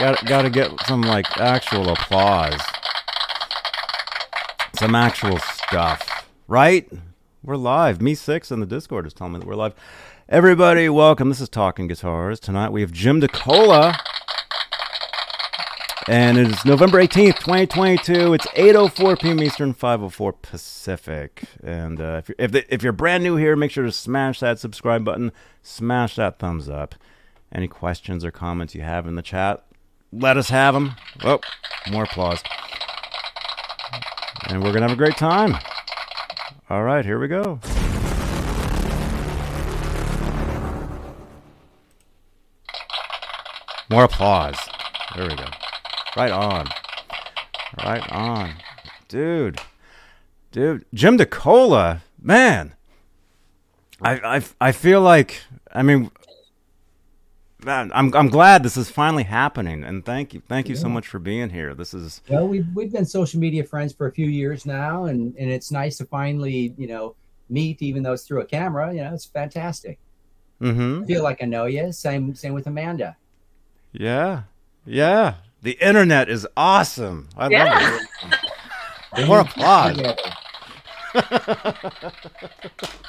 got got to get some like actual applause, some actual stuff, right? We're live. Me six in the Discord is telling me that we're live. Everybody, welcome. This is Talking Guitars. Tonight we have Jim DeCola. And it is November 18th, 2022. It's 8.04 p.m. Eastern, 5.04 Pacific. And uh, if, you're, if, the, if you're brand new here, make sure to smash that subscribe button, smash that thumbs up. Any questions or comments you have in the chat, let us have them. Oh, more applause. And we're going to have a great time. All right, here we go. More applause. There we go. Right on. Right on. Dude. Dude. Jim DeCola. Man. I, I, I feel like, I mean, I'm, I'm glad this is finally happening. And thank you. Thank you yeah. so much for being here. This is. Well, we've, we've been social media friends for a few years now. And, and it's nice to finally, you know, meet, even though it's through a camera. You know, it's fantastic. Mm-hmm. I feel like I know you. Same, same with Amanda. Yeah. Yeah. The internet is awesome. I yeah. love it. More applause.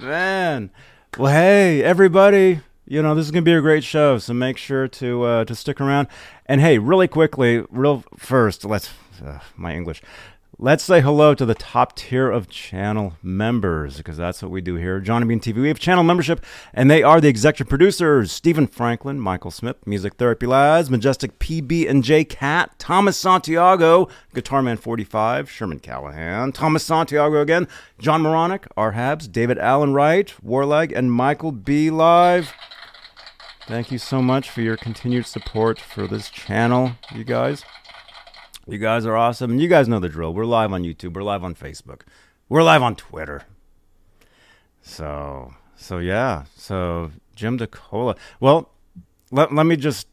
Man. Well, hey, everybody. You know, this is to be a great show, so make sure to uh, to stick around. And hey, really quickly, real first, let's uh, my English. Let's say hello to the top tier of channel members because that's what we do here. Johnny Bean TV. We have channel membership, and they are the executive producers: Stephen Franklin, Michael Smith, Music Therapy Lads, Majestic PB and J Cat, Thomas Santiago, Guitar Man 45, Sherman Callahan, Thomas Santiago again, John Moronic, R Habs, David Allen Wright, Warleg, and Michael B Live. Thank you so much for your continued support for this channel, you guys. You guys are awesome. You guys know the drill. We're live on YouTube. We're live on Facebook. We're live on Twitter. So, so yeah. So Jim DeCola. Well, let, let me just.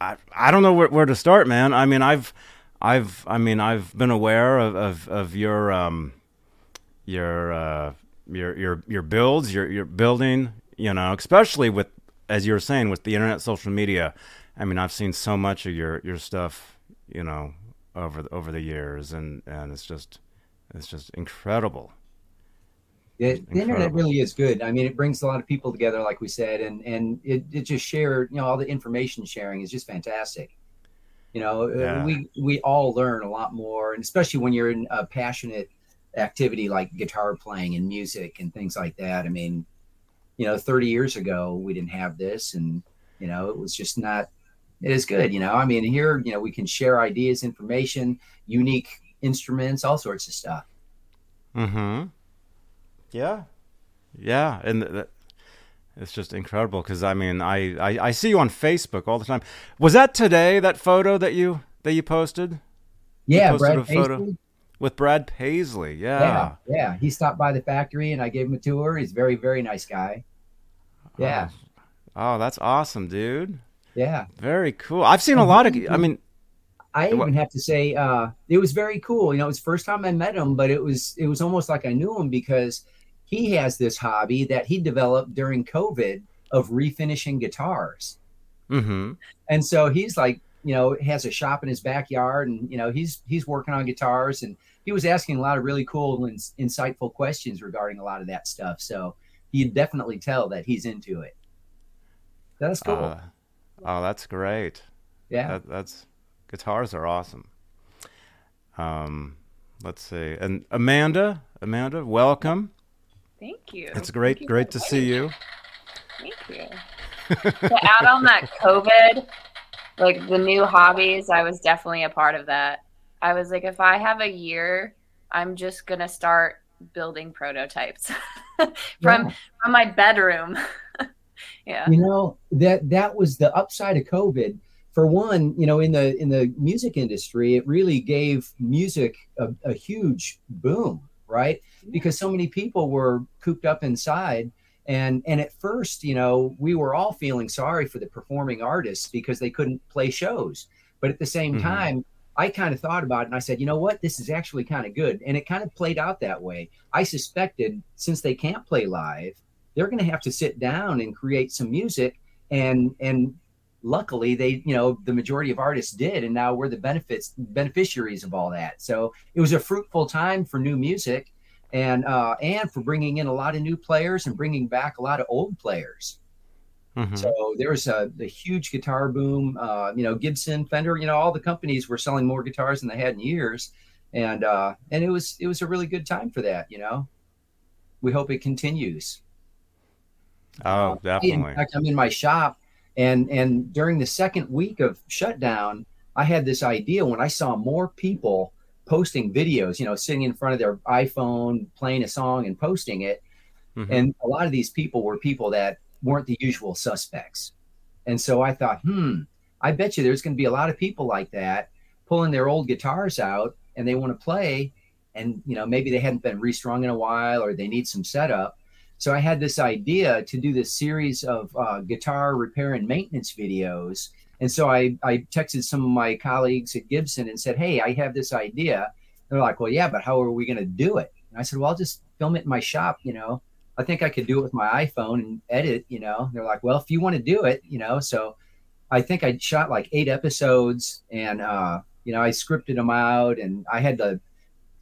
I, I don't know where, where to start, man. I mean, I've, I've, I mean, I've been aware of, of, of your, um, your, uh, your, your, your builds, your, your building, you know, especially with, as you were saying, with the internet, social media. I mean, I've seen so much of your, your stuff, you know, over the, over the years, and and it's just it's just incredible. It, the internet really is good. I mean, it brings a lot of people together, like we said, and and it, it just shared, you know all the information sharing is just fantastic. You know, uh, yeah. we we all learn a lot more, and especially when you're in a passionate activity like guitar playing and music and things like that. I mean, you know, 30 years ago we didn't have this, and you know, it was just not it is good. You know, I mean, here, you know, we can share ideas, information, unique instruments, all sorts of stuff. mm-hmm Yeah. Yeah, and th- it's just incredible because I mean, I, I I see you on Facebook all the time. Was that today that photo that you that you posted? Yeah, you posted Brad a photo Paisley. With Brad Paisley. Yeah. yeah, yeah. He stopped by the factory and I gave him a tour. He's a very very nice guy. Yeah. Oh, oh that's awesome, dude. Yeah. Very cool. I've seen a lot of. I mean, I even have to say, uh, it was very cool. You know, it was first time I met him, but it was it was almost like I knew him because he has this hobby that he developed during COVID of refinishing guitars. Mm-hmm. And so he's like, you know, has a shop in his backyard, and you know, he's he's working on guitars, and he was asking a lot of really cool and insightful questions regarding a lot of that stuff. So you definitely tell that he's into it. That's cool. Uh, Oh, that's great. Yeah. That, that's guitars are awesome. Um, let's see. And Amanda, Amanda, welcome. Thank you. It's great, you great to see you. Thank you. to add on that COVID, like the new hobbies, I was definitely a part of that. I was like, if I have a year, I'm just gonna start building prototypes from yeah. from my bedroom. Yeah. You know that that was the upside of covid. For one you know in the in the music industry it really gave music a, a huge boom right? Because so many people were cooped up inside and and at first you know we were all feeling sorry for the performing artists because they couldn't play shows. But at the same mm-hmm. time i kind of thought about it and i said you know what? This is actually kind of good. And it kind of played out that way. I suspected since they can't play live they're going to have to sit down and create some music. And and luckily they you know the majority of artists did and now we're the benefits beneficiaries of all that. So it was a fruitful time for new music and uh and for bringing in a lot of new players and bringing back a lot of old players. Mm-hmm. so there was a, a huge guitar boom uh you know gibson fender you know all the companies were selling more guitars than they had in years. And uh and it was it was a really good time for that you know? We hope it continues. Oh definitely. uh, in fact i'm in my shop and and during the second week of shutdown, I had this idea when I saw more people posting videos, you know, sitting in front of their iPhone, playing a song and posting it. Mm-hmm. And a lot of these people were people that weren't the usual suspects. And so I thought, hmm, I bet you there's going to be a lot of people like that pulling their old guitars out and they want to play. And, you know, maybe they hadn't been restrung in a while or they need some setup. So I had this idea to do this series of uh, guitar repair and maintenance videos. And so I, I texted some of my colleagues at Gibson and said, Hey, I have this idea. They're like, Well, yeah, but how are we going to do it? And I said, Well, I'll just film it in my shop. You know, I think I could do it with my iPhone and edit. You know, they're like, Well, if you want to do it, you know, so I think I shot like eight episodes and, uh, you know, I scripted them out and I had to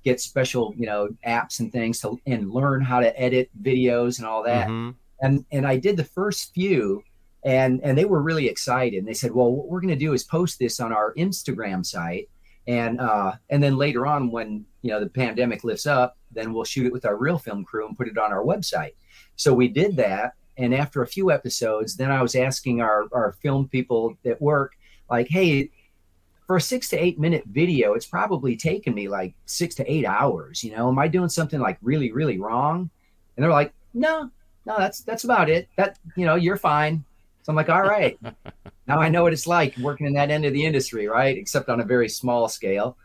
get special you know apps and things to and learn how to edit videos and all that mm-hmm. and and i did the first few and and they were really excited and they said well what we're going to do is post this on our instagram site and uh and then later on when you know the pandemic lifts up then we'll shoot it with our real film crew and put it on our website so we did that and after a few episodes then i was asking our our film people at work like hey for a six to eight minute video, it's probably taken me like six to eight hours. You know, am I doing something like really, really wrong? And they're like, no, no, that's that's about it. That you know, you're fine. So I'm like, all right. now I know what it's like working in that end of the industry, right? Except on a very small scale.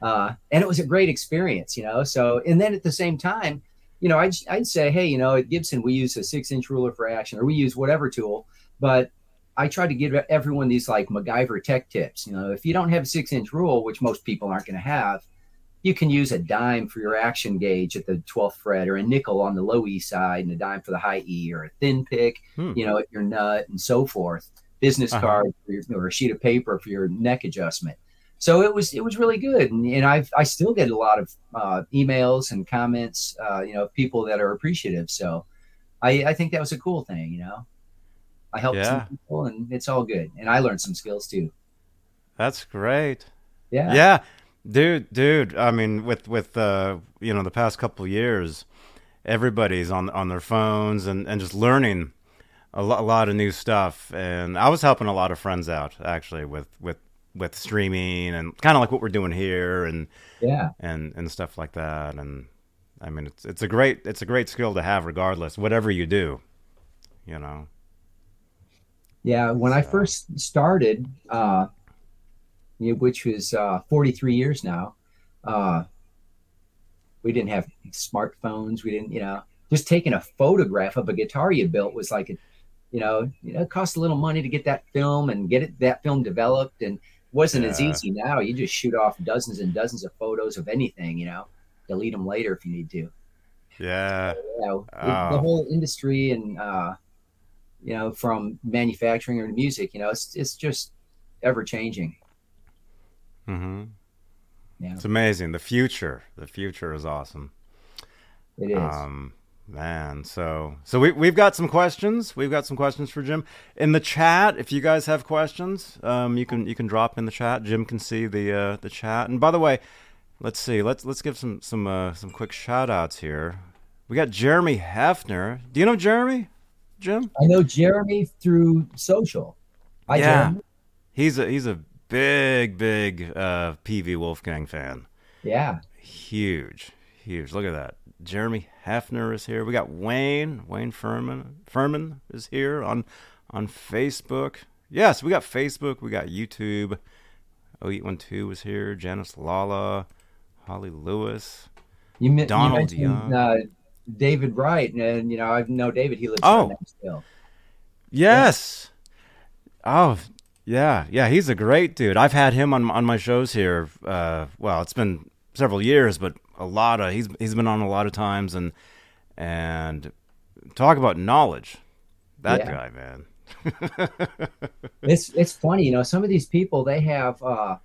Uh, and it was a great experience, you know. So, and then at the same time, you know, I'd, I'd say, hey, you know, at Gibson, we use a six inch ruler for action, or we use whatever tool, but I try to give everyone these like MacGyver tech tips. You know, if you don't have a six inch rule, which most people aren't going to have, you can use a dime for your action gauge at the 12th fret or a nickel on the low E side and a dime for the high E or a thin pick, hmm. you know, at your nut and so forth. Business uh-huh. card your, or a sheet of paper for your neck adjustment. So it was it was really good, and, and I I still get a lot of uh, emails and comments, uh, you know, people that are appreciative. So I I think that was a cool thing, you know. I helped yeah. some people, and it's all good. And I learned some skills too. That's great. Yeah. Yeah, dude, dude. I mean, with with uh, you know the past couple years, everybody's on on their phones and and just learning a, lo- a lot of new stuff. And I was helping a lot of friends out actually with with with streaming and kind of like what we're doing here and yeah and and stuff like that and i mean it's it's a great it's a great skill to have regardless whatever you do you know yeah, when so. I first started, uh, which was uh, 43 years now, uh, we didn't have smartphones. We didn't, you know, just taking a photograph of a guitar you built was like, a, you know, you know, it cost a little money to get that film and get it that film developed, and wasn't yeah. as easy now. You just shoot off dozens and dozens of photos of anything, you know, delete them later if you need to. Yeah. So, you know, oh. the whole industry and uh, you know, from manufacturing or music. You know, it's it's just ever changing. Hmm. Yeah. It's amazing. The future. The future is awesome. It is. Um, man, so so we we've got some questions. We've got some questions for Jim in the chat. If you guys have questions, um, you can you can drop in the chat. Jim can see the uh, the chat. And by the way, let's see. Let's let's give some some uh, some quick shout outs here. We got Jeremy Hefner. Do you know Jeremy? Jim? I know Jeremy through social. Hi, yeah, Jeremy. he's a he's a big big uh, Peavey Wolfgang fan. Yeah, huge, huge. Look at that. Jeremy Hefner is here. We got Wayne Wayne Furman Furman is here on on Facebook. Yes, we got Facebook. We got YouTube. 0812 was here. Janice Lala, Holly Lewis, you, Donald you Young. Uh, David Wright, and you know I know David. He lives oh. still. Yes. Yeah. Oh, yeah, yeah. He's a great dude. I've had him on on my shows here. Uh, well, it's been several years, but a lot of he's he's been on a lot of times, and and talk about knowledge. That yeah. guy, man. it's it's funny, you know. Some of these people they have uh,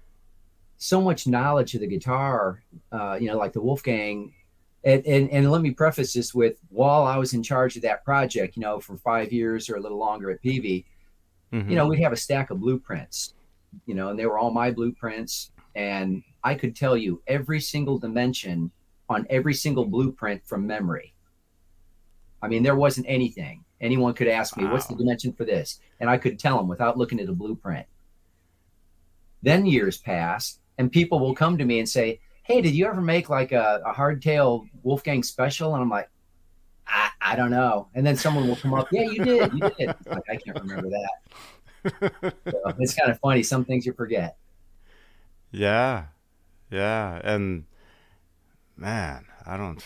so much knowledge of the guitar, uh, you know, like the Wolfgang. And, and, and let me preface this with while I was in charge of that project, you know, for five years or a little longer at Peavey, mm-hmm. you know, we'd have a stack of blueprints, you know, and they were all my blueprints. And I could tell you every single dimension on every single blueprint from memory. I mean, there wasn't anything. Anyone could ask me, wow. what's the dimension for this? And I could tell them without looking at a blueprint. Then years pass, and people will come to me and say, Hey, did you ever make like a, a hardtail Wolfgang special? And I'm like, I, don't know. And then someone will come up, Yeah, you did. You did. Like, I can't remember that. so it's kind of funny. Some things you forget. Yeah. Yeah. And man, I don't,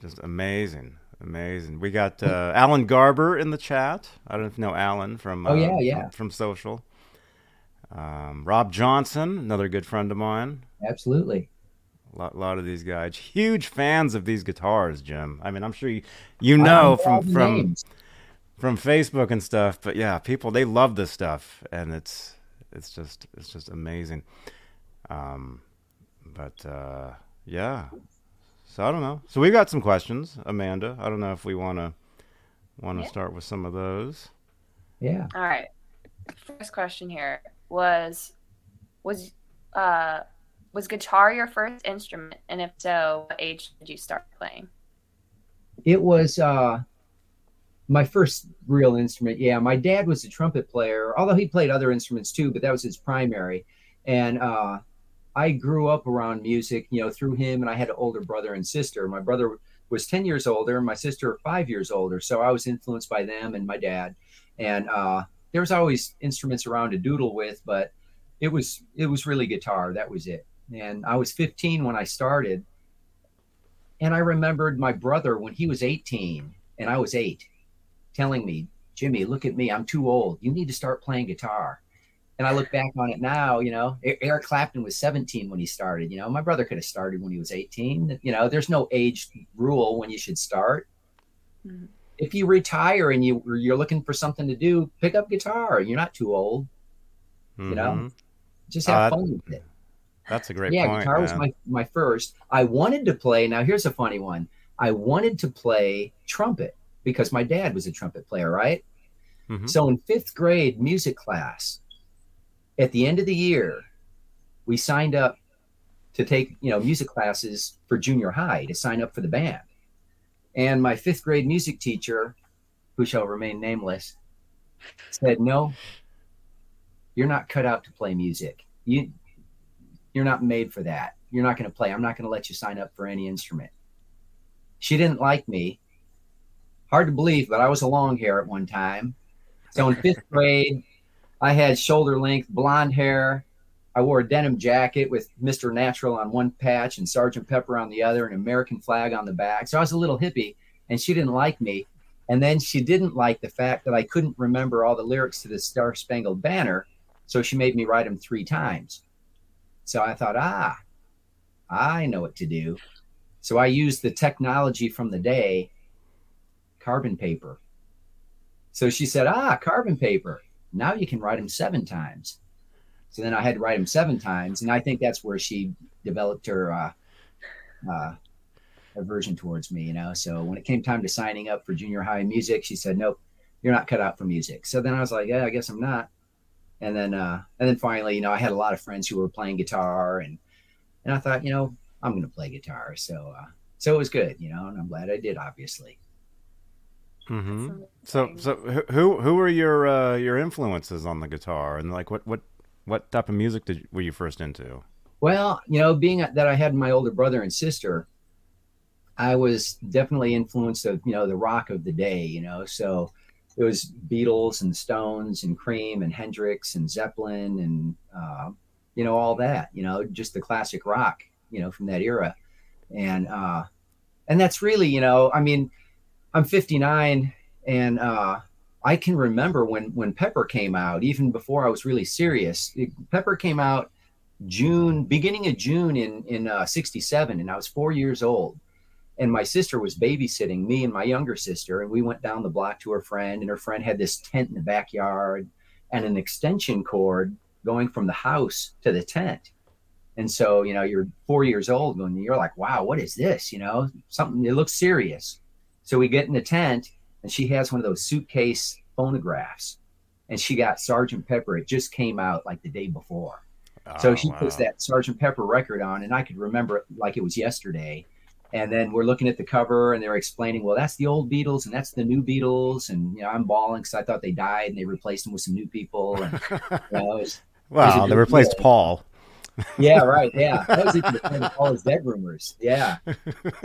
just amazing Amazing. We got uh, Alan Garber in the chat. I don't know if you know Alan from oh yeah uh, yeah from, from Social. Um, Rob Johnson, another good friend of mine. Absolutely. A lot, lot of these guys, huge fans of these guitars, Jim. I mean, I'm sure you you know from from from Facebook and stuff, but yeah, people they love this stuff, and it's it's just it's just amazing. Um, but uh, yeah, so I don't know. So we've got some questions, Amanda. I don't know if we want to want to yeah. start with some of those. Yeah. All right. First question here was was uh was guitar your first instrument and if so what age did you start playing it was uh my first real instrument yeah my dad was a trumpet player although he played other instruments too but that was his primary and uh I grew up around music, you know, through him, and I had an older brother and sister. My brother was 10 years older, my sister five years older. So I was influenced by them and my dad. And uh, there was always instruments around to doodle with, but it was it was really guitar. That was it. And I was 15 when I started. And I remembered my brother when he was 18 and I was eight, telling me, Jimmy, look at me. I'm too old. You need to start playing guitar and I look back on it now, you know, Eric Clapton was 17 when he started. You know, my brother could have started when he was 18. You know, there's no age rule when you should start. Mm-hmm. If you retire and you you're looking for something to do, pick up guitar. You're not too old. Mm-hmm. You know, mm-hmm. just have uh, fun with it. That's a great yeah, point. guitar man. was my my first. I wanted to play. Now here's a funny one. I wanted to play trumpet because my dad was a trumpet player, right? Mm-hmm. So in fifth grade music class, at the end of the year, we signed up to take, you know, music classes for junior high to sign up for the band. And my fifth grade music teacher, who shall remain nameless, said, No, you're not cut out to play music. You you're not made for that. You're not going to play. I'm not going to let you sign up for any instrument. She didn't like me. Hard to believe, but I was a long hair at one time. So in fifth grade, I had shoulder length blonde hair. I wore a denim jacket with Mr. Natural on one patch and Sergeant Pepper on the other, and American flag on the back. So I was a little hippie, and she didn't like me. And then she didn't like the fact that I couldn't remember all the lyrics to the Star Spangled Banner. So she made me write them three times. So I thought, ah, I know what to do. So I used the technology from the day, carbon paper. So she said, ah, carbon paper. Now you can write them seven times. So then I had to write them seven times, and I think that's where she developed her uh, uh, aversion towards me. You know, so when it came time to signing up for junior high music, she said, "Nope, you're not cut out for music." So then I was like, "Yeah, I guess I'm not." And then, uh, and then finally, you know, I had a lot of friends who were playing guitar, and and I thought, you know, I'm going to play guitar. So, uh, so it was good, you know, and I'm glad I did, obviously. Mm-hmm. So, so who who were your uh, your influences on the guitar, and like what what what type of music did were you first into? Well, you know, being that I had my older brother and sister, I was definitely influenced of you know the rock of the day. You know, so it was Beatles and Stones and Cream and Hendrix and Zeppelin and uh, you know all that. You know, just the classic rock. You know, from that era, and uh, and that's really you know, I mean I'm 59 and uh, I can remember when when Pepper came out, even before I was really serious. It, Pepper came out June, beginning of June in in uh, '67, and I was four years old. And my sister was babysitting me and my younger sister and we went down the block to her friend and her friend had this tent in the backyard and an extension cord going from the house to the tent. And so you know you're four years old and you're like wow what is this? You know something it looks serious. So we get in the tent and she has one of those suitcase phonographs and she got sergeant pepper. It just came out like the day before. Oh, so she wow. puts that sergeant pepper record on and i could remember it like it was yesterday and then we're looking at the cover and they're explaining well that's the old beatles and that's the new beatles. And you know i'm bawling because i thought they died and they replaced them with some new people. And you know, was, wow they replaced deal. paul. Yeah right. Yeah. That was even the paul is dead rumors. Yeah.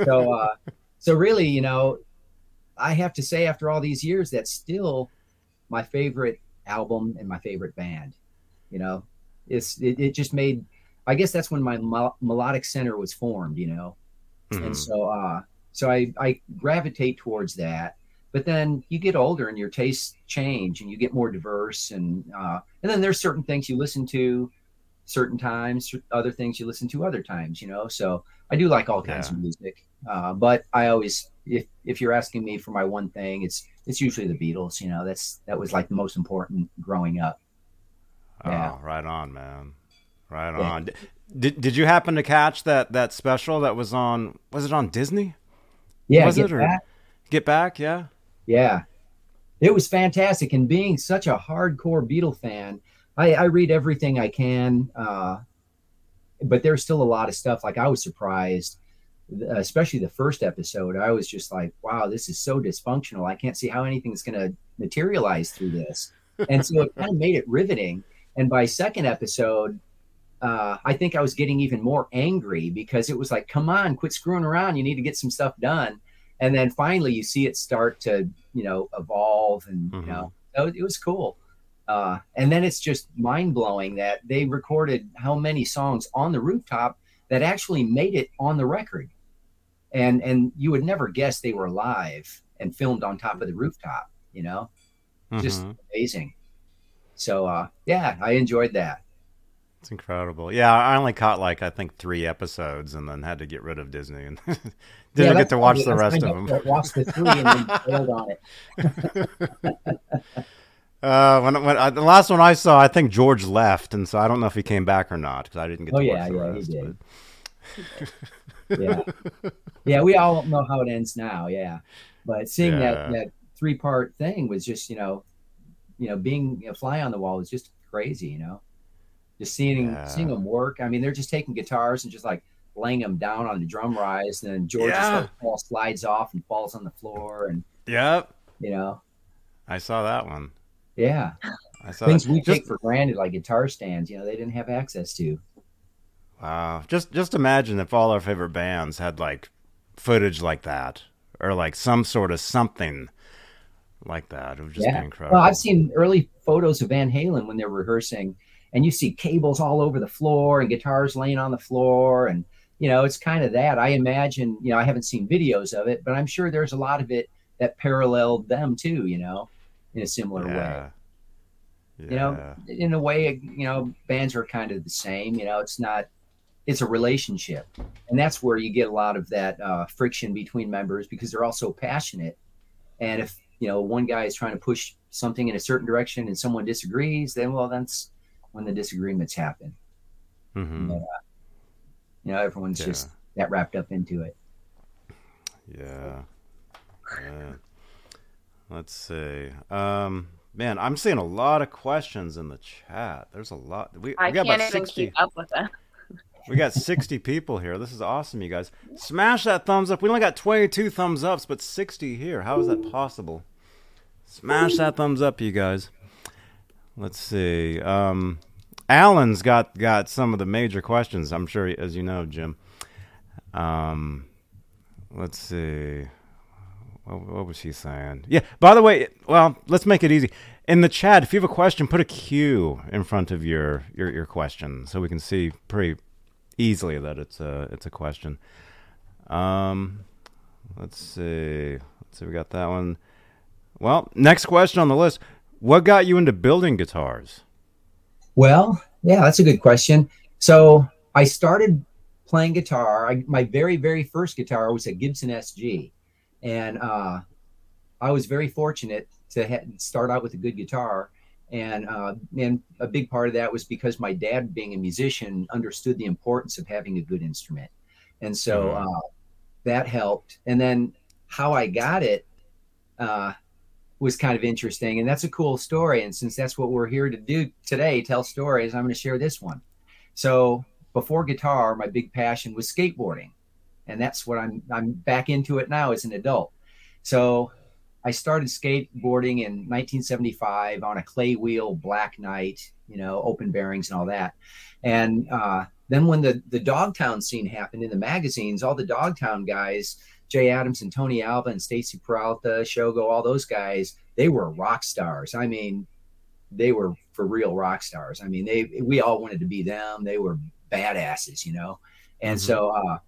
So uh so really you know i have to say after all these years that's still my favorite album and my favorite band. You know it's it, it just made i guess that's when my melodic center was formed you know Mm-hmm. And so, uh, so I, I gravitate towards that. But then you get older and your tastes change and you get more diverse. And, uh, and then there's certain things you listen to certain times, other things you listen to other times, you know? So I do like all kinds yeah. of music. Uh, but I always, if, if you're asking me for my one thing, it's, it's usually the Beatles, you know, that's, that was like the most important growing up. Yeah. Oh, right on, man. Right yeah. on. Did Did you happen to catch that that special that was on? Was it on Disney? Yeah, was it or back. Get Back? Yeah, yeah. It was fantastic, and being such a hardcore Beatle fan, I, I read everything I can. Uh, but there's still a lot of stuff. Like I was surprised, especially the first episode. I was just like, "Wow, this is so dysfunctional. I can't see how anything's going to materialize through this." And so it kind of made it riveting. And by second episode, uh, I think I was getting even more angry because it was like, come on, quit screwing around. You need to get some stuff done. And then finally, you see it start to, you know, evolve, and mm-hmm. you know, it was cool. Uh, and then it's just mind blowing that they recorded how many songs on the rooftop that actually made it on the record, and and you would never guess they were live and filmed on top of the rooftop. You know, mm-hmm. just amazing. So uh, yeah, I enjoyed that. It's incredible. Yeah, I only caught like I think three episodes, and then had to get rid of Disney, and didn't yeah, get to watch the rest of them. Watched the three and then bailed on it. uh, when when I, the last one I saw, I think George left, and so I don't know if he came back or not because I didn't get. Oh to yeah, watch the yeah, rest, he did. yeah, yeah. We all know how it ends now. Yeah, but seeing yeah. that that three part thing was just you know, you know, being a fly on the wall was just crazy. You know just seeing yeah. seeing them work. I mean, they're just taking guitars and just like laying them down on the drum rise, and then George yeah. slides off and falls on the floor, and yep, you know, I saw that one. Yeah, I saw things that. we just, take for granted, like guitar stands. You know, they didn't have access to. Wow, just just imagine if all our favorite bands had like footage like that, or like some sort of something like that. It would just yeah. be incredible. Well, I've seen early photos of Van Halen when they're rehearsing and you see cables all over the floor and guitars laying on the floor and you know it's kind of that i imagine you know i haven't seen videos of it but i'm sure there's a lot of it that paralleled them too you know in a similar yeah. way yeah. you know in a way you know bands are kind of the same you know it's not it's a relationship and that's where you get a lot of that uh, friction between members because they're all so passionate and if you know one guy is trying to push something in a certain direction and someone disagrees then well that's when the disagreements happen. Mm-hmm. uh, you know, everyone's yeah. just that wrapped up into it. Yeah. yeah. Let's see. Um, man, I'm seeing a lot of questions in the chat. There's a lot. We, I we got can't about even 60, keep up with them. we got 60 people here. This is awesome, you guys. Smash that thumbs up. We only got 22 thumbs ups, but 60 here. How is that possible? Smash that thumbs up, you guys. Let's see. Um, Alan's got got some of the major questions. I'm sure, as you know, Jim. Um, let's see. What, what, was he saying? Yeah. By the way, well, let's make it easy. In the chat, if you have a question, put a Q in front of your your, your question, so we can see pretty easily that it's a it's a question. Um, let's see. Let's see. We got that one. Well, next question on the list. What got you into building guitars? Well, yeah, that's a good question. So I started playing guitar. I, my very, very first guitar was a Gibson SG. And uh, I was very fortunate to ha- start out with a good guitar. And, uh, and a big part of that was because my dad, being a musician, understood the importance of having a good instrument. And so mm-hmm. uh, that helped. And then how I got it uh, was kind of interesting. And that's a cool story. And since that's what we're here to do today, tell stories, I'm going to share this one. So before guitar, my big passion was skateboarding. And that's what I'm I'm back into it now as an adult. So I started skateboarding in 1975 on a clay wheel Black Knight, you know, open bearings and all that. And uh, then when the the Dogtown scene happened in the magazines, all the Dogtown guys, Jay Adams and Tony Alva and Stacy Peralta, Shogo, all those guys, they were rock stars. I mean, they were for real rock stars. I mean, they we all wanted to be them. They were badasses, you know. And mm-hmm. so uh,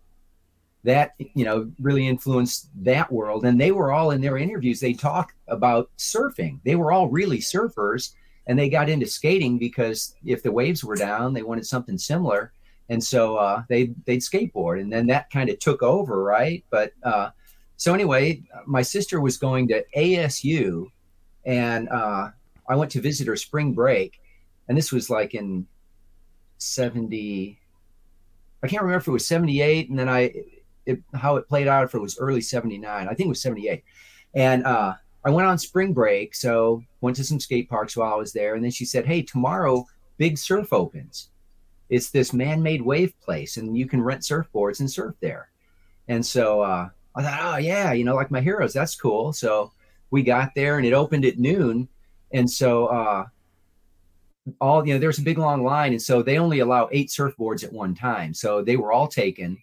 that you know really influenced that world. And they were all in their interviews. They talk about surfing. They were all really surfers, and they got into skating because if the waves were down, they wanted something similar and so uh, they they'd skateboard, and then that kind of took over, right? But uh, so anyway, my sister was going to ASU, and uh, I went to visit her spring break, and this was like in seventy. I can't remember if it was seventy eight, and then I it, how it played out if it was early seventy nine. I think it was seventy eight, and uh, I went on spring break, so went to some skate parks while I was there, and then she said, "Hey, tomorrow Big Surf opens." It's this man-made wave place and you can rent surfboards and surf there. And so uh, i thought oh yeah you know like my heroes that's cool. So we got there and it opened at noon. And so uh, all you know there's a big long line and so they only allow eight surfboards at one time. So they were all taken.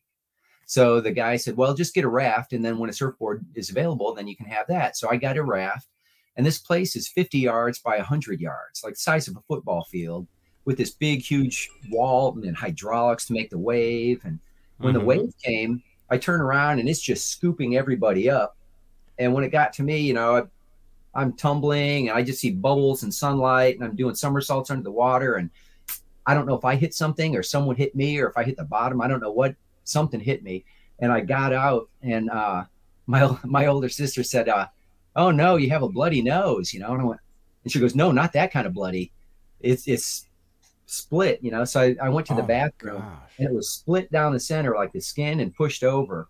So the guy said well just get a raft and then when a surfboard is available then you can have that. So i got a raft and this place is 50 yards by 100 yards like the size of a football field with this big, huge wall and then hydraulics to make the wave. And when mm-hmm. the wave came, I turn around and it's just scooping everybody up. And when it got to me, you know, I, am tumbling and I just see bubbles and sunlight and I'm doing somersaults under the water. And I don't know if I hit something or someone hit me or if I hit the bottom. I don't know what something hit me. And I got out and uh, my my older sister said, uh, "Oh no, you have a bloody nose," you know. And I went, and she goes, "No, not that kind of bloody. It's it's split, you know. So I, I went to the oh bathroom and it was split down the center, like the skin, and pushed over.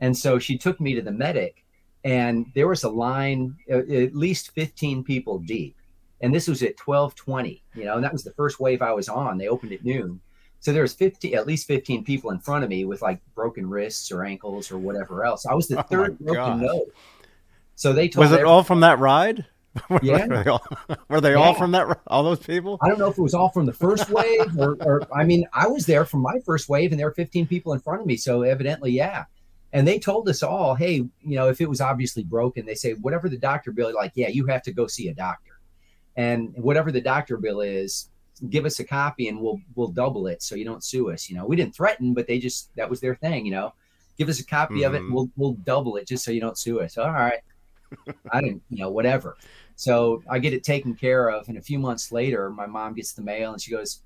And so she took me to the medic, and there was a line uh, at least 15 people deep. And this was at 12:20, you know, and that was the first wave I was on. They opened at noon. So there was 50, at least 15 people in front of me with like broken wrists or ankles or whatever else. I was the oh third broken nose. So they told me was it all from that ride? were yeah. They all, were they yeah. all from that? All those people? I don't know if it was all from the first wave or, or, I mean, I was there from my first wave and there were 15 people in front of me. So evidently, yeah. And they told us all, hey, you know, if it was obviously broken, they say, whatever the doctor bill, like, yeah, you have to go see a doctor. And whatever the doctor bill is, give us a copy and we'll we'll double it so you don't sue us. You know, we didn't threaten, but they just that was their thing, you know. Give us a copy mm-hmm. of it, and mm-hmm. we'll we'll double it just so you don't sue us. All right. I didn't, you know, whatever. So I get it taken care of. And a few months later, my mom gets the mail and she goes,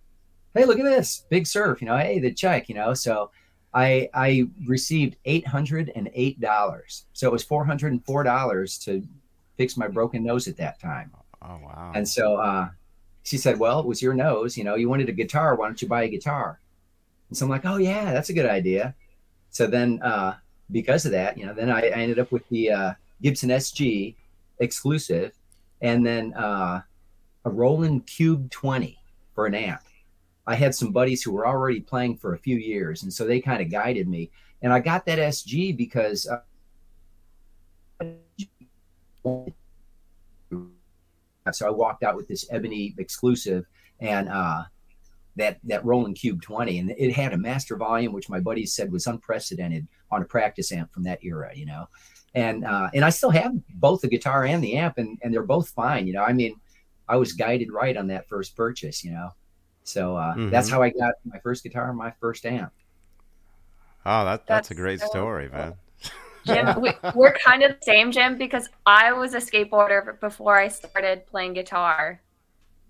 Hey, look at this big surf, you know, hey, the check, you know. So I I received eight hundred and eight dollars. So it was four hundred and four dollars to fix my broken nose at that time. Oh wow. And so uh, she said, Well, it was your nose, you know, you wanted a guitar, why don't you buy a guitar? And so I'm like, Oh yeah, that's a good idea. So then uh because of that, you know, then I, I ended up with the uh Gibson SG exclusive and then uh, a Roland Cube 20 for an amp. I had some buddies who were already playing for a few years, and so they kind of guided me. And I got that SG because. Uh, so I walked out with this ebony exclusive and uh, that that Roland Cube 20, and it had a master volume, which my buddies said was unprecedented on a practice amp from that era. You know, and uh, and I still have both the guitar and the amp, and and they're both fine. You know, I mean, I was guided right on that first purchase. You know, so uh, mm-hmm. that's how I got my first guitar, and my first amp. Oh, that that's, that's a great so story, cool. man. Jim, we, we're kind of the same, Jim, because I was a skateboarder before I started playing guitar.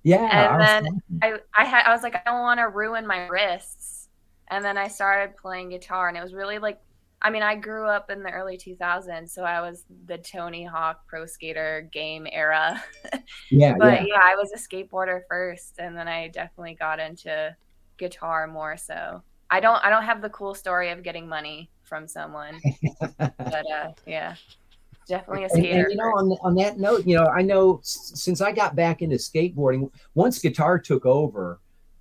Yeah, and then I, I had, I was like, I don't want to ruin my wrists And then I started playing guitar, and it was really like, I mean, I grew up in the early 2000s, so I was the Tony Hawk Pro Skater game era. Yeah, but yeah. yeah, I was a skateboarder first, and then I definitely got into guitar more so. I don't I don't have the cool story of getting money from someone. but uh yeah. Definitely a skater. And, and, you know, on, on that note, you know, I know since I got back into skateboarding, once guitar took over,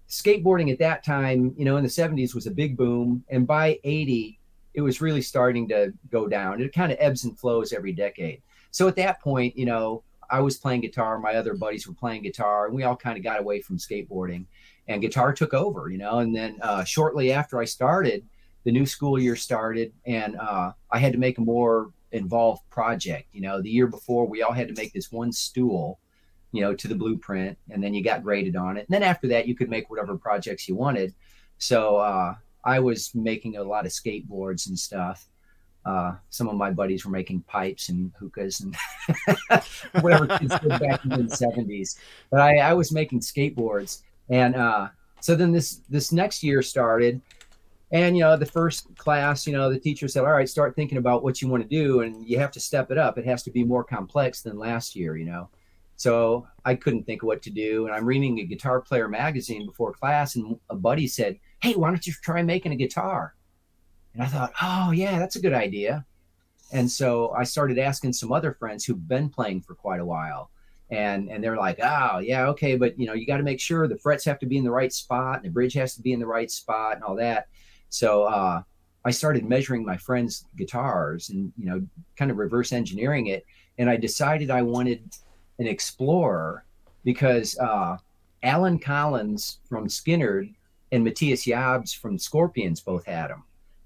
skateboarding at that time, you know, in the 70s was a big boom. And by 80, it was really starting to go down. It kind of ebbs and flows every decade. So at that point, you know, I was playing guitar, my other buddies were playing guitar, and we all kind of got away from skateboarding and guitar took over, you know. And then uh, shortly after I started, the new school year started, and uh, I had to make a more involved project. You know, the year before we all had to make this one stool, you know, to the blueprint, and then you got graded on it. And then after that, you could make whatever projects you wanted. So uh, I was making a lot of skateboards and stuff. Uh, some of my buddies were making pipes and hookahs and whatever kids did back in the 70s. But I, I was making skateboards and uh, so then this this next year started, and you know the first class, you know the teacher said, "All right, start thinking about what you want to do, and you have to step it up. It has to be more complex than last year." You know, so I couldn't think of what to do, and I'm reading a guitar player magazine before class, and a buddy said, "Hey, why don't you try making a guitar?" And I thought, "Oh yeah, that's a good idea." And so I started asking some other friends who've been playing for quite a while and and they're like oh yeah okay but you know you got to make sure the frets have to be in the right spot and the bridge has to be in the right spot and all that so uh, i started measuring my friends guitars and you know kind of reverse engineering it and i decided i wanted an explorer because uh, Allen Collins from Skynyrd and Matthias Jabs from Scorpions both had them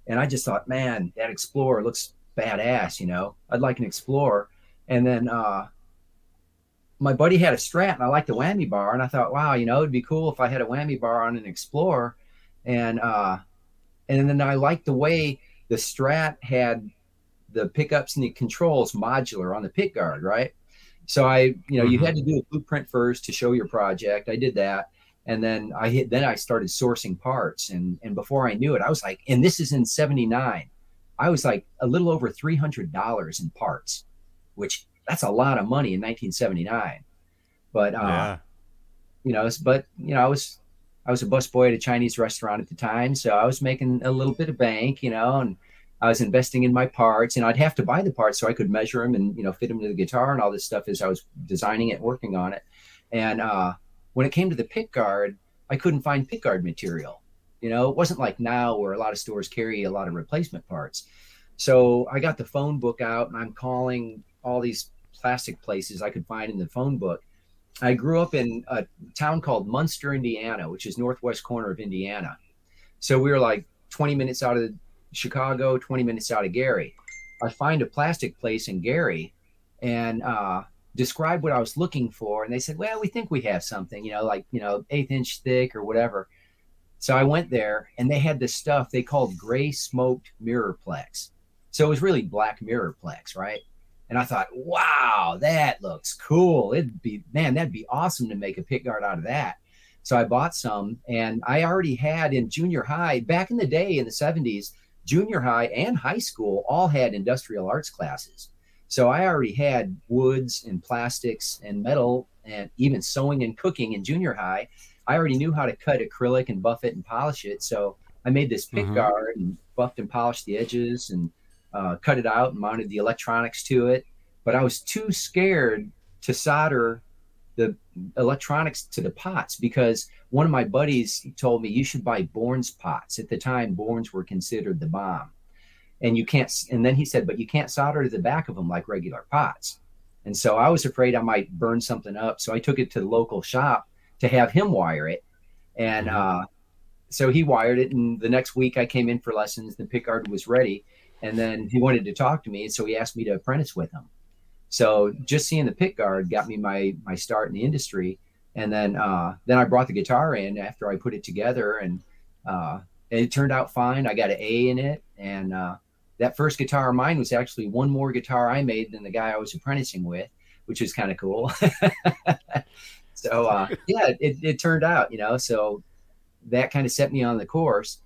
and i just thought man that explorer looks badass you know i'd like an explorer and then uh, my buddy had a Strat and I liked the whammy bar, and I thought, wow, you know, it'd be cool if I had a whammy bar on an Explorer, and uh, and then I liked the way the Strat had the pickups and the controls modular on the pick guard, right? So I, you know, mm-hmm. you had to do a blueprint first to show your project. I did that, and then I hit. Then I started sourcing parts, and and before I knew it, I was like, and this is in '79. I was like a little over three hundred dollars in parts, which that's a lot of money in 1979. But uh, yeah. you know, but you know, I was I was a busboy at a Chinese restaurant at the time, so I was making a little bit of bank, you know, and I was investing in my parts, and I'd have to buy the parts so I could measure them and you know fit them to the guitar and all this stuff as I was designing it, working on it. And uh, when it came to the pick guard, I couldn't find pick guard material. You know, it wasn't like now where a lot of stores carry a lot of replacement parts. So I got the phone book out and I'm calling all these plastic places I could find in the phone book. I grew up in a town called Munster, Indiana, which is northwest corner of Indiana. So we were like 20 minutes out of Chicago, 20 minutes out of Gary. I find a plastic place in Gary and uh, describe what I was looking for. And they said, well, we think we have something, you know, like, you know, eighth inch thick or whatever. So I went there and they had this stuff they called gray smoked mirror plex. So it was really black mirror plex, right? And I thought, wow, that looks cool. It'd be, man, that'd be awesome to make a pick guard out of that. So I bought some and I already had in junior high, back in the day in the 70s, junior high and high school all had industrial arts classes. So I already had woods and plastics and metal and even sewing and cooking in junior high. I already knew how to cut acrylic and buff it and polish it. So I made this pick mm-hmm. guard and buffed and polished the edges and uh, cut it out and mounted the electronics to it. But I was too scared to solder the electronics to the pots because one of my buddies told me you should buy Bourns pots. At the time, Bourns were considered the bomb. And you can't, and then he said, but you can't solder to the back of them like regular pots. And so I was afraid I might burn something up. So I took it to the local shop to have him wire it. And mm-hmm. uh, so he wired it. And the next week I came in for lessons. The pickguard was ready and then he wanted to talk to me, so he asked me to apprentice with him. So just seeing the pick guard got me my my start in the industry, and then uh, then I brought the guitar in after I put it together, and uh, it turned out fine. I got an A in it, and uh, that first guitar of mine was actually one more guitar I made than the guy I was apprenticing with, which was kind of cool. so uh, yeah, it, it turned out, you know, so that kind of set me on the course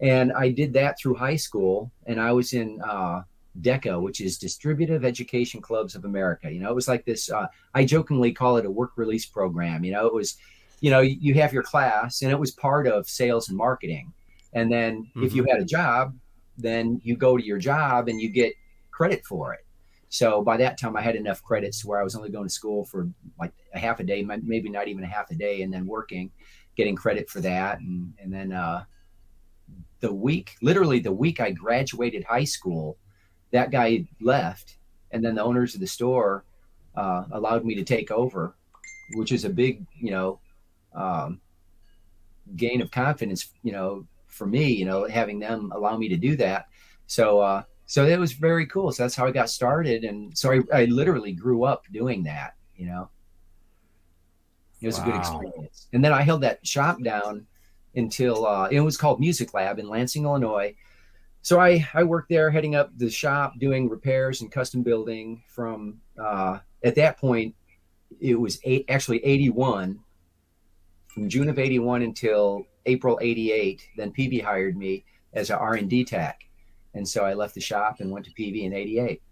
and I did that through high school, and I was in uh, DECA, which is Distributive Education Clubs of America. You know, it was like this. Uh, I jokingly call it a work release program. You know, it was, you know, you have your class, and it was part of sales and marketing. And then mm-hmm. if you mm-hmm. had a job, then you go to your job and you get credit for it. So by that time, I had enough credits where I was only going to school for like a half a day, maybe not even a half a day, and then working, getting credit for that, and and then uh, the week, literally the week I graduated high school, that guy left, and then the owners of the store uh, allowed me to take over, which is a big, you know, um, gain of confidence, you know, for me, you know, having them allow me to do that. So, uh, so it was very cool. So that's how I got started, and so I, I literally grew up doing that. You know, it was wow. a good experience. And then I held that shop down until uh, it was called Music Lab in Lansing, Illinois. So I, I worked there heading up the shop doing repairs and custom building from uh, at that point it was eight, actually 81 from June of 81 until April 88 then Peavey hired me as an R&D tech and so I left the shop and went to Peavey in 88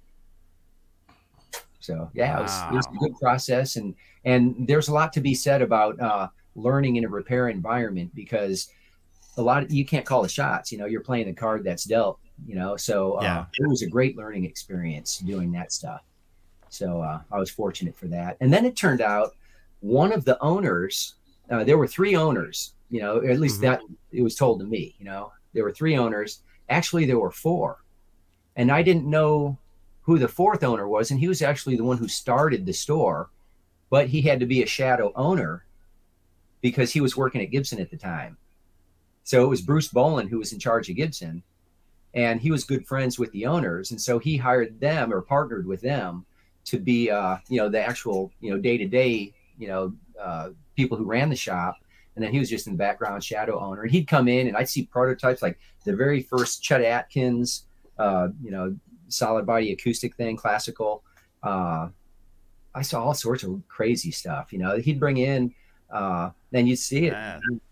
so yeah wow. it, was, it, was, a good process and and there's a lot to be said about uh, learning in a repair environment because a lot of you can't call the shots. You know, you're playing the card that's dealt. You know, so uh, yeah. it was a great learning experience doing that stuff. So uh, I was fortunate for that. And then it turned out one of the owners. Uh, there were three owners. You know, at least mm-hmm. that it was told to me. You know, there were three owners. Actually, there were four, and I didn't know who the fourth owner was. And he was actually the one who started the store, but he had to be a shadow owner because he was working at Gibson at the time. So it was Bruce Bolen who was in charge of Gibson, and he was good friends with the owners, and so he hired them or partnered with them to be, uh, you know, the actual, you know, day to day, you know, uh, people who ran the shop. And then he was just in the background, shadow owner. And he'd come in, and I'd see prototypes like the very first Chet Atkins, uh, you know, solid body acoustic thing, classical. Uh, I saw all sorts of crazy stuff. You know, he'd bring in uh, then you'd see it.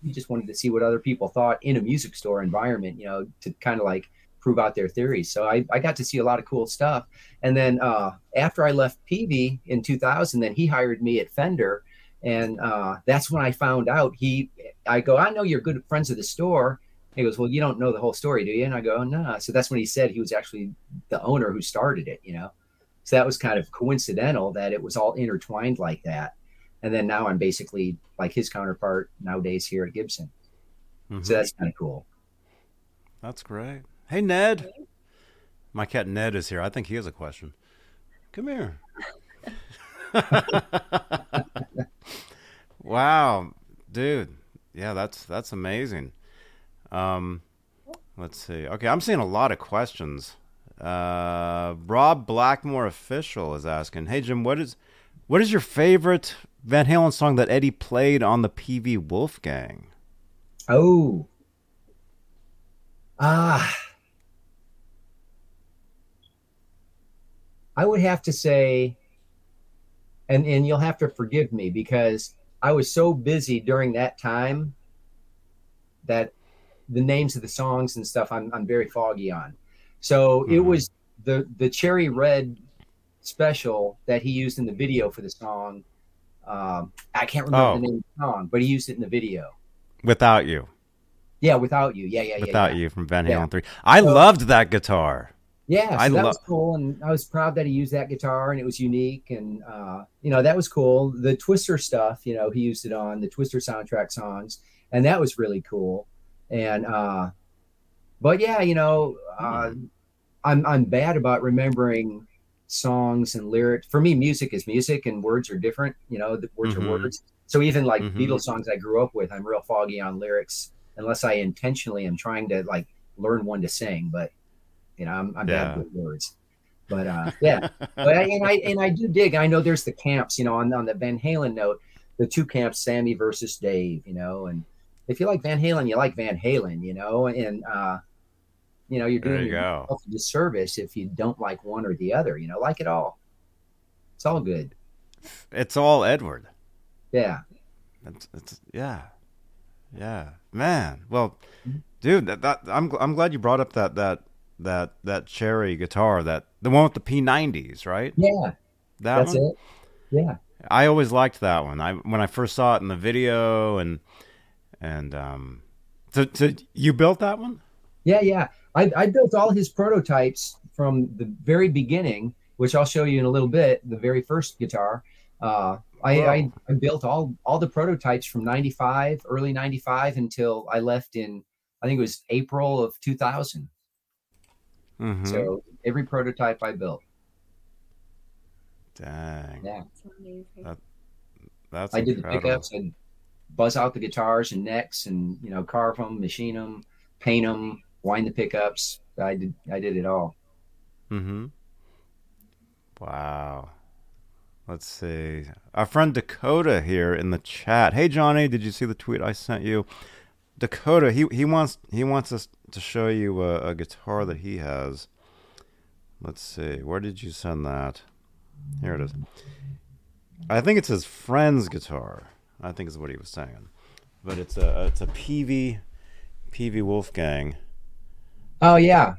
You just wanted to see what other people thought in a music store environment, you know, to kind of like prove out their theories. So I, I got to see a lot of cool stuff. And then uh, after I left Peavey in 2000, then he hired me at Fender. And uh, that's when I found out he, I go, I know you're good friends of the store. He goes, well, you don't know the whole story, do you? And I go, no. So that's when he said he was actually the owner who started it, you know? So that was kind of coincidental that it was all intertwined like that and then now I'm basically like his counterpart nowadays here at Gibson. Mm-hmm. So that's kind of cool. That's great. Hey Ned, my cat Ned is here. I think he has a question. Come here. wow, dude. Yeah, that's that's amazing. Um, let's see. Okay, I'm seeing a lot of questions. Uh, Rob Blackmore official is asking, "Hey Jim, what is what is your favorite Van Halen song that Eddie played on the Peavey Wolfgang? Oh. Ah. I would have to say, and, and you'll have to forgive me because I was so busy during that time that the names of the songs and stuff I'm, I'm very foggy on. So mm-hmm. it was the the cherry red special that he used in the video for the song um, I can't remember oh. the name of the song, but he used it in the video. Without you. Yeah, without you. Yeah, yeah, yeah. Without yeah. you from Van Halen yeah. three. I so, loved that guitar. Yeah, so I that lo- was cool, and I was proud that he used that guitar, and it was unique, and uh, you know that was cool. The Twister stuff, you know, he used it on the Twister soundtrack songs, and that was really cool. And uh, but yeah, you know, uh, mm. I'm I'm bad about remembering songs and lyrics. For me, music is music and words are different. You know, the words mm-hmm. are words. So even like mm-hmm. Beatles songs I grew up with, I'm real foggy on lyrics unless I intentionally am trying to like learn one to sing. But you know, I'm, I'm yeah. bad with words. But uh, yeah, but I, and I and I do dig. I know there's the camps. You know, on on the Van Halen note, the two camps, Sammy versus Dave. You know, and if you like Van Halen, you like Van Halen. You know, and uh, you know, you're doing you yourself a disservice if you don't like one or the other. You know, like it all. It's all good. It's all Edward. Yeah. It's, it's yeah. Yeah, man. Well, dude, that, that I'm I'm glad you brought up that that that that cherry guitar that the one with the P90s, right? Yeah, that that's one? it. Yeah, I always liked that one. I when I first saw it in the video and and um, so, so you built that one? Yeah, yeah. I, I built all his prototypes from the very beginning, which I'll show you in a little bit. The very first guitar. Uh, I, I, I, built all all the prototypes from 95 early 95 until i left in i think it was april of 2000 mm-hmm. so every prototype i built dang yeah that, that's i incredible. did the pickups and buzz out the guitars and necks and you know carve them machine them paint them wind the pickups i did i did it all mm-hmm wow Let's see. Our friend Dakota here in the chat. Hey Johnny, did you see the tweet I sent you? Dakota, he he wants he wants us to show you a, a guitar that he has. Let's see. Where did you send that? Here it is. I think it's his friend's guitar. I think is what he was saying. But it's a it's a Peavey Peavey Wolfgang. Oh yeah.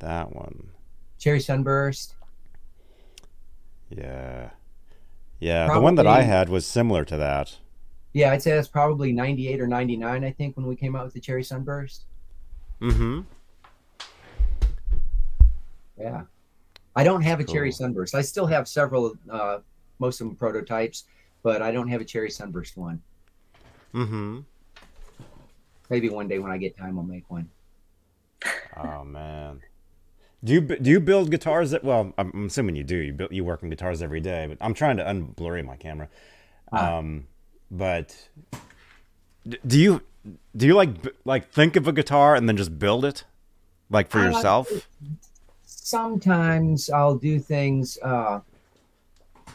That one. Cherry Sunburst. Yeah. Yeah, probably, the one that I had was similar to that. Yeah, I'd say that's probably 98 or 99, I think, when we came out with the Cherry Sunburst. Mm-hmm. Yeah. I don't have a cool. Cherry Sunburst. I still have several, uh, most of them prototypes, but I don't have a Cherry Sunburst one. Mm-hmm. Maybe one day when I get time, I'll make one. Oh, man. Do you do you build guitars? That, well, I'm assuming you do. You build, you work on guitars every day, but I'm trying to unblurry my camera. Uh, um, but do you do you like like think of a guitar and then just build it, like for yourself? Sometimes I'll do things. Uh,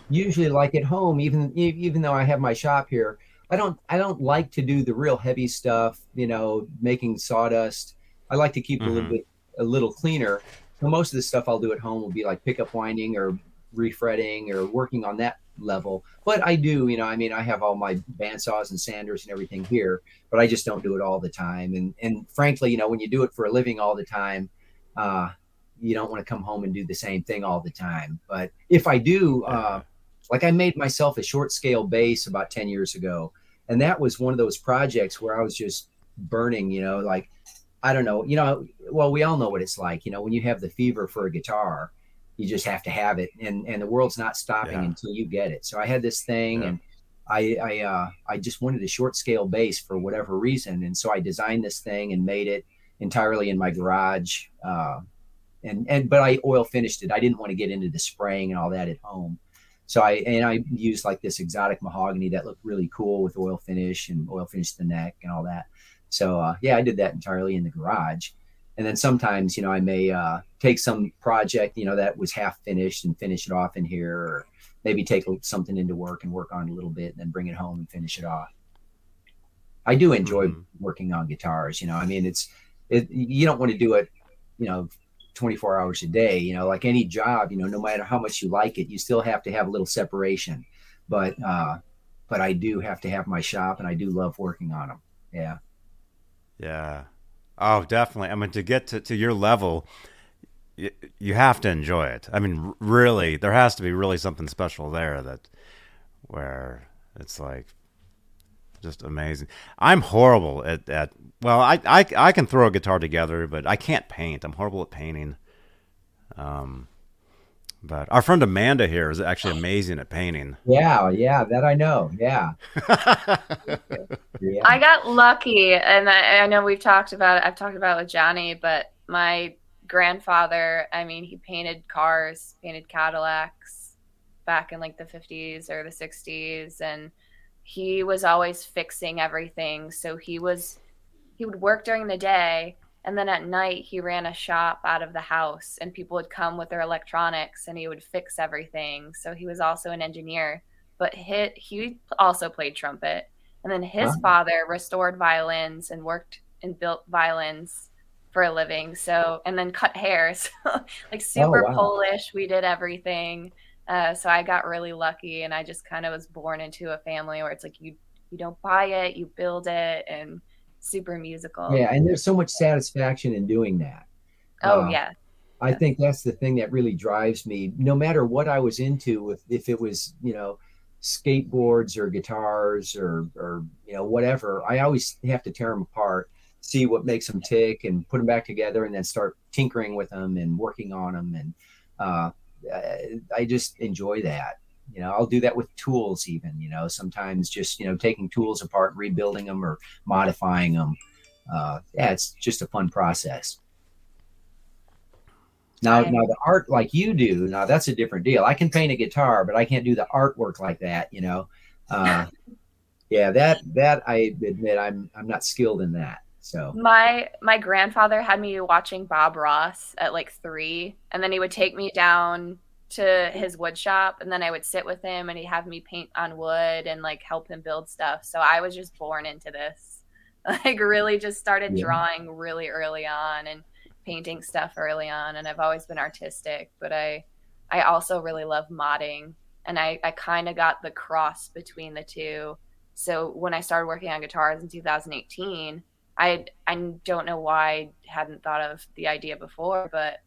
usually, like at home, even even though I have my shop here, I don't I don't like to do the real heavy stuff. You know, making sawdust. I like to keep mm-hmm. a little mm-hmm. bit a little cleaner. So most of the stuff I'll do at home will be like pickup winding or refretting or working on that level. But I do, you know, I mean, I have all my bandsaws and sanders and everything here, but I just don't do it all the time. And and frankly, you know, when you do it for a living all the time, uh, you don't want to come home and do the same thing all the time. But if I do, uh, like I made myself a short scale bass about 10 years ago. And that was one of those projects where I was just burning, you know, like I don't know, you know, well, we all know what it's like, you know, when you have the fever for a guitar, you just have to have it and and the world's not stopping yeah. until you get it. So I had this thing yeah. and I I uh I just wanted a short scale bass for whatever reason and so I designed this thing and made it entirely in my garage uh and and but I oil finished it. I didn't want to get into the spraying and all that at home. So I and I used like this exotic mahogany that looked really cool with oil finish and oil finish the neck and all that. So uh, yeah, I did that entirely in the garage. And then sometimes, you know, I may uh, take some project, you know, that was half finished and finish it off in here, or maybe take something into work and work on it a little bit, and then bring it home and finish it off. I do enjoy mm-hmm. working on guitars. You know, I mean, it's it, you don't want to do it, you know, 24 hours a day. You know, like any job, you know, no matter how much you like it, you still have to have a little separation. But uh, but I do have to have my shop, and I do love working on them. Yeah. Yeah. Oh, definitely. I mean, to get to, to your level, you, you have to enjoy it. I mean, really, there has to be really something special there that where it's like just amazing. I'm horrible at, at well, I, I I can throw a guitar together, but I can't paint. I'm horrible at painting. Um, but our friend Amanda here is actually amazing at painting. Yeah, yeah, that I know. Yeah. yeah. I got lucky, and I, I, know we've talked about it. I've talked about it with Johnny, but my grandfather, I mean, he painted cars, painted Cadillacs back in like the 50s or the 60s, and he was always fixing everything. So he was, he would work during the day and then at night, he ran a shop out of the house, and people would come with their electronics and he would fix everything. So he was also an engineer, but he, he also played trumpet. And then his wow. father restored violins and worked and built violins for a living. So, and then cut hairs, like super oh, wow. Polish. We did everything. Uh, so I got really lucky, and I just kind of was born into a family where it's like you you don't buy it, you build it, and super musical. Yeah, and there's so much satisfaction in doing that. Oh uh, yeah. I think that's the thing that really drives me. No matter what I was into, with if it was, you know, skateboards or guitars or, or, you know, whatever, I always have to tear them apart, see what makes them tick and put them back together and then start tinkering with them and working on them. And uh, I just enjoy that. You know, I'll do that with tools even, you know, sometimes just, you know, taking tools apart, rebuilding them or modifying them. Uh, yeah, it's just a fun process. Now, now the art like you do, now that's a different deal. I can paint a guitar, but I can't do the artwork like that. You know, uh, yeah, that that I admit I'm I'm not skilled in that. So my my grandfather had me watching Bob Ross at like three, and then he would take me down to his wood shop, and then I would sit with him, and he'd have me paint on wood and like help him build stuff. So I was just born into this. Like really, just started yeah. drawing really early on, and painting stuff early on and I've always been artistic, but I I also really love modding and I, I kind of got the cross between the two. So when I started working on guitars in 2018, I I don't know why I hadn't thought of the idea before, but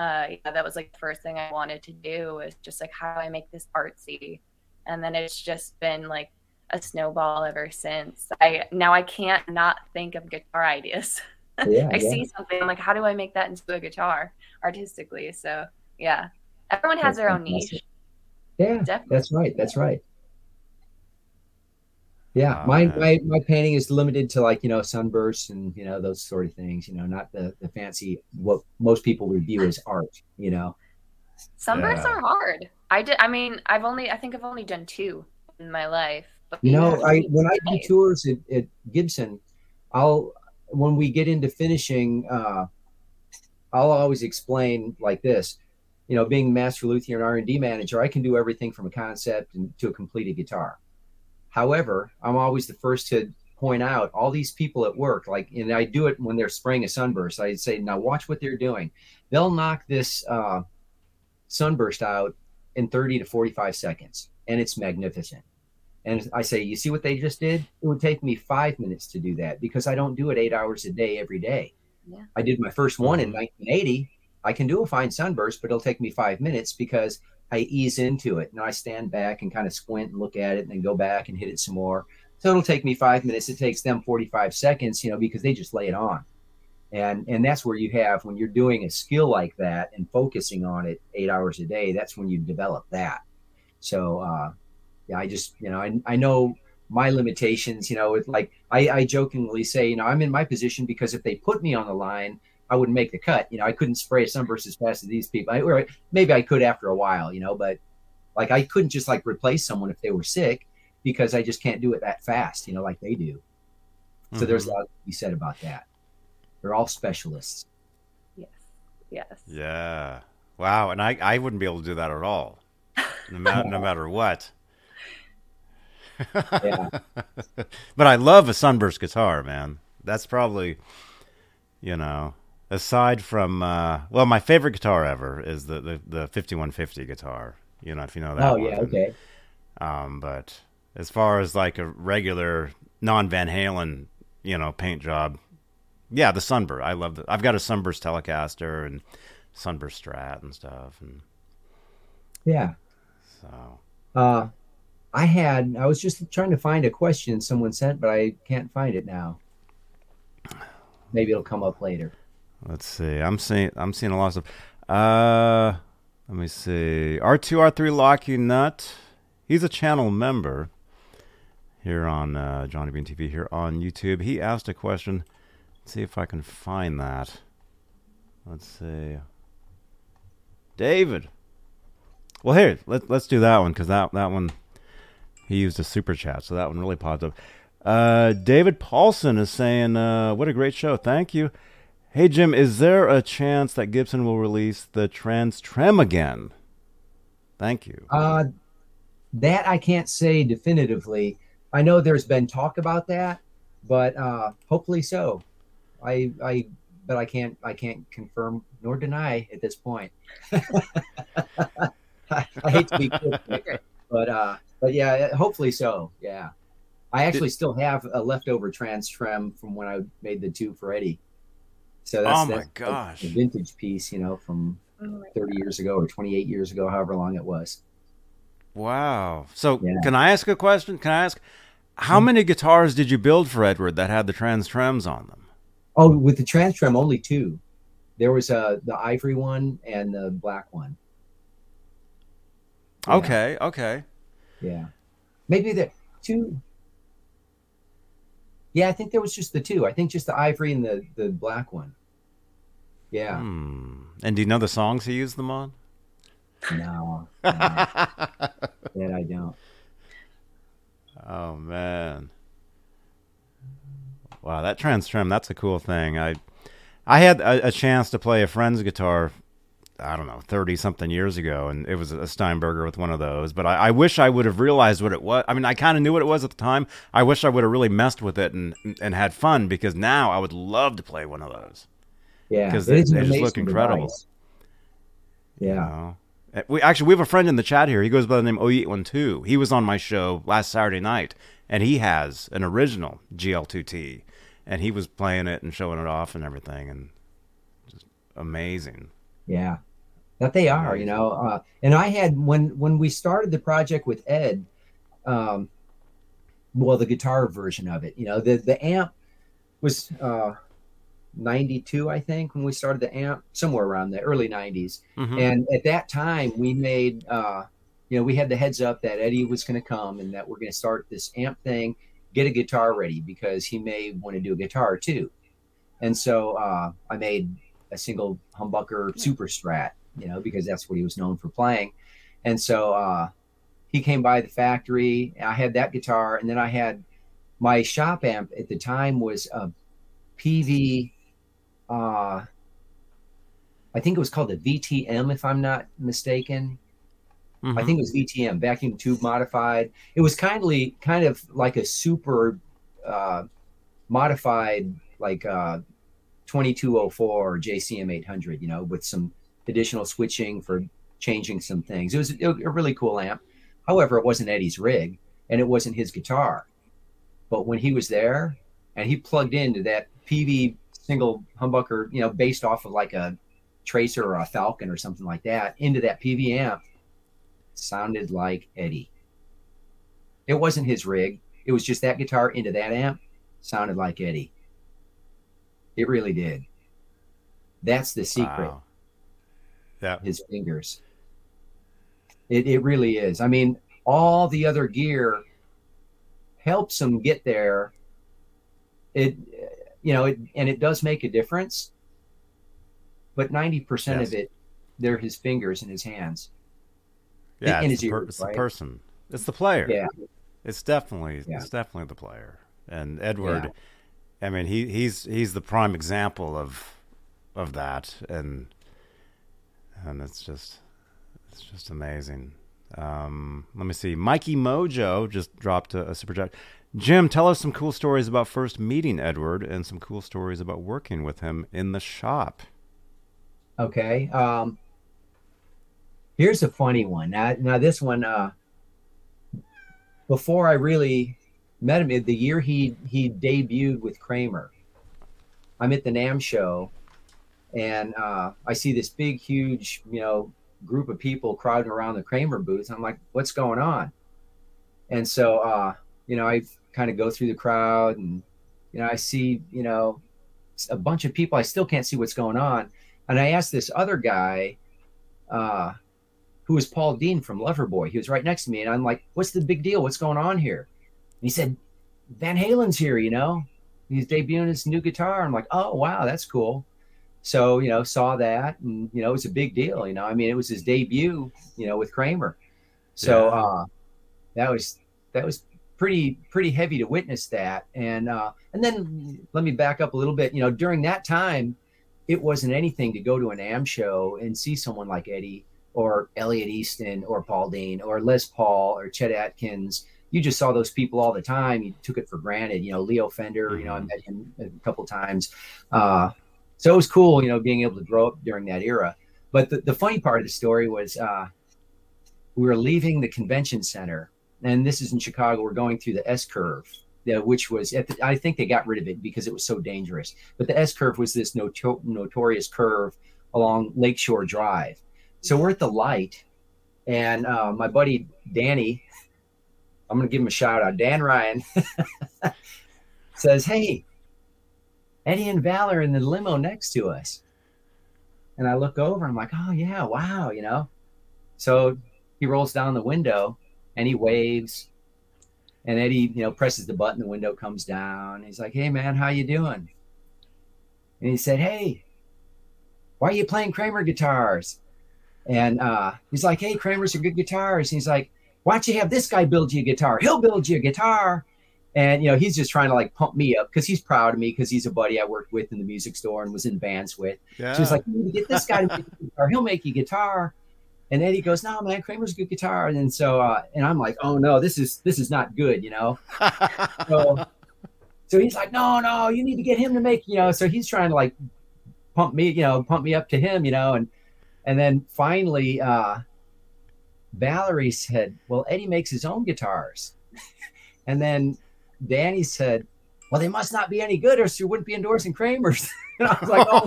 uh, yeah, that was like the first thing I wanted to do was just like how do I make this artsy, and then it's just been like a snowball ever since. I now I can't not think of guitar ideas. yeah, I yeah. see something. I'm like, how do I make that into a guitar artistically? So yeah, everyone has that's their own niche. Yeah, Definitely. that's right. That's right. Yeah, my, my my painting is limited to like you know sunbursts and you know those sort of things. You know, not the the fancy what most people review as art. You know, sunbursts yeah. are hard. I did. I mean, I've only I think I've only done two in my life. But you know, I when I do tours at, at Gibson, I'll when we get into finishing, uh, I'll always explain like this. You know, being master luthier and R and D manager, I can do everything from a concept and to a completed guitar. However, I'm always the first to point out all these people at work, like, and I do it when they're spraying a sunburst. I say, now watch what they're doing. They'll knock this uh, sunburst out in 30 to 45 seconds, and it's magnificent. And I say, you see what they just did? It would take me five minutes to do that because I don't do it eight hours a day every day. Yeah. I did my first one in 1980. Mm-hmm. I can do a fine sunburst, but it'll take me five minutes because I ease into it and I stand back and kind of squint and look at it and then go back and hit it some more. So it'll take me five minutes. It takes them 45 seconds, you know, because they just lay it on. And and that's where you have when you're doing a skill like that and focusing on it eight hours a day, that's when you develop that. So uh, yeah, I just, you know, I, I know my limitations, you know, it's like I, I jokingly say, you know, I'm in my position because if they put me on the line, I wouldn't make the cut. You know, I couldn't spray a sunburst as fast as these people. I, or maybe I could after a while, you know, but like I couldn't just like replace someone if they were sick because I just can't do it that fast, you know, like they do. So mm-hmm. there's a lot to be said about that. They're all specialists. Yes. Yes. Yeah. Wow. And I, I wouldn't be able to do that at all, no, matter, no matter what yeah. but I love a sunburst guitar, man. That's probably, you know, aside from uh, well, my favorite guitar ever is the the, the 5150 guitar. You know, if you know that. Oh one. yeah, okay. Um, but as far as like a regular non Van Halen, you know, paint job, yeah, the Sunburst. I love the. I've got a Sunburst Telecaster and Sunburst Strat and stuff, and yeah. So. Uh, I had I was just trying to find a question someone sent, but I can't find it now. Maybe it'll come up later. Let's see. I'm seeing I'm seeing a lot of. Uh let me see. R2 R3 Locky Nut. He's a channel member here on uh, Johnny Bean TV here on YouTube. He asked a question. Let's see if I can find that. Let's see. David. Well, here, let, let's do that one because that, that one he used a super chat, so that one really popped up. Uh, David Paulson is saying, uh, "What a great show! Thank you." Hey Jim, is there a chance that Gibson will release the Trans Trem again? Thank you. Uh, that I can't say definitively. I know there's been talk about that, but uh, hopefully so. I, I, but I can't, I can't confirm nor deny at this point. I, I hate to be quick, but uh, but yeah, hopefully so. Yeah. I actually Did, still have a leftover trans trem from when I made the two for Eddie. So that's, oh my that's gosh, a, a vintage piece, you know, from oh 30 years ago or 28 years ago, however long it was. Wow. So yeah. can I ask a question? Can I ask how mm-hmm. many guitars did you build for Edward that had the trans trems on them? Oh, with the trans trem, only two. There was uh, the ivory one and the black one. Yeah. Okay. Okay. Yeah. Maybe the two. Yeah, I think there was just the two. I think just the ivory and the the black one. Yeah. Hmm. And do you know the songs he used them on? No. no. that I don't. Oh man. Wow, that trans trem, that's a cool thing. I I had a, a, chance to play a friend's guitar I don't know, 30 something years ago, and it was a Steinberger with one of those. But I, I wish I would have realized what it was. I mean, I kind of knew what it was at the time. I wish I would have really messed with it and and had fun because now I would love to play one of those. Yeah, because they, they just look incredible. Device. Yeah. You know? Uh, we actually we have a friend in the chat here. He goes by the name O812. He was on my show last Saturday night, and he has an original GL2T, and he was playing it and showing it off and everything, and just amazing. Yeah, that they are, you know. Uh, and I had when when we started the project with Ed, um, well, the guitar version of it, you know, the the amp was uh, 92 i think when we started the amp somewhere around the early 90s mm-hmm. and at that time we made uh you know we had the heads up that eddie was going to come and that we're going to start this amp thing get a guitar ready because he may want to do a guitar too. And so uh i made a single humbucker super strat you know because that's what he was known for playing. And so uh he came by the factory i had that guitar and then i had my shop amp at the time was a Peavey uh, I think it was called the VTM, if I'm not mistaken. Mm-hmm. I think it was VTM, vacuum tube modified. It was kindly kind of like a super uh, modified, like uh, 2204 or JCM 800, you know, with some additional switching for changing some things. It was a, a really cool amp. However, it wasn't Eddie's rig and it wasn't his guitar. But when he was there and he plugged into that Peavey single humbucker, you know, based off of like a Tracer or a Falcon or something like that into that Peavey amp sounded like Eddie. It wasn't his rig. It was just that guitar into that amp sounded like Eddie. It really did. That's the secret. Wow. Yeah. His fingers. It, it really is. I mean, all the other gear helps him get there. It you know, it, and it does make a difference. But ninety percent yes. of it, they're his fingers and his hands. Yeah, in, it's, his per- it's right? the person. It's the player. Yeah, it's definitely yeah. it's definitely the player. And Edward, yeah. I mean, he he's he's the prime example of of that, and and it's just it's just amazing. Um, let me see. Mikey Mojo just dropped a, a super chat. Jim, tell us some cool stories about first meeting Edward and some cool stories about working with him in the shop. Okay. Um, here's a funny one. Now, now this one, uh, before I really met him, the year he he debuted with Kramer, I'm at the NAMM show, and uh, I see this big, huge, you know, group of people crowding around the Kramer booth. I'm like, what's going on? And so, uh, you know, I kind of go through the crowd and you know i see you know a bunch of people i still can't see what's going on. And i asked this other guy uh who was paul dean from loverboy he was right next to me and i'm like what's the big deal? What's going on here? And he said van halen's here you know. He's debuting his new guitar. I'm like oh wow that's cool. So you know saw that and you know it was a big deal you know. I mean it was his debut you know with kramer. So yeah. uh that was that was pretty pretty heavy to witness that. And uh, and then let me back up a little bit. You know, during that time, it wasn't anything to go to a NAMM show and see someone like Eddie or Elliot Easton or Paul Dean or Les Paul or Chet Atkins. You just saw those people all the time. You took it for granted. You know, Leo Fender. You know, I mm-hmm. met him a couple times. Uh, so it was cool. You know, being able to grow up during that era. But the, the funny part of the story was uh, we were leaving the convention center and this is in Chicago. We're going through the S curve, which was the, I think they got rid of it because it was so dangerous. But the S curve was this noto- notorious curve along Lakeshore Drive. So we're at the light, and uh, my buddy Danny, I'm going to give him a shout out. Dan Ryan says, "Hey, Eddie and Val are in the limo next to us." And I look over, I'm like, "Oh yeah, wow," you know. So he rolls down the window and he waves and Eddie, you know, presses the button, the window comes down. He's like, "Hey, man, how you doing?" And he said, "Hey, why are you playing Kramer guitars?" And uh, he's like, "Hey, Kramer's are good guitars." And he's like, "Why don't you have this guy build you a guitar? He'll build you a guitar." And you know, he's just trying to like pump me up because he's proud of me because he's a buddy I worked with in the music store and was in bands with. Yeah. So he's like, "You need to get this guy to make a guitar. He'll make you a guitar." And Eddie goes, "No, man, Kramer's a good guitar." And then so, uh, and I'm like, "Oh no, this is this is not good," you know. so, so he's like, "No, no, you need to get him to make," you know. So he's trying to like pump me, you know, pump me up to him, you know, and and then finally, uh, Valerie said, "Well, Eddie makes his own guitars," and then Danny said, "Well, they must not be any good, or she wouldn't be endorsing Kramer's." And I was like, oh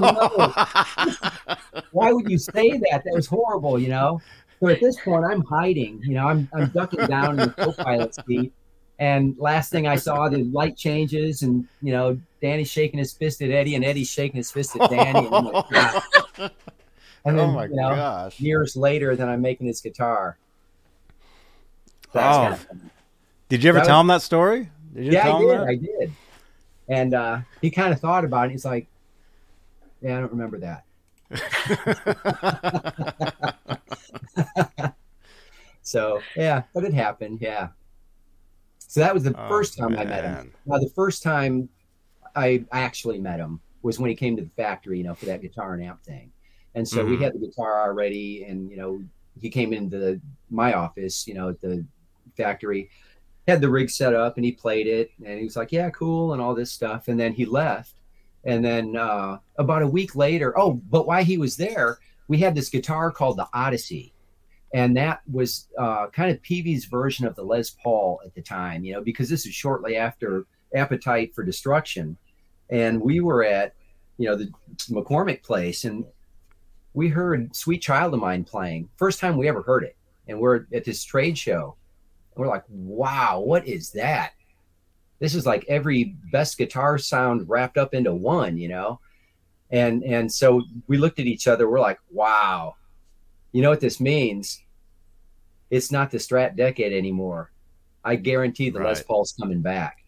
no. Why would you say that? That was horrible, you know? So at this point, I'm hiding, you know, I'm, I'm ducking down in the co-pilot seat. And last thing I saw, the light changes, and you know, Danny's shaking his fist at Eddie, and Eddie's shaking his fist at Danny. And, like, and then, oh my you know, gosh! Years later, then I'm making his guitar. That's oh. Did you ever tell was, him that story? Did yeah, I did. I did. And uh, he kind of thought about it. He's like, yeah, I don't remember that. so yeah, but it happened. Yeah. So that was the oh, first time man. I met him. Now the first time I actually met him was when he came to the factory, you know, for that guitar and amp thing. And so mm-hmm. we had the guitar already, and you know, he came into the, my office, you know, at the factory, had the rig set up, and he played it, and he was like, "Yeah, cool," and all this stuff. And then he left, and then uh, about a week later, oh, but while he was there, we had this guitar called the Odyssey. And that was uh, kind of Peavey's version of the Les Paul at the time, you know, because this is shortly after Appetite for Destruction. And we were at, you know, the McCormick place and we heard Sweet Child o' Mine playing. First time we ever heard it. And we're at this trade show. And we're like, wow, what is that? This is like every best guitar sound wrapped up into one, you know? And and so we looked at each other, we're like, wow, you know what this means? It's not the Strat Decade anymore. I guarantee the right. Les Paul's coming back.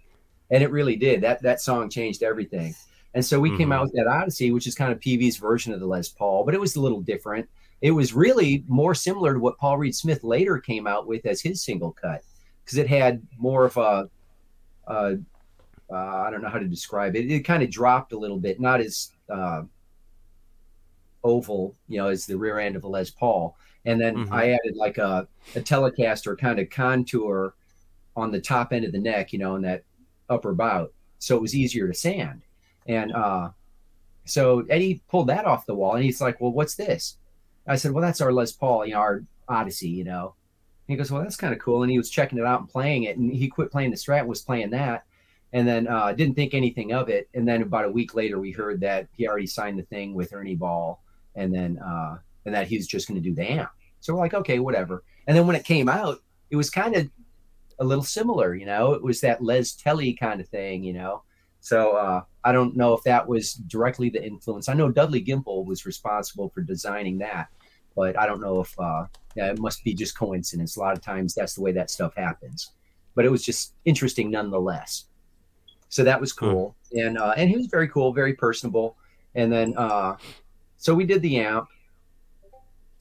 And it really did. That that song changed everything. And so we mm-hmm. came out with that Odyssey, which is kind of Peavey's version of the Les Paul, but it was a little different. It was really more similar to what Paul Reed Smith later came out with as his single cut, because it had more of a uh, uh, I don't know how to describe it. It kind of dropped a little bit, not as uh, oval, you know, as the rear end of a Les Paul. And then mm-hmm. I added like a, a Telecaster kind of contour on the top end of the neck, you know, in that upper bout. So it was easier to sand. And uh, so Eddie pulled that off the wall and he's like, Well, what's this? I said, Well, that's our Les Paul, you know, our Odyssey, you know he goes, well, that's kind of cool. And he was checking it out and playing it. And he quit playing the Strat, was playing that, and then uh, didn't think anything of it. And then about a week later, we heard that he already signed the thing with Ernie Ball, and then uh, and that he was just going to do the amp. So we're like, okay, whatever. And then when it came out, it was kind of a little similar, you know. It was that Les Telly kind of thing, you know. So uh, I don't know if that was directly the influence. I know Dudley Gimpel was responsible for designing that, but I don't know if uh, yeah, it must be just coincidence. A lot of times that's the way that stuff happens. But it was just interesting nonetheless. So that was cool. Hmm. And uh, and he was very cool, very personable. And then uh, so we did the amp.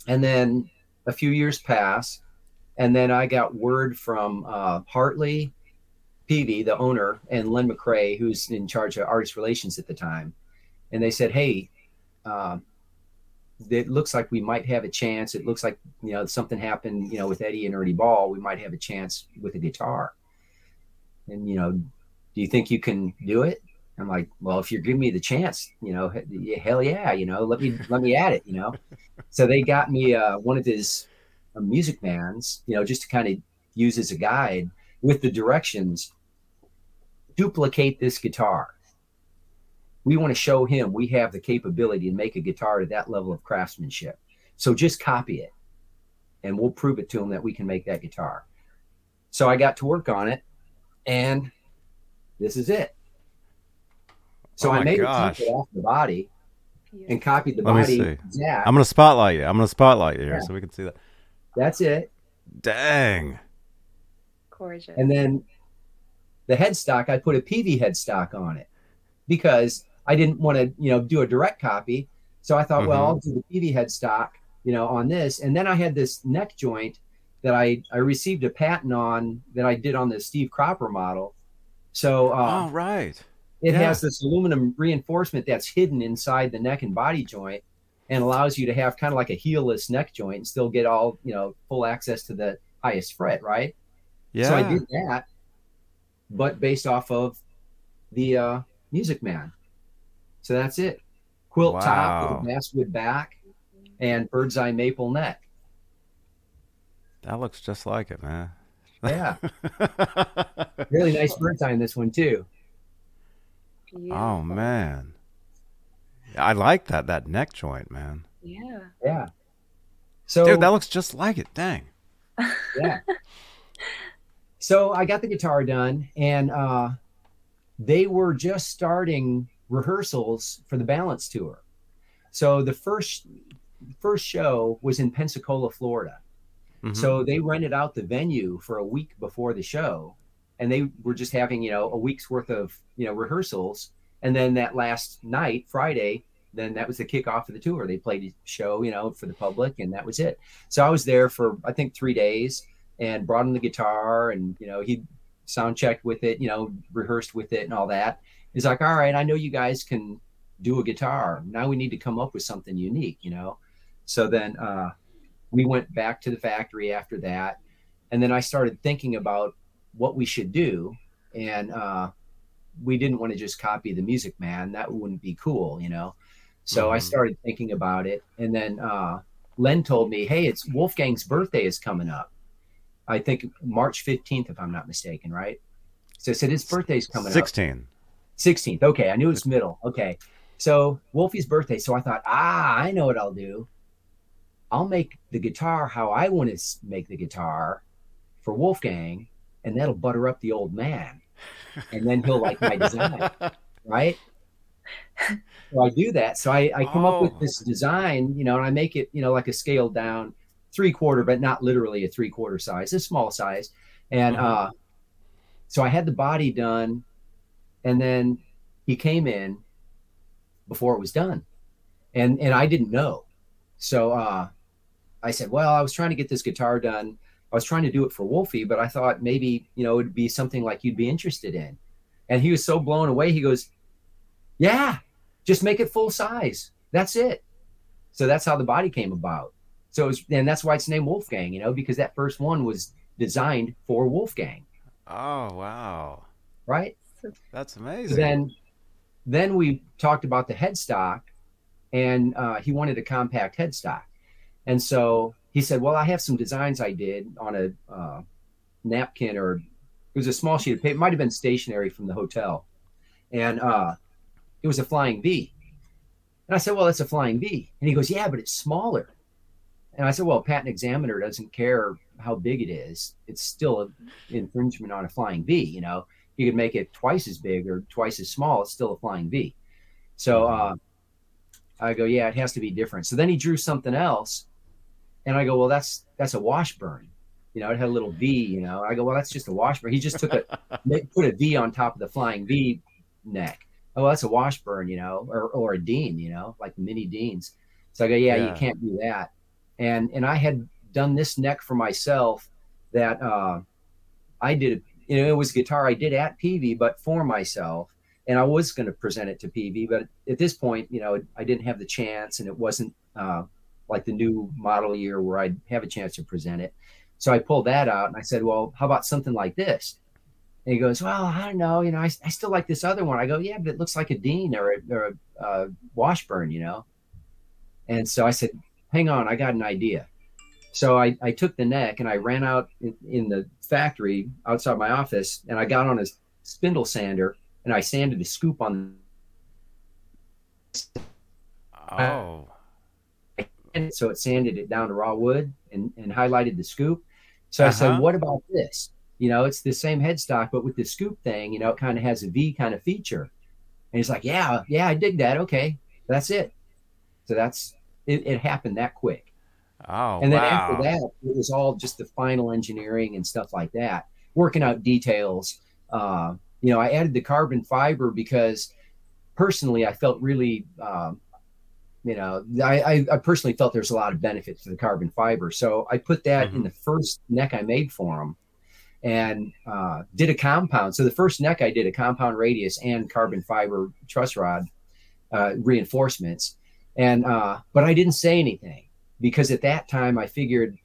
And then a few years pass. And then I got word from uh, Hartley Peavey, the owner, and Len McRae, who's in charge of artist relations at the time. And they said, Hey, uh, it looks like we might have a chance. It looks like you know something happened, you know, with Eddie and Ernie Ball. We might have a chance with a guitar. And you know, do you think you can do it? I'm like, well, if you're giving me the chance, you know, hell yeah, you know, let me let me at it, you know. so they got me uh, one of his uh, Music Mans, you know, just to kind of use as a guide with the directions duplicate this guitar. We want to show him we have the capability to make a guitar to that level of craftsmanship. So just copy it and we'll prove it to him that we can make that guitar. So I got to work on it and this is it. So Oh I made gosh. it off the body and copied the Let me see. exact. I'm gonna spotlight you. I'm gonna spotlight you here Yeah. so we can see that. That's it. Dang. Gorgeous. And then the headstock, I put a Peavey headstock on it because I didn't want to, you know, do a direct copy. So I thought, well, Mhm. I'll do the Peavey headstock, you know, on this. And then I had this neck joint that I I received a patent on that I did on the Steve Cropper model. So uh, oh right. it yeah. has this aluminum reinforcement that's hidden inside the neck and body joint and allows you to have kind of like a heelless neck joint and still get all, you know, full access to the highest fret, right? Yeah. So I did that, but based off of the uh, Music Man. So that's it. Quilt top Wow. with a basswood back and bird's eye maple neck. That looks just like it, man. Yeah, really nice bird's eye in this one too. oh man. I like that that neck joint, man. Yeah. Yeah. So Dude, that looks just like it. Dang. yeah. So I got the guitar done, and uh, they were just starting rehearsals for the Balance tour. So the first first show was in Pensacola, Florida. Mhm. So they rented out the venue for a week before the show, and they were just having you know a week's worth of you know rehearsals, and then that last night, Friday, then that was the kickoff of the tour. They played a show you know for the public, and that was it. So I was there for I think three days, and brought him the guitar, and you know he sound checked with it, you know rehearsed with it, and all that. He's like, all right, I know you guys can do a guitar. Now we need to come up with something unique, you know. So then uh, we went back to the factory after that, and then I started thinking about what we should do, and uh, we didn't want to just copy the Music Man. That wouldn't be cool, you know. So I Mhm. started thinking about it, and then uh, Len told me, "Hey, it's Wolfgang's birthday is coming up. I think March fifteenth, if I'm not mistaken, right?" So I said his birthday's coming up. 16. 16th. Okay, I knew it was middle. Okay. So Wolfie's birthday. So I thought, ah, I know what I'll do. I'll make the guitar how I want to make the guitar for Wolfgang, and that'll butter up the old man. And then he'll like my design, right? So I do that. So I, I come up with Oh. this design, you know, and I make it, you know, like a scaled down three quarter, but not literally a three quarter size, a small size. And Mhm. uh, so I had the body done, and then he came in before it was done, and and I didn't know. So uh, I said, well, I was trying to get this guitar done. I was trying to do it for Wolfie, but I thought maybe you know it'd be something like you'd be interested in. And he was so blown away. He goes, "Yeah, just make it full size. That's it." So that's how the body came about. So it was, and that's why it's named Wolfgang, you know, because that first one was designed for Wolfgang, Oh, wow. right? That's amazing. then, then we talked about the headstock, and uh, he wanted a compact headstock, and so he said, "Well, I have some designs I did on a uh, napkin, or it was a small sheet of paper. It might have been stationery from the hotel, and uh, it was a flying V." And I said, "Well, it's a flying V," and he goes, "Yeah, but it's smaller." And I said, "Well, patent examiner doesn't care how big it is. It's still an infringement on a flying V, you know." You could make it twice as big or twice as small. It's still a flying V. So uh, I go, yeah, it has to be different. So then he drew something else, and I go, well, that's that's a Washburn. You know, it had a little V. You know, I go, well, that's just a Washburn. He just took a put a V on top of the flying V neck. Oh, that's a Washburn. You know, or or a Dean. You know, like mini Deans. So I go, yeah, Yeah. you can't do that. And and I had done this neck for myself that uh, I did. You know, it was guitar I did at Peavey, but for myself. And I was going to present it to Peavey, but at this point, you know, I didn't have the chance, and it wasn't uh, like the new model year where I'd have a chance to present it. So I pulled that out and I said, well, how about something like this? And he goes, well, I don't know. You know, I, I still like this other one. I go, yeah, but it looks like a Dean or a, or a uh, Washburn, you know? And so I said, hang on, I got an idea. So I, I took the neck and I ran out in, in the factory outside my office and I got on a spindle sander and I sanded the scoop on. Oh. And so it sanded it down to raw wood and, and highlighted the scoop. So uh-huh. I said, uh-huh. what about this? You know, it's the same headstock, but with the scoop thing, you know, it kind of has a V kind of feature. And he's like, yeah, yeah, I dig that. Okay, that's it. So that's it, it happened that quick. Oh, and then wow. after that, it was all just the final engineering and stuff like that, working out details. Uh, you know, I added the carbon fiber because personally, I felt really, um, you know, I, I, personally felt there's a lot of benefit to the carbon fiber. So I put that mm-hmm. in the first neck I made for them and uh, did a compound. So the first neck I did a compound radius and carbon fiber truss rod uh, reinforcements. And, uh, but I didn't say anything because at that time I figured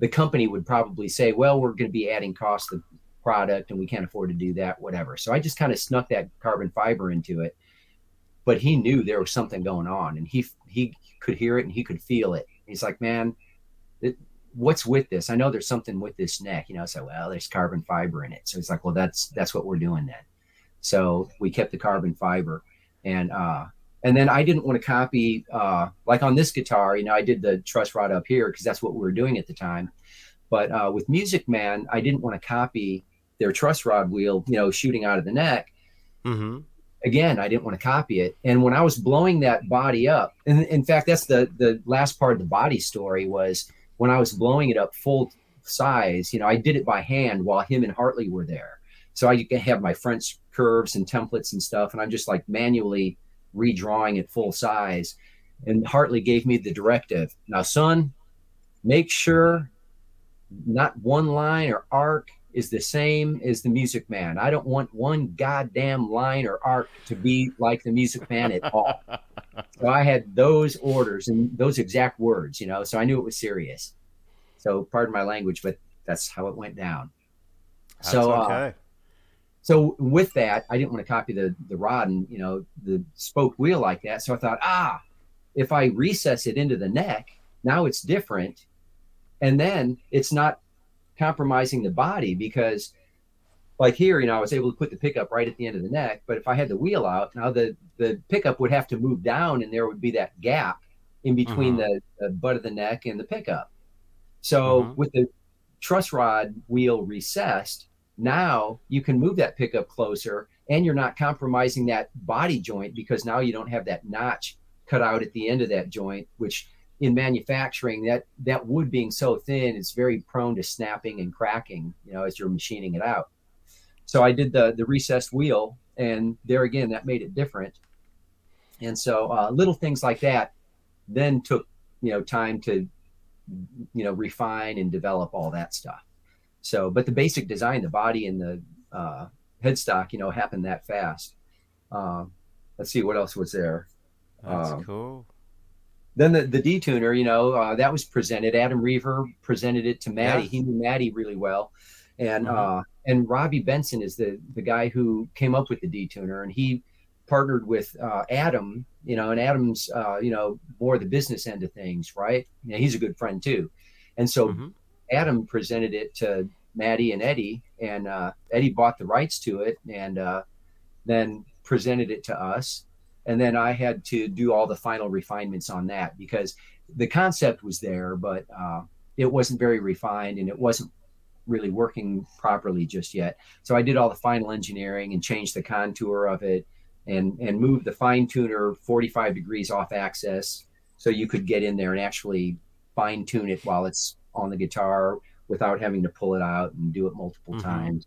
the company would probably say, well, we're going to be adding cost of product and we can't afford to do that, whatever. So I just kind of snuck that carbon fiber into it. But he knew there was something going on and he he could hear it and he could feel it. He's like, man, it, what's with this? I know there's something with this neck. You know, so well, there's carbon fiber in it. So he's like, well, that's that's what we're doing then. So we kept the carbon fiber and uh and then I didn't want to copy, uh, like on this guitar, you know, I did the truss rod up here because that's what we were doing at the time. But uh, with Music Man, I didn't want to copy their truss rod wheel, you know, shooting out of the neck. Mm-hmm. Again, I didn't want to copy it. And when I was blowing that body up, and in fact, that's the the last part of the body story was when I was blowing it up full size. You know, I did it by hand while him and Hartley were there, so I could have my French curves and templates and stuff, and I'm just like manually redrawing at full size. And Hartley gave me the directive now, son, make sure not one line or arc is the same as the music man. I don't want one goddamn line or arc to be like the music man at all. so I had those orders and those exact words, you know, so I knew it was serious. So pardon my language, but that's how it went down. That's so, uh, okay. uh, so with that, I didn't want to copy the the rod and you know the spoke wheel like that. So I thought, ah, if I recess it into the neck, now it's different, and then it's not compromising the body because, like here, you know, I was able to put the pickup right at the end of the neck. But if I had the wheel out, now the the pickup would have to move down, and there would be that gap in between uh-huh. the, the, butt of the neck and the pickup. So uh-huh. with the truss rod wheel recessed now you can move that pickup closer and you're not compromising that body joint because now you don't have that notch cut out at the end of that joint, which in manufacturing that that wood being so thin is very prone to snapping and cracking, you know, as you're machining it out. So I did the the recessed wheel, and there again, that made it different. And so uh, little things like that then took you know time to you know refine and develop all that stuff. So, but the basic design, the body and the uh, headstock, you know, happened that fast. Um, let's see what else was there. That's um, cool. Then the, the detuner, you know, uh, that was presented. Adam Reaver presented it to Maddie. Yeah. He knew Maddie really well, and mm-hmm. uh, and Robbie Benson is the the guy who came up with the detuner, and he partnered with uh, Adam. You know, and Adam's uh, you know more the business end of things, right? Yeah, he's a good friend too, and so mm-hmm. Adam presented it to Maddie and Eddie, and uh, Eddie bought the rights to it and uh, then presented it to us. And then I had to do all the final refinements on that because the concept was there, but uh, it wasn't very refined and it wasn't really working properly just yet. So I did all the final engineering and changed the contour of it and and moved the fine tuner 45 degrees off axis so you could get in there and actually fine tune it while it's on the guitar without having to pull it out and do it multiple mm-hmm. times.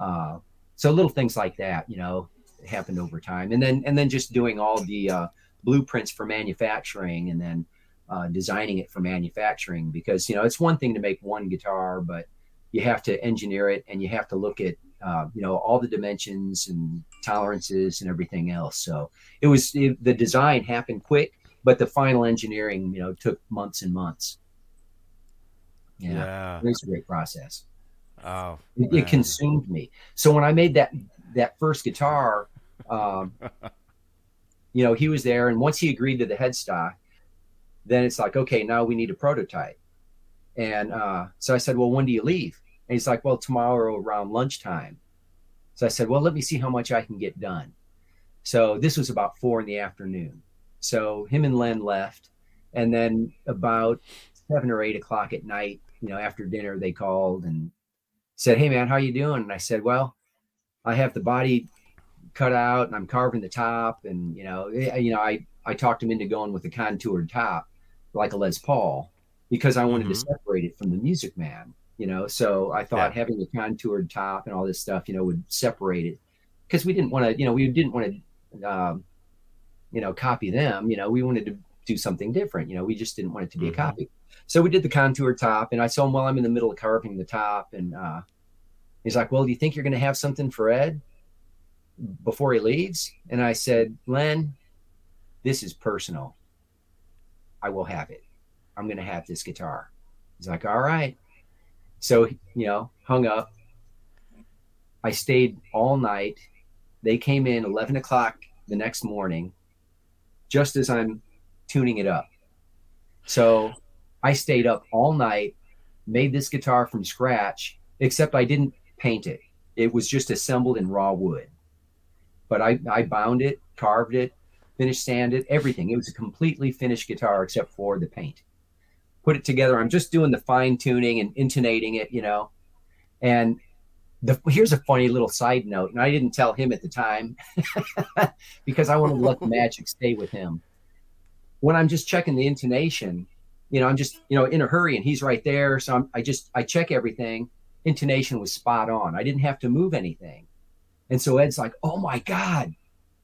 Uh, so little things like that, you know, happened over time, and then and then just doing all the uh, blueprints for manufacturing, and then uh, designing it for manufacturing because you know it's one thing to make one guitar, but you have to engineer it and you have to look at uh, you know all the dimensions and tolerances and everything else. So it was it, the design happened quick, but the final engineering you know took months and months. Yeah, yeah. it's a great process. Oh, it, it, consumed me. So when I made that that first guitar, um, you know, he was there, and once he agreed to the headstock, then it's like, okay, now we need a prototype. And uh, so I said, Well, when do you leave? And he's like, Well, tomorrow around lunchtime. So I said, Well, let me see how much I can get done. So this was about four in the afternoon. So him and Len left. And then about seven or eight o'clock at night, you know, after dinner, they called and said, Hey man, how you doing? And I said, Well, I have the body cut out and I'm carving the top. And, you know, eh, you know, I, I talked him into going with the contoured top like a Les Paul because I wanted mm-hmm. to separate it from the Music Man, you know. So I thought yeah. having a contoured top and all this stuff, you know, would separate it because we didn't want to, you know, we didn't want to, um, you know, copy them. You know, we wanted to do something different. You know, we just didn't want it to be mm-hmm. a copy. So we did the contour top, and I saw him while I'm in the middle of carving the top, and uh, he's like, "Well, do you think you're going to have something for Ed before he leaves?" And I said, "Len, this is personal. I will have it. I'm going to have this guitar. He's like, all right. So, you know, hung up. I stayed all night. They came in 11 o'clock the next morning, just as I'm tuning it up. So I stayed up all night, made this guitar from scratch, except I didn't paint it. It was just assembled in raw wood. But I, I bound it, carved it, finished sanded, everything. It was a completely finished guitar except for the paint. Put it together. I'm just doing the fine tuning and intonating it, you know. And the, here's a funny little side note, and I didn't tell him at the time because I wanted to let the magic stay with him. When I'm just checking the intonation, you know, I'm just you know in a hurry, and he's right there, so I'm, I just I check everything. Intonation was spot on. I didn't have to move anything, and so Ed's like, "Oh my god,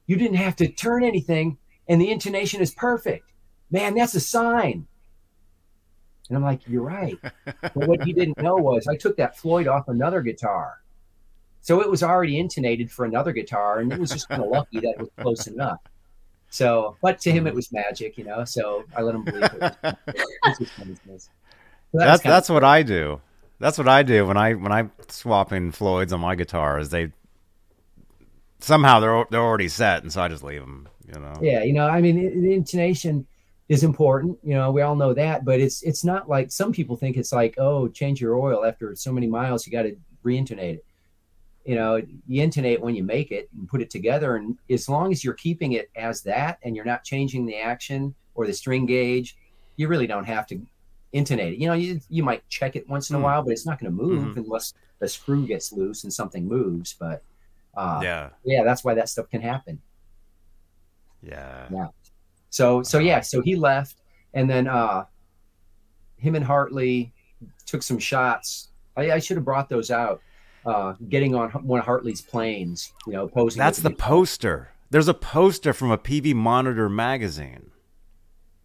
you didn't have to turn anything, and the intonation is perfect. Man, that's a sign. And I'm like, you're right. but what he didn't know was I took that Floyd off another guitar. So it was already intonated for another guitar, and it was just kind of lucky that it was close enough. So, but to him, it mm-hmm. was magic, you know. So I let him believe it. Was, it was so that that's that's what I do. That's what I do when I when I swap in Floyds on my guitar. Is they somehow they're they're already set, and so I just leave them. You know. Yeah, you know, I mean, the intonation is important. You know, we all know that, but it's it's not like some people think it's like, oh, change your oil after so many miles, you got to re-intonate it. You know, you intonate when you make it and put it together, and as long as you're keeping it as that, and you're not changing the action or the string gauge, you really don't have to intonate it. You know, you you might check it once in a mm. while, but it's not going to move mm-hmm. unless the screw gets loose and something moves. But uh, yeah, yeah, that's why that stuff can happen. Yeah, yeah. So so yeah, so he left, and then uh, him and Hartley took some shots. I, I should have brought those out. Uh, getting on one of Hartley's planes, you know, posing. That's the poster. There's a poster from a Peavey Monitor magazine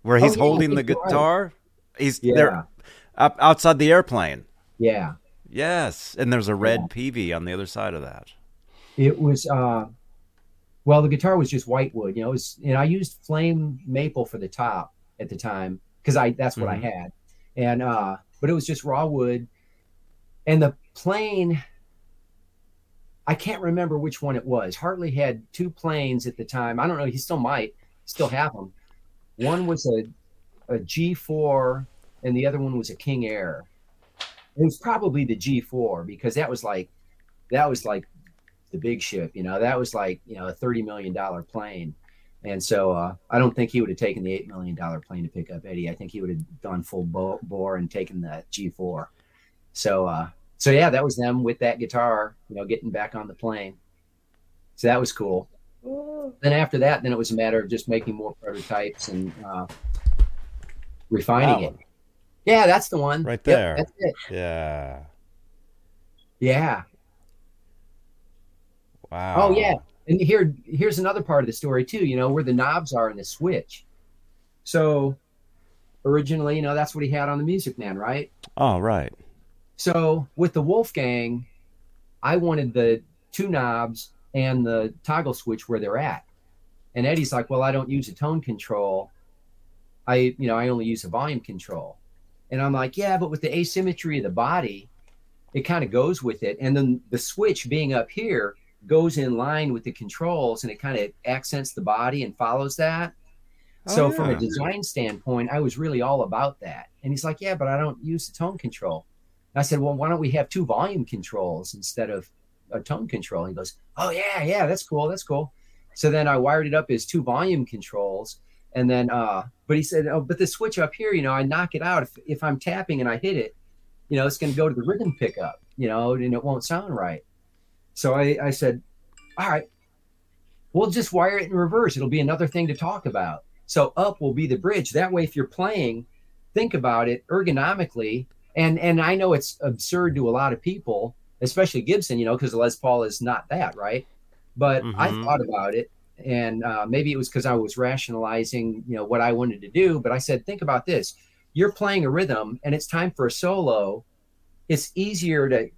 where he's oh, yeah, holding the guitar. Right. He's yeah. there up outside the airplane. Yeah. Yes, and there's a red yeah. Peavey on the other side of that. It was uh, well, the guitar was just white wood. You know, it was, and I used flame maple for the top at the time because I that's what mm-hmm. I had, and uh, but it was just raw wood, and the plane. I can't remember which one it was. Hartley had two planes at the time. I don't know. He still might still have them. One was a a G4, and the other one was a King Air. It was probably the G4 because that was like that was like the big ship. You know, that was like you know a thirty million dollar plane, and so uh, I don't think he would have taken the eight million dollar plane to pick up Eddie. I think he would have gone full bore and taken the G four. So uh, so yeah, that was them with that guitar. You know, getting back on the plane. So that was cool. Then after that, then it was a matter of just making more prototypes and uh, refining it. Yeah, that's the one. Right there. Yep, yeah. Yeah. Wow. Oh yeah, and here here's another part of the story too. You know where the knobs are in the switch. So originally, you know, that's what he had on the Music Man, right? Oh, right. So with the Wolfgang, I wanted the two knobs and the toggle switch where they're at. And Eddie's like, "Well, I don't use a tone control. I, you know, I only use a volume control." And I'm like, "Yeah, but with the asymmetry of the body, it kind of goes with it. And then the switch being up here, goes in line with the controls and it kind of accents the body and follows that. Oh, so oh, from a design standpoint, I was really all about that. And he's like, "Yeah, but I don't use the tone control." I said, "Well, why don't we have two volume controls instead of a tone control?" He goes, "Oh yeah, yeah, that's cool, that's cool." So then I wired it up as two volume controls, and then, uh, but he said, "Oh, but the switch up here, you know, I knock it out if if I'm tapping and I hit it, you know, it's going to go to the rhythm pickup, you know, and it won't sound right." So I I said, "All right." We'll just wire it in reverse. It'll be another thing to talk about. So up will be the bridge. That way, if you're playing, think about it ergonomically. And and I know it's absurd to a lot of people, especially Gibson, you know, because Les Paul is not that, right? But mm-hmm. I thought about it, and uh, maybe it was because I was rationalizing, you know, what I wanted to do. But I said, think about this: you're playing a rhythm, and it's time for a solo. It's easier to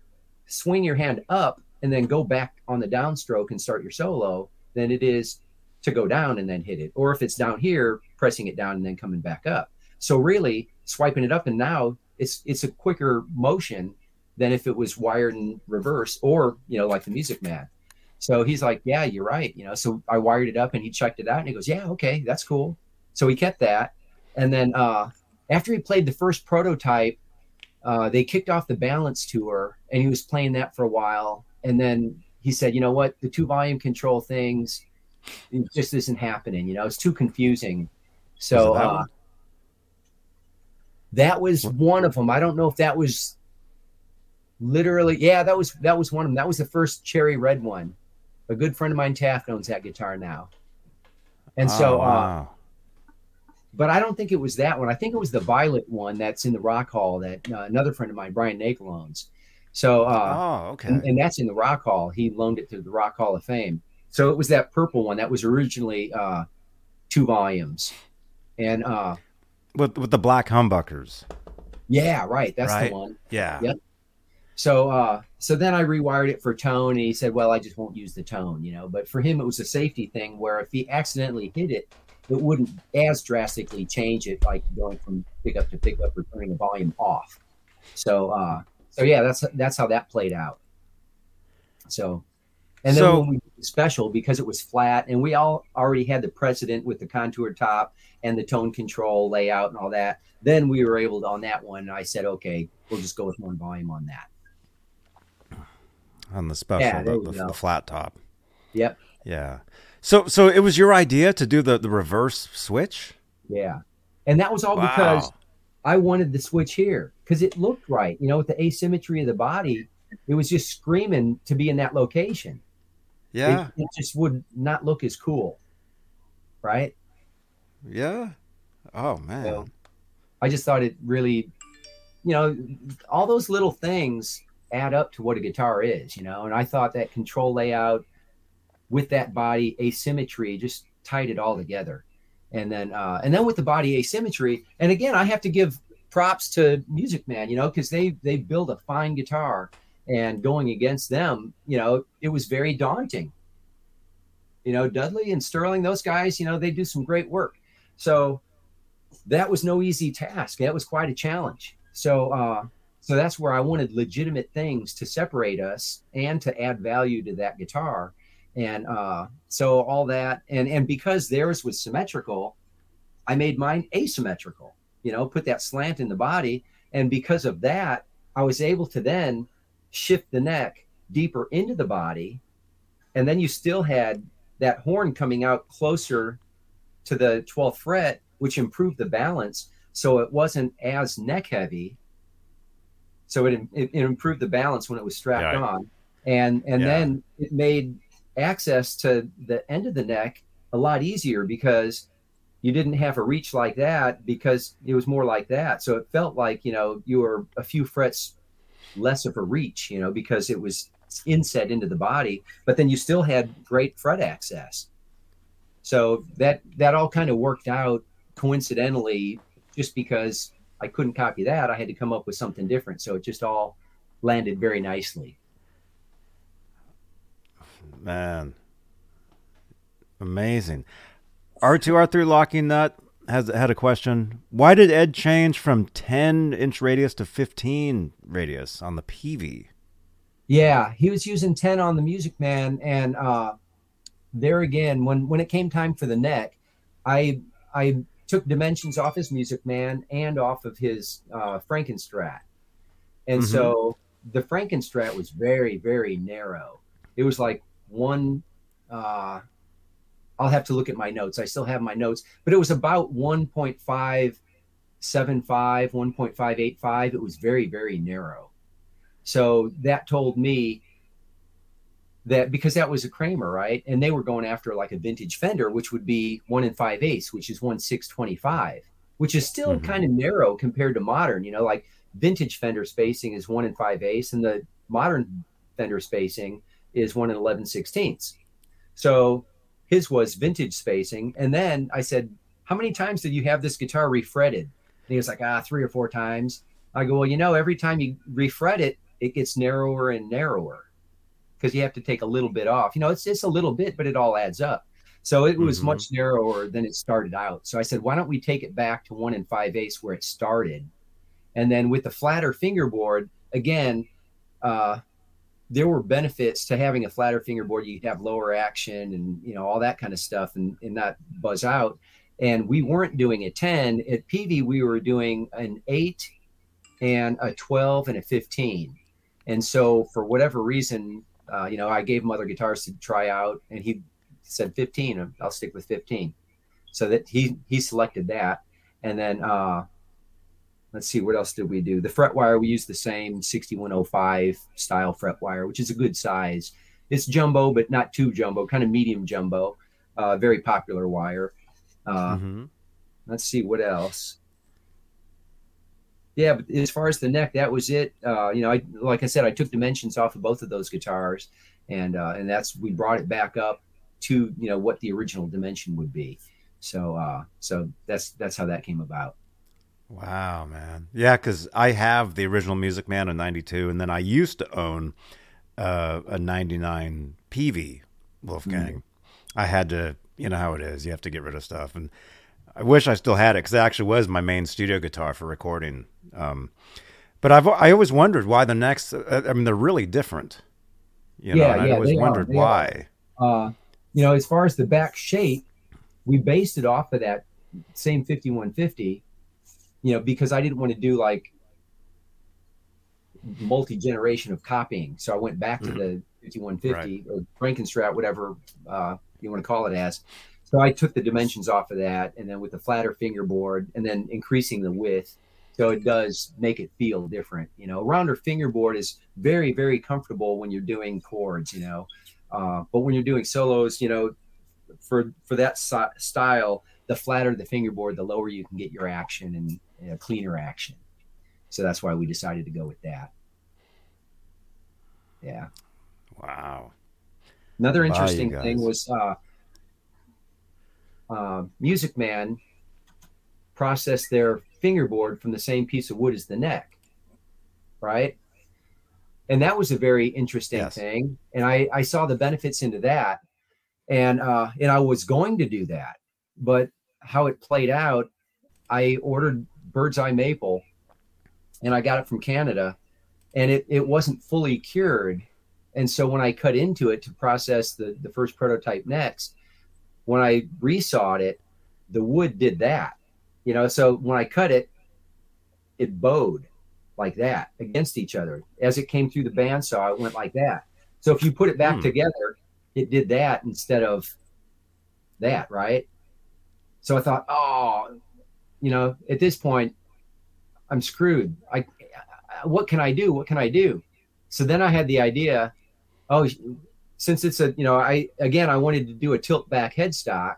swing your hand up and then go back on the downstroke and start your solo than it is to go down and then hit it. Or if it's down here, pressing it down and then coming back up. So really swiping it up and now it's it's a quicker motion than if it was wired in reverse or, you know, like the Music Man. So he's like, Yeah, you're right. You know, so I wired it up and he checked it out and he goes, Yeah, okay, that's cool. So he kept that. And then uh after he played the first prototype, uh, they kicked off the balance tour and he was playing that for a while. And then he said, you know what, the two volume control things, it just isn't happening. You know, it's too confusing. So uh, that was one of them. I don't know if that was literally. Yeah, that was that was one of them. That was the first cherry red one. A good friend of mine, Taft, owns that guitar now. And so, oh, wow. uh, but I don't think it was that one. I think it was the violet one that's in the Rock Hall that uh, another friend of mine, Brian Nakel, owns. So, uh, oh, okay. And, and, that's in the Rock Hall. He loaned it to the Rock Hall of Fame. So it was that purple one that was originally uh, two volumes, and uh, with with the black humbuckers. Yeah, right. That's right? the one. Yeah. Yep. So uh, so then I rewired it for tone, and he said, "Well, I just won't use the tone, you know." But for him, it was a safety thing where if he accidentally hit it, it wouldn't as drastically change it, like going from pickup to pickup or turning the volume off. So uh, so yeah, that's that's how that played out. So and then so, when we did special, because it was flat, and we all already had the precedent with the contour top and the tone control layout and all that, then we were able to on that one. I said, okay, we'll just go with one volume on that. On the special, yeah, the, the, the, flat top. Yep. Yeah. So, so it was your idea to do the the reverse switch. Yeah, and that was all wow. because I wanted the switch here because it looked right. You know, with the asymmetry of the body, it was just screaming to be in that location. Yeah. It, it just would not look as cool. Right? Yeah. Oh man. So I just thought it really you know, all those little things add up to what a guitar is, you know, and I thought that control layout with that body asymmetry just tied it all together. And then uh and then with the body asymmetry, and again I have to give props to Music Man, you know, because they they build a fine guitar and going against them, you know, it was very daunting. You know, Dudley and Sterling, those guys, you know, they do some great work. So that was no easy task. That was quite a challenge. So, uh, so that's where I wanted legitimate things to separate us and to add value to that guitar. And uh, so all that, and and because theirs was symmetrical, I made mine asymmetrical. You know, put that slant in the body, and because of that, I was able to then shift the neck deeper into the body. And then you still had that horn coming out closer to the 12th fret, which improved the balance. So it wasn't as neck heavy. So it, it, it improved the balance when it was strapped yeah. on. And, and yeah. then it made access to the end of the neck a lot easier because you didn't have a reach like that because it was more like that. So it felt like, you know, you were a few frets less of a reach, you know, because it was inset into the body, but then you still had great fret access. So that that all kind of worked out coincidentally just because I couldn't copy that, I had to come up with something different. So it just all landed very nicely. Man. Amazing. R2 R3 locking nut has had a question. Why did Ed change from 10 inch radius to 15 radius on the Peavey? Yeah, he was using 10 on the Music Man, and uh, there again, when when it came time for the neck, I I took dimensions off his Music Man and off of his uh, Frankenstrat, and mm-hmm. so the Frankenstrat was very very narrow. It was like one. Uh, I'll have to look at my notes. I still have my notes, but it was about 1.575, 1.585. It was very, very narrow. So that told me that because that was a Kramer, right? And they were going after like a vintage Fender, which would be one in five eighths, which is one six twenty five, which is still mm-hmm. kind of narrow compared to modern. You know, like vintage Fender spacing is one in five eighths, and the modern Fender spacing is one in eleven sixteenths. So his was vintage spacing. And then I said, How many times did you have this guitar refretted? And he was like, Ah, three or four times. I go, Well, you know, every time you refret it, it gets narrower and narrower because you have to take a little bit off. You know, it's just a little bit, but it all adds up. So it was mm-hmm. much narrower than it started out. So I said, why don't we take it back to one and five eighths where it started? And then with the flatter fingerboard, again, uh, there were benefits to having a flatter fingerboard. You'd have lower action and you know all that kind of stuff, and, and not buzz out. And we weren't doing a 10 at Peavey. We were doing an eight and a 12 and a 15. And so for whatever reason, uh, you know, I gave him other guitars to try out, and he said 15. I'll stick with 15. So that he he selected that, and then uh, let's see what else did we do. The fret wire we used the same 6105 style fret wire, which is a good size. It's jumbo, but not too jumbo, kind of medium jumbo. Uh, very popular wire. Uh, mm-hmm. Let's see what else yeah, but as far as the neck, that was it. Uh, you know, I like I said, I took dimensions off of both of those guitars, and uh, and that's we brought it back up to you know what the original dimension would be. So uh, so that's that's how that came about. Wow, man. Yeah, because I have the original Music Man in '92, and then I used to own uh, a '99 Peavey Wolfgang. Mm. I had to, you know how it is. You have to get rid of stuff, and I wish I still had it because it actually was my main studio guitar for recording. Um, but I've I always wondered why the next. Uh, I mean, they're really different. You know, yeah, yeah, I always wondered are, why. Uh, you know, as far as the back shape, we based it off of that same 5150. You know, because I didn't want to do like multi generation of copying, so I went back to mm-hmm. the 5150 right. or Frankenstrat, whatever uh, you want to call it as so I took the dimensions off of that, and then with the flatter fingerboard, and then increasing the width, so it does make it feel different. You know, a rounder fingerboard is very, very comfortable when you're doing chords. You know, uh, but when you're doing solos, you know, for for that so- style, the flatter the fingerboard, the lower you can get your action and you know, cleaner action. So that's why we decided to go with that. Yeah. Wow. Another interesting thing was uh, uh, Music Man process their fingerboard from the same piece of wood as the neck, right? And that was a very interesting yes. thing, and I I saw the benefits into that, and uh, and I was going to do that, but how it played out, I ordered bird's eye maple, and I got it from Canada, and it it wasn't fully cured, and so when I cut into it to process the the first prototype next, when I resawed it, the wood did that. You know, so when I cut it, it bowed like that against each other. As it came through the bandsaw, it went like that. So if you put it back hmm. together, it did that instead of that, right? So I thought, oh, you know, at this point, I'm screwed. I, what can I do? What can I do? So then I had the idea, oh, since it's a you know i again i wanted to do a tilt back headstock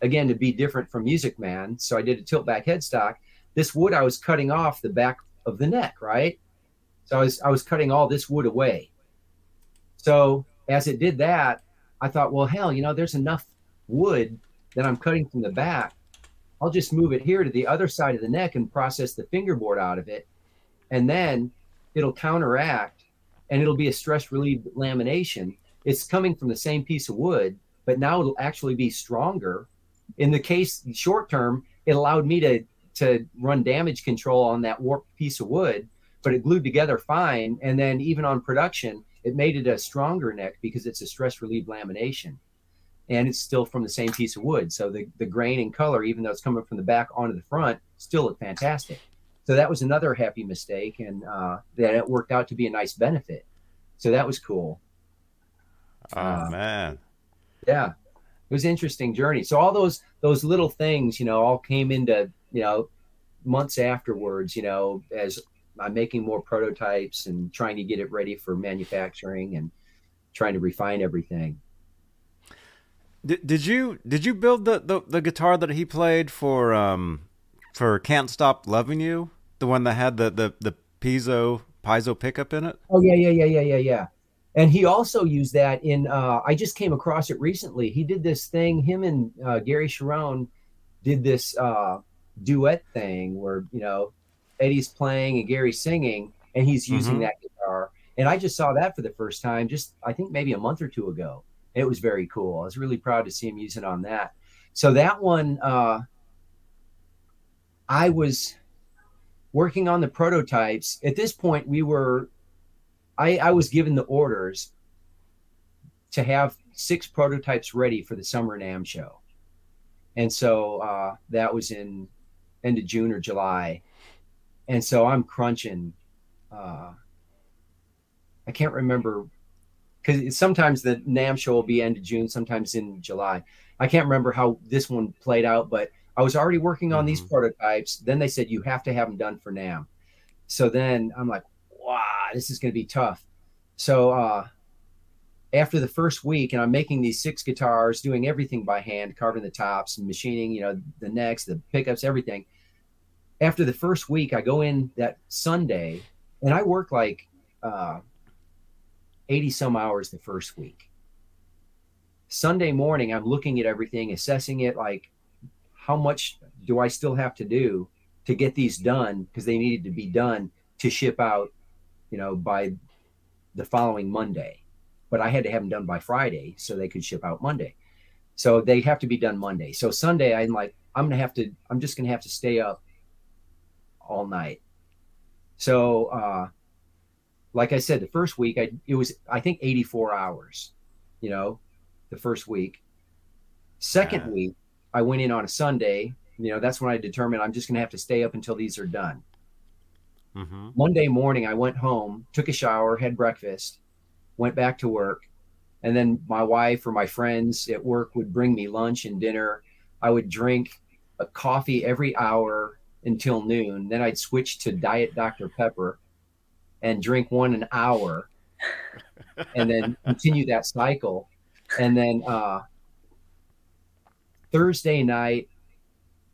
again to be different from music man so i did a tilt back headstock this wood i was cutting off the back of the neck right so i was i was cutting all this wood away so as it did that i thought well hell you know there's enough wood that i'm cutting from the back i'll just move it here to the other side of the neck and process the fingerboard out of it and then it'll counteract and it'll be a stress relieved lamination it's coming from the same piece of wood, but now it'll actually be stronger. In the case short term, it allowed me to to run damage control on that warped piece of wood, but it glued together fine. And then even on production, it made it a stronger neck because it's a stress relieved lamination. And it's still from the same piece of wood. So the, the grain and color, even though it's coming from the back onto the front, still look fantastic. So that was another happy mistake, and uh, that it worked out to be a nice benefit. So that was cool. Oh uh, man, yeah, it was an interesting journey. So all those those little things, you know, all came into you know months afterwards. You know, as I'm making more prototypes and trying to get it ready for manufacturing and trying to refine everything. Did, did you did you build the, the, the guitar that he played for um for Can't Stop Loving You? The one that had the the the piezo piezo pickup in it? Oh yeah, yeah, yeah, yeah, yeah, yeah. And he also used that in uh I just came across it recently. He did this thing, him and uh, Gary Cherone did this uh duet thing where, you know, Eddie's playing and Gary's singing and he's using mm-hmm. that guitar. And I just saw that for the first time just I think maybe a month or two ago it was very cool. I was really proud to see him use it on that. So that one, uh, I was working on the prototypes. At this point, we were, I, I was given the orders to have six prototypes ready for the summer NAMM show. And so uh, that was in end of June or July. And so I'm crunching. Uh, I can't remember because sometimes the NAMM show will be end of June, sometimes in July. I can't remember how this one played out, but I was already working on mm-hmm. these prototypes. Then they said you have to have them done for NAMM. So then I'm like, wow, this is going to be tough. So uh, after the first week, and I'm making these six guitars, doing everything by hand, carving the tops and machining, you know, the necks, the pickups, everything. After the first week, I go in that Sunday, and I work like uh, 80 some hours the first week. Sunday morning, I'm looking at everything, assessing it like, how much do I still have to do to get these done? Because they needed to be done to ship out, you know, by the following Monday. But I had to have them done by Friday so they could ship out Monday. So they have to be done Monday. So Sunday, I'm like, I'm to have to, I'm just to have to stay up all night. So, uh, like I said, the first week I it was I think 84 hours, you know, the first week. Second yeah. week, I went in on a Sunday. You know, that's when I determined I'm just going to have to stay up until these are done. Mm-hmm. Monday morning, I went home, took a shower, had breakfast, went back to work, and then my wife or my friends at work would bring me lunch and dinner. I would drink a coffee every hour until noon. Then I'd switch to Diet Dr Pepper and drink one an hour and then continue that cycle. And then uh, Thursday night,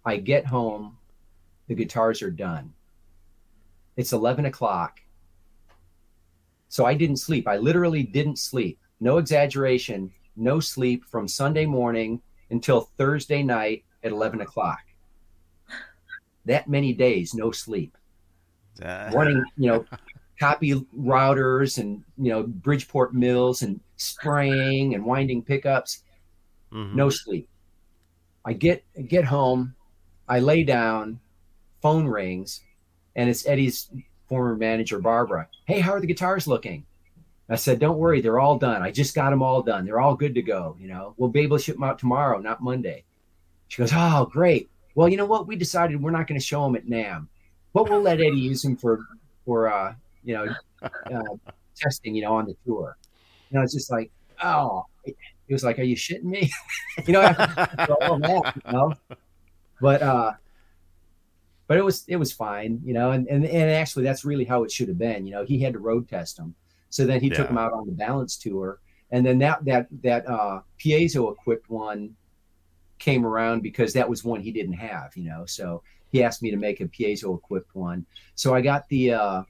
I get home, the guitars are done. It's 11 o'clock. So I didn't sleep. I literally didn't sleep. No exaggeration, no sleep from Sunday morning until Thursday night at 11 o'clock. That many days, no sleep. Uh. Running, you know, copy routers and you know Bridgeport mills and spraying and winding pickups. Mm-hmm. No sleep. I get get home, I lay down, phone rings, and it's Eddie's former manager Barbara. Hey, how are the guitars looking? I said, "Don't worry, they're all done. I just got them all done. They're all good to go. You know, we'll be able to ship them out tomorrow, not Monday." She goes, "Oh, great. Well, you know what? We decided we're not going to show them at NAMM, but we'll let Eddie use them for for uh, you know, uh, testing, you know, on the tour. You know, it's just like, oh, he was like, "Are you shitting me?" you know, all that, you know. But uh, but it was it was fine, you know, and, and and actually that's really how it should have been. You know, he had to road test them, so then he yeah. took them out on the balance tour, and then that that that uh, piezo equipped one came around because that was one he didn't have, you know. So he asked me to make a piezo equipped one. So I got the uh,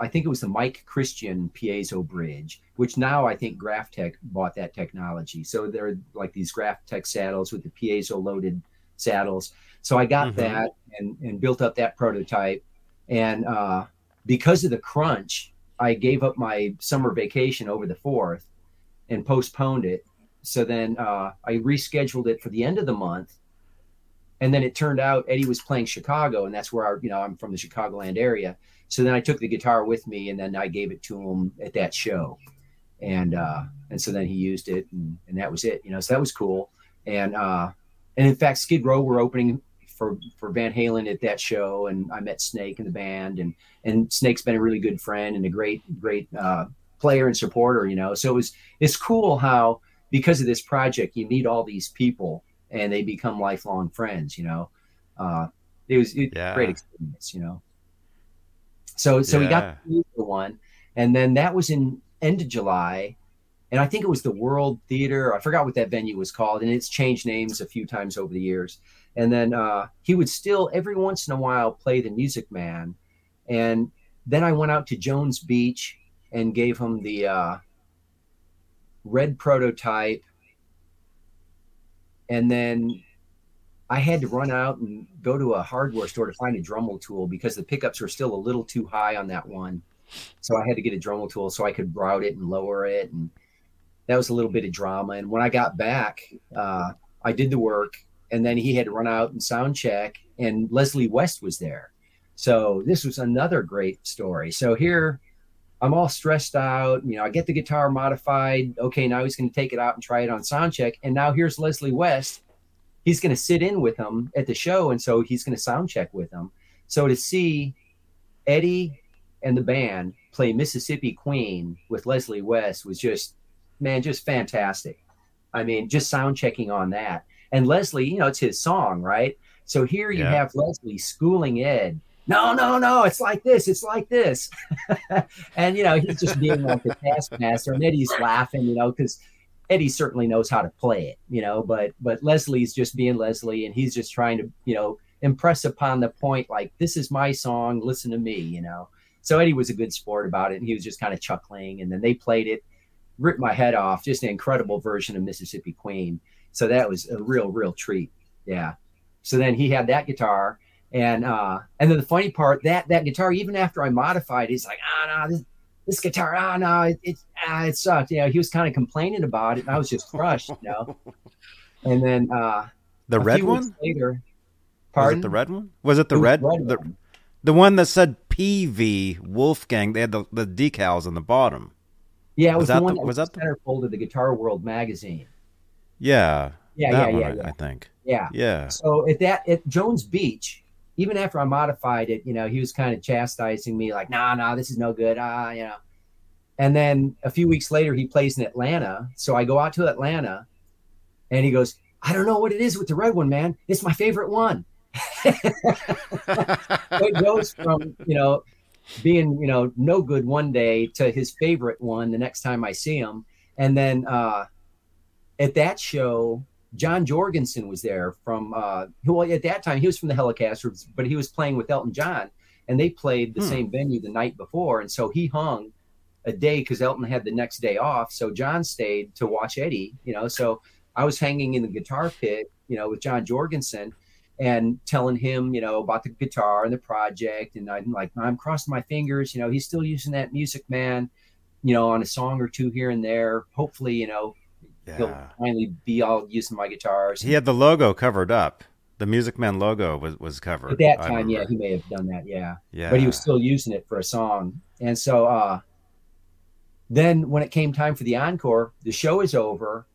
I think it was the Mike Christian piezo bridge, which now I think Graph Tech bought that technology. So they're like these Graph Tech saddles with the piezo loaded saddles. So I got mm-hmm. that and, and built up that prototype. And uh, because of the crunch, I gave up my summer vacation over the fourth and postponed it. So then uh, I rescheduled it for the end of the month. And then it turned out Eddie was playing Chicago, and that's where our, you know I'm from the Chicagoland area. So then I took the guitar with me and then I gave it to him at that show. and uh, and so then he used it, and, and that was it. You know, so that was cool. And uh, and in fact, Skid Row were opening for for Van Halen at that show, and I met Snake in the band, and and Snake's been a really good friend and a great great uh, player and supporter. You know, so it was it's cool how because of this project you meet all these people and they become lifelong friends. You know, uh, it was it, yeah. great experience. You know, so so yeah. we got the one, and then that was in end of July, and I think it was the World Theater. I forgot what that venue was called, and it's changed names a few times over the years. And then uh, he would still every once in a while play the Music Man, and then I went out to Jones Beach and gave him the uh, red prototype, and then I had to run out and go to a hardware store to find a Dremel tool because the pickups were still a little too high on that one. So I had to get a Dremel tool so I could route it and lower it and that was a little bit of drama. And when I got back, uh, I did the work, and then he had to run out and sound check, and Leslie West was there. So this was another great story. So here, I'm all stressed out. You know, I get the guitar modified. Okay, now he's going to take it out and try it on sound check. And now here's Leslie West. He's going to sit in with him at the show, and so he's going to sound check with him. So to see Eddie and the band play Mississippi Queen with Leslie West was just man, just fantastic. I mean, just sound checking on that. And Leslie, you know, it's his song, right? So here you yeah. have Leslie schooling Ed. No, no, no, it's like this, it's like this. and you know, he's just being like the taskmaster, and Eddie's laughing, you know, because Eddie certainly knows how to play it, you know, but but Leslie's just being Leslie and he's just trying to, you know, impress upon the point like this is my song, listen to me, you know. So Eddie was a good sport about it and he was just kind of chuckling and then they played it ripped my head off. Just an incredible version of Mississippi Queen. So that was a real, real treat. Yeah. So then he had that guitar, and uh, and then the funny part that that guitar, even after I modified, he's like, ah, no, this, this guitar, ah, no, it it, ah, it sucked. You know, he was kind of complaining about it, and I was just crushed, you know. And then uh, the red one later, pardon, was it the red one? Was it the it red? red the, one. the one that said Peavey Wolfgang. They had the, the decals on the bottom. Yeah, it was, was the one the, that was that the centerfold of the Guitar World magazine. Yeah. Yeah, yeah, yeah, yeah. I think. Yeah. Yeah. So at that at Jones Beach, even after I modified it, you know, he was kind of chastising me, like, nah, nah, this is no good. Ah, you know. And then a few weeks later, he plays in Atlanta. So I go out to Atlanta and he goes, I don't know what it is with the red one, man. It's my favorite one. it goes from, you know, being you know no good one day to his favorite one the next time I see him. And then uh, at that show, John Jorgensen was there from uh, well at that time he was from the Hellecasters, but he was playing with Elton John, and they played the hmm. same venue the night before, and so he hung a day because Elton had the next day off. So John stayed to watch Eddie, you know. So I was hanging in the guitar pit, you know, with John Jorgensen and telling him, you know, about the guitar and the project. And I'm like, I'm crossing my fingers. You know, he's still using that Music Man, you know, on a song or two here and there. Hopefully, you know, yeah. he'll finally be all using my guitars. He had the logo covered up. The Music Man logo was, was covered. At that time, yeah, he may have done that. Yeah. Yeah. But he was still using it for a song. And so, uh, then when it came time for the encore, the show is over.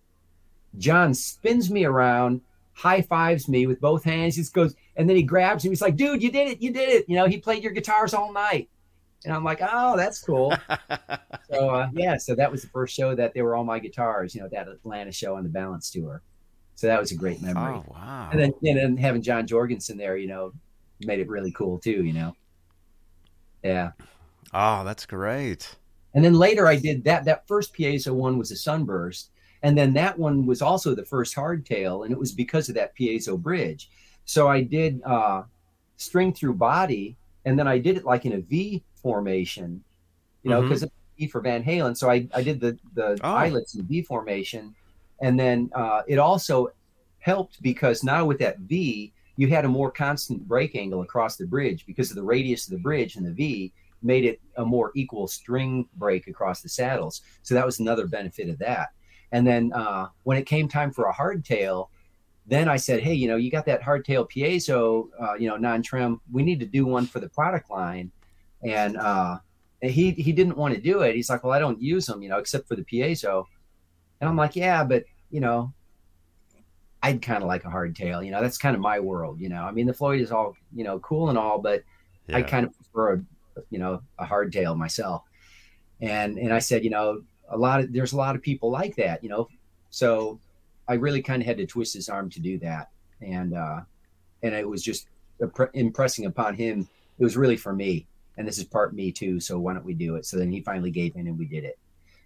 John spins me around high fives me with both hands. He just goes, and then he grabs me. He's like, dude, you did it. You did it. You know, he played your guitars all night. And I'm like, oh, that's cool. so, uh, yeah, so that was the first show that they were all my guitars, you know, that Atlanta show on the Balance Tour. So that was a great memory. Oh, wow. And then, and then having John Jorgensen there, you know, made it really cool too, you know. Yeah. Oh, that's great. And then later I did that. That first piezo one was a sunburst. And then that one was also the first hardtail, and it was because of that piezo bridge. So I did uh, string through body, and then I did it like in a V formation, you know, because mm-hmm. for Van Halen. So I, I did the the oh. eyelets in V formation, and then uh, it also helped because now with that V, you had a more constant break angle across the bridge because of the radius of the bridge and the V made it a more equal string break across the saddles. So that was another benefit of that. And then uh, when it came time for a hardtail, then I said, hey, you know, you got that hardtail piezo, uh, you know, non-trem. We need to do one for the product line. And uh, And he he didn't want to do it. He's like, well, I don't use them, you know, except for the piezo. And I'm like, yeah, but you know, I'd kind of like a hardtail. You know, that's kind of my world. You know, I mean, the Floyd is all you know cool and all, but yeah. I kind of prefer a you know a hardtail myself. And and I said, you know, a lot of there's a lot of people like that. You know, so I really kind of had to twist his arm to do that, and uh, and it was just impressing upon him. It was really for me, and this is part me too. So why don't we do it? So then he finally gave in, and we did it.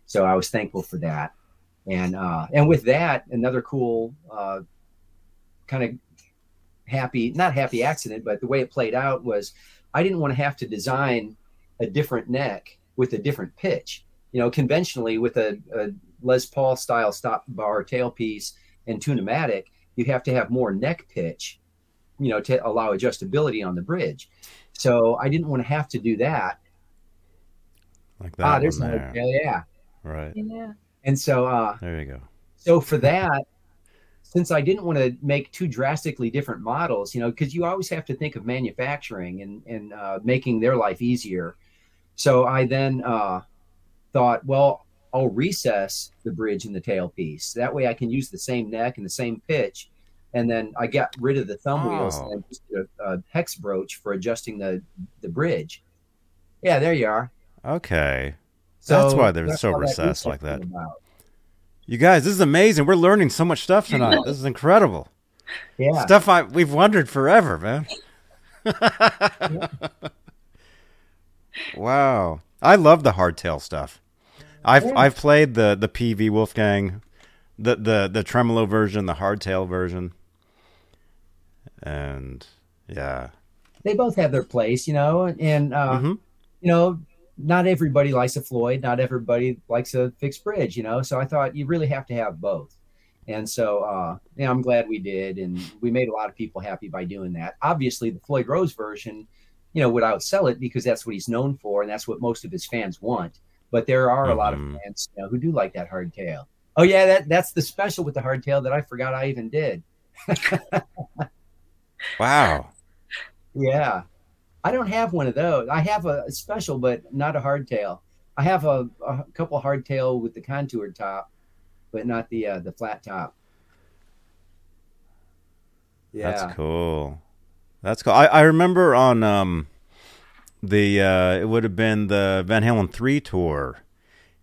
So I was thankful for that and uh, and with that, another cool uh, kind of happy, not happy accident, but the way it played out was I didn't want to have to design a different neck with a different pitch. You know, conventionally with a, a Les Paul style stop bar tailpiece and Tune-o-matic, you have to have more neck pitch, you know, to allow adjustability on the bridge. So I didn't want to have to do that. Like that. Ah, there's there. yeah, yeah. Right. Yeah. And so uh, there you go. So for that, since I didn't want to make two drastically different models, you know, because you always have to think of manufacturing and and uh, making their life easier. So I then uh, thought, well, I'll recess the bridge and the tailpiece. That way, I can use the same neck and the same pitch. And then I got rid of the thumb oh. wheels and just a, a hex broach for adjusting the the bridge. Yeah, there you are. Okay. So that's why they're so recessed like that. About. You guys, this is amazing. We're learning so much stuff tonight. this is incredible. Yeah. Stuff I we've wondered forever, man. wow. I love the hardtail stuff. I've yeah. I've played the the PV Wolfgang, the the the tremolo version, the hardtail version. And yeah. They both have their place, you know, and uh, mm-hmm. you know, not everybody likes a Floyd, not everybody likes a fixed bridge, you know. So I thought you really have to have both. And so, uh, yeah, I'm glad we did, and we made a lot of people happy by doing that. Obviously, the Floyd Rose version, you know, would outsell it because that's what he's known for, and that's what most of his fans want. But there are mm-hmm. a lot of mm-hmm. fans you know, who do like that hardtail. Oh yeah, that that's the special with the hardtail that I forgot I even did. wow. Yeah. I don't have one of those. I have a, special, but not a hardtail. I have a, a couple hardtail with the contoured top, but not the uh, the flat top. Yeah. That's cool. That's cool. I, I remember on um the uh it would have been the Van Halen 3 tour.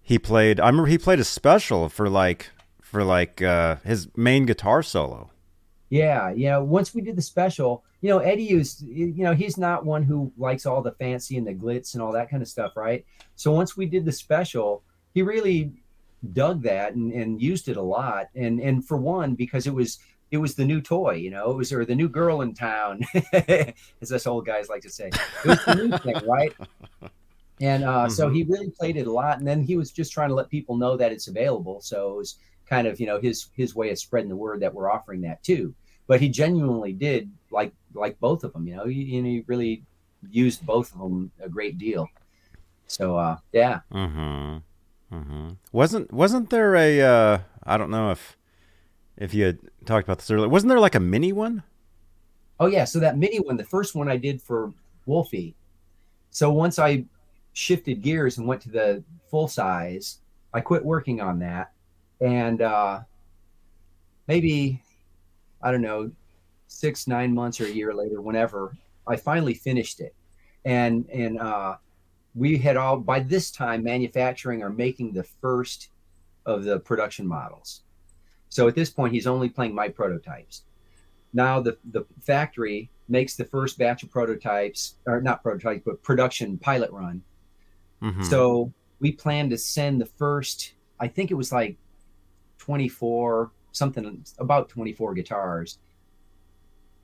He played I remember he played a special for like for like uh his main guitar solo. Yeah, yeah. Once we did the special, you know, Eddie is, you know, he's not one who likes all the fancy and the glitz and all that kind of stuff, right? So once we did the special, he really dug that and, and used it a lot. And and for one, because it was it was the new toy, you know, it was or the new girl in town, as us old guys like to say. It was the new thing, right? And uh, mm-hmm. so he really played it a lot, and then he was just trying to let people know that it's available. So it was kind of you know his his way of spreading the word that we're offering that too. But he genuinely did like like both of them you know he, he really used both of them a great deal. So uh yeah. Mm-hmm. Mm-hmm. Wasn't wasn't there a uh i don't know if if you had talked about this earlier wasn't there like a mini one? Oh yeah. So that mini one the first one i did for wolfie. So once i shifted gears and went to the full size i quit working on that and uh, maybe I don't know, six, nine months or a year later, whenever I finally finished it, and and uh, we had all by this time manufacturing or making the first of the production models. So at this point, he's only playing my prototypes. Now the the factory makes the first batch of prototypes, or not prototypes, but production pilot run. Mm-hmm. So we plan to send the first. I think it was like 24, something about 24 guitars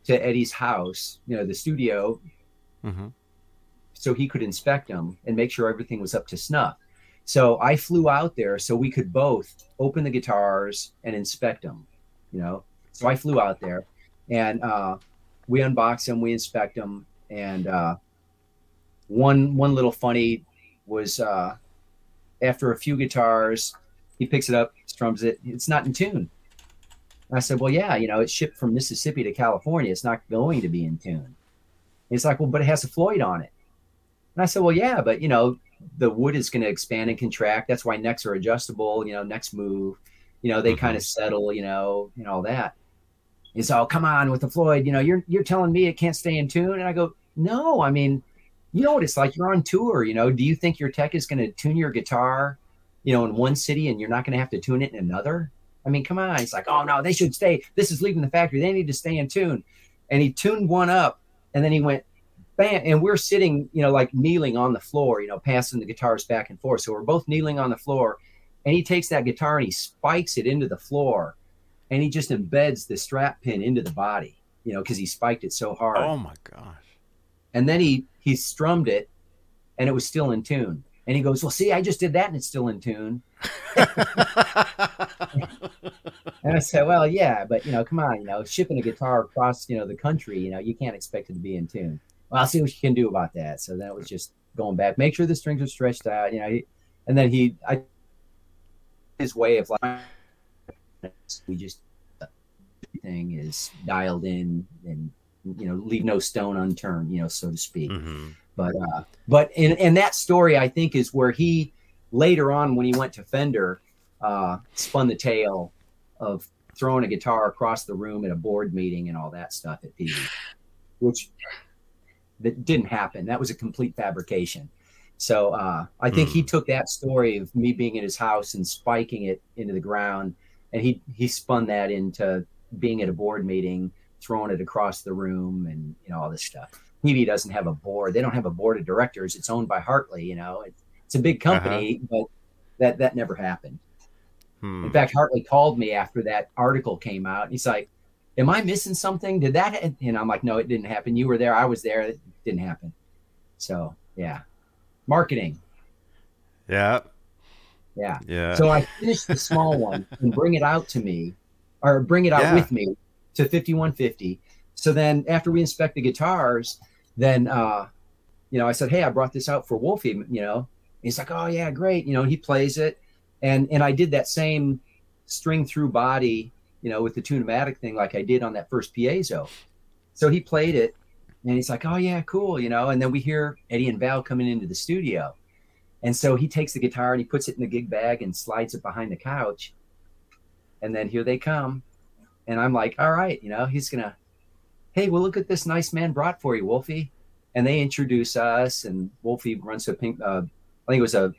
to Eddie's house, you know, the studio, mm-hmm. so he could inspect them and make sure everything was up to snuff. So I flew out there so we could both open the guitars and inspect them, you know. So I flew out there and uh, we unbox them, we inspect them, and uh, one one little funny was uh, after a few guitars, he picks it up, strums it. It's not in tune. And I said, well, yeah, you know, it's shipped from Mississippi to California. It's not going to be in tune. It's like, well, but it has a Floyd on it. And I said, well, yeah, but you know, the wood is going to expand and contract. That's why necks are adjustable. You know, necks move. You know, they mm-hmm. kind of settle. You know, and all that. He's all, come on with the Floyd. You know, you're you're telling me it can't stay in tune, and I go, no. I mean, you know what it's like. You're on tour. You know, do you think your tech is going to tune your guitar, you know, in one city, and you're not going to have to tune it in another? I mean, come on. He's like, oh no, they should stay. This is leaving the factory. They need to stay in tune. And he tuned one up, and then he went, bam. And we're sitting, you know, like kneeling on the floor, you know, passing the guitars back and forth. So we're both kneeling on the floor, and he takes that guitar and he spikes it into the floor, and he just embeds the strap pin into the body, you know, because he spiked it so hard. Oh my gosh! And then he he strummed it, and it was still in tune. And he goes, "Well, see, I just did that, and it's still in tune." and I said, "Well, yeah, but you know, come on, you know, shipping a guitar across you know the country, you know, you can't expect it to be in tune." Well, I'll see what you can do about that. So that was just going back, make sure the strings are stretched out, you know, and then he, I, his way of like, we just thing is dialed in and you know leave no stone unturned, you know, so to speak. Mm-hmm. But uh, but and and that story, I think is where he later on when he went to Fender, uh, spun the tale of throwing a guitar across the room at a board meeting and all that stuff at Peavey, which that didn't happen. That was a complete fabrication. So uh, I think mm. he hmm. took that story of me being in his house and spiking it into the ground, and he he spun that into being at a board meeting, throwing it across the room, and you know all this stuff. Peavey doesn't have a board. They don't have a board of directors. It's owned by Hartley. You know, it's, it's a big company, uh-huh. but that that never happened. Hmm. In fact, Hartley called me after that article came out. And He's like, "Am I missing something? Did that?" And I'm like, "No, it didn't happen. You were there. I was there. It didn't happen." So yeah, marketing. Yeah. Yeah. Yeah. So I finish the small one and bring it out to me, or bring it out yeah. with me to 5150. So then after we inspect the guitars, then uh, you know, I said, Hey, I brought this out for Wolfie, you know. He's like, Oh yeah, great. You know, he plays it. And and I did that same string through body, you know, with the Tune-o-matic thing like I did on that first piezo. So he played it and he's like, Oh yeah, cool, you know. And then we hear Eddie and Val coming into the studio. And so he takes the guitar and he puts it in the gig bag and slides it behind the couch. And then here they come. And I'm like, all right, you know, he's gonna, hey, well, look at this nice man brought for you, Wolfie. And they introduce us, and Wolfie runs to a pink, uh, I think it was a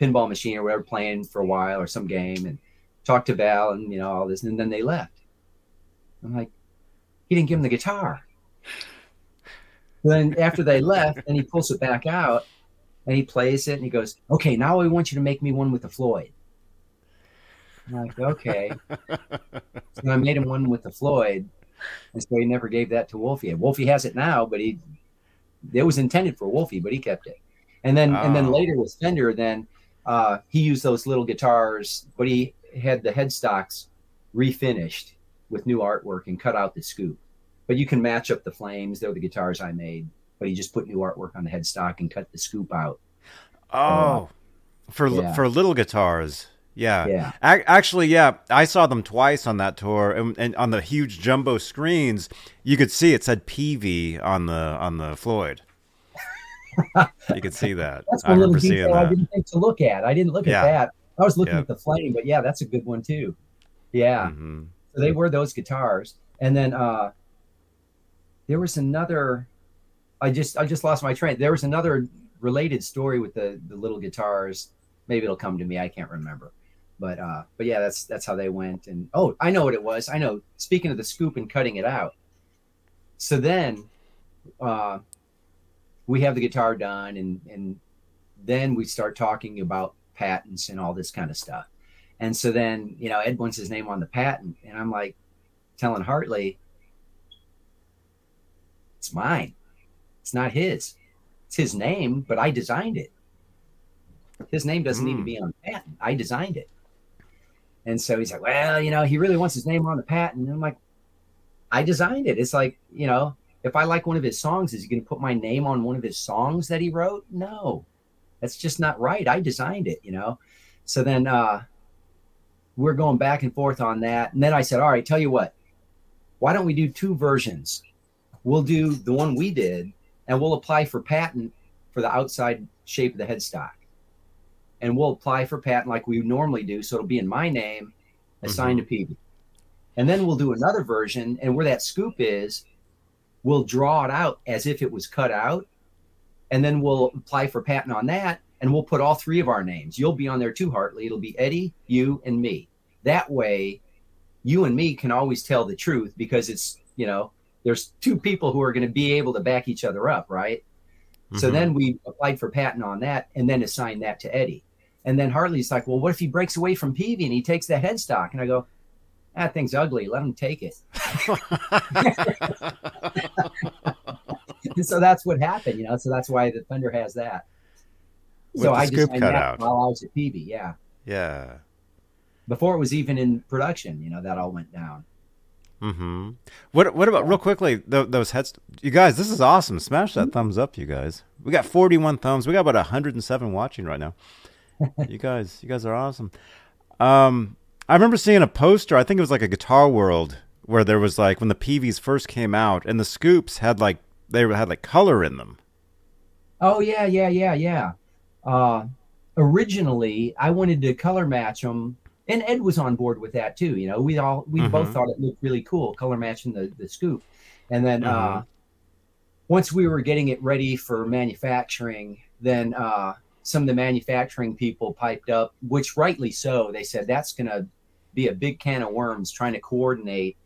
pinball machine or whatever, playing for a while or some game, and talked to Val and you know all this, and then they left. I'm like, he didn't give him the guitar. then after they left, and he pulls it back out, and he plays it, and he goes, "Okay, now I want you to make me one with the Floyd." I'm like, okay. so I made him one with the Floyd, and so he never gave that to Wolfie. Wolfie has it now, but he it was intended for Wolfie, but he kept it. And then oh. and then oh. later with Fender, then uh, he used those little guitars, but he had the headstocks refinished with new artwork and cut out the scoop. But you can match up the flames. They're the guitars I made, but he just put new artwork on the headstock and cut the scoop out. Oh, uh, for yeah. for little guitars. Yeah. Yeah. actually, yeah, I saw them twice on that tour, and, and, on the huge jumbo screens, you could see it said PV on the on the Floyd. you could see that. That's one little detail I didn't think to look at. I didn't look yeah. at that. I was looking yeah. at the flame, but yeah, that's a good one too. Yeah. Mm-hmm. So they were those guitars, and then uh there was another. I just I just lost my train. There was another related story with the the little guitars. Maybe it'll come to me. I can't remember but uh but yeah that's that's how they went. And oh i know what it was. I know speaking of the scoop and cutting it out. So then uh we have the guitar done and and then we start talking about patents and all this kind of stuff. And so then you know ed wants his name on the patent and i'm like telling hartley it's mine. It's not his. It's his name but i designed it. His name doesn't mm. need to hmm. be on the patent. I designed it and so he's like, well, you know, he really wants his name on the patent. And I'm like, I designed it. It's like, you know, if I like one of his songs, is he going to put my name on one of his songs that he wrote? No, that's just not right. I designed it, you know? So then uh, we're going back and forth on that. And then I said, all right, tell you what, why don't we do two versions? We'll do the one we did and we'll apply for patent for the outside shape of the headstock. And we'll apply for patent like we normally do. So it'll be in my name, assigned mm-hmm. to Peavey. And then we'll do another version, and where that scoop is, we'll draw it out as if it was cut out. And then we'll apply for patent on that, and we'll put all three of our names. You'll be on there too, Hartley. It'll be Eddie, you, and me. That way, you and me can always tell the truth because it's, you know, there's two people who are going to be able to back each other up, right? Mm-hmm. So then we applied for patent on that and then assigned that to Eddie. And then Hartley's like, well, what if he breaks away from Peavey and he takes the headstock? And I go, that thing's ugly. Let him take it. so that's what happened, you know. So that's why the Thunder has that. With so I just cut out. while I was at Peavey, yeah. Yeah. Before it was even in production, you know, that all went down. Mm-hmm. What What about real quickly those heads? You guys, this is awesome. Smash that mm-hmm. thumbs up, you guys. We got forty one thumbs. We got about hundred and seven watching right now. You guys, you guys are awesome. Um, I remember seeing a poster. I think it was like a Guitar World where there was like when the Peaveys first came out, and the scoops had like they had like color in them. Oh yeah, yeah, yeah, yeah. Uh, originally, I wanted to color match them and Ed was on board with that too. You know, we all we mm-hmm. both thought it looked really cool, color matching the the scoop. And then mm-hmm. uh, once we were getting it ready for manufacturing, then uh, some of the manufacturing people piped up, which rightly so. They said that's going to be a big can of worms trying to coordinate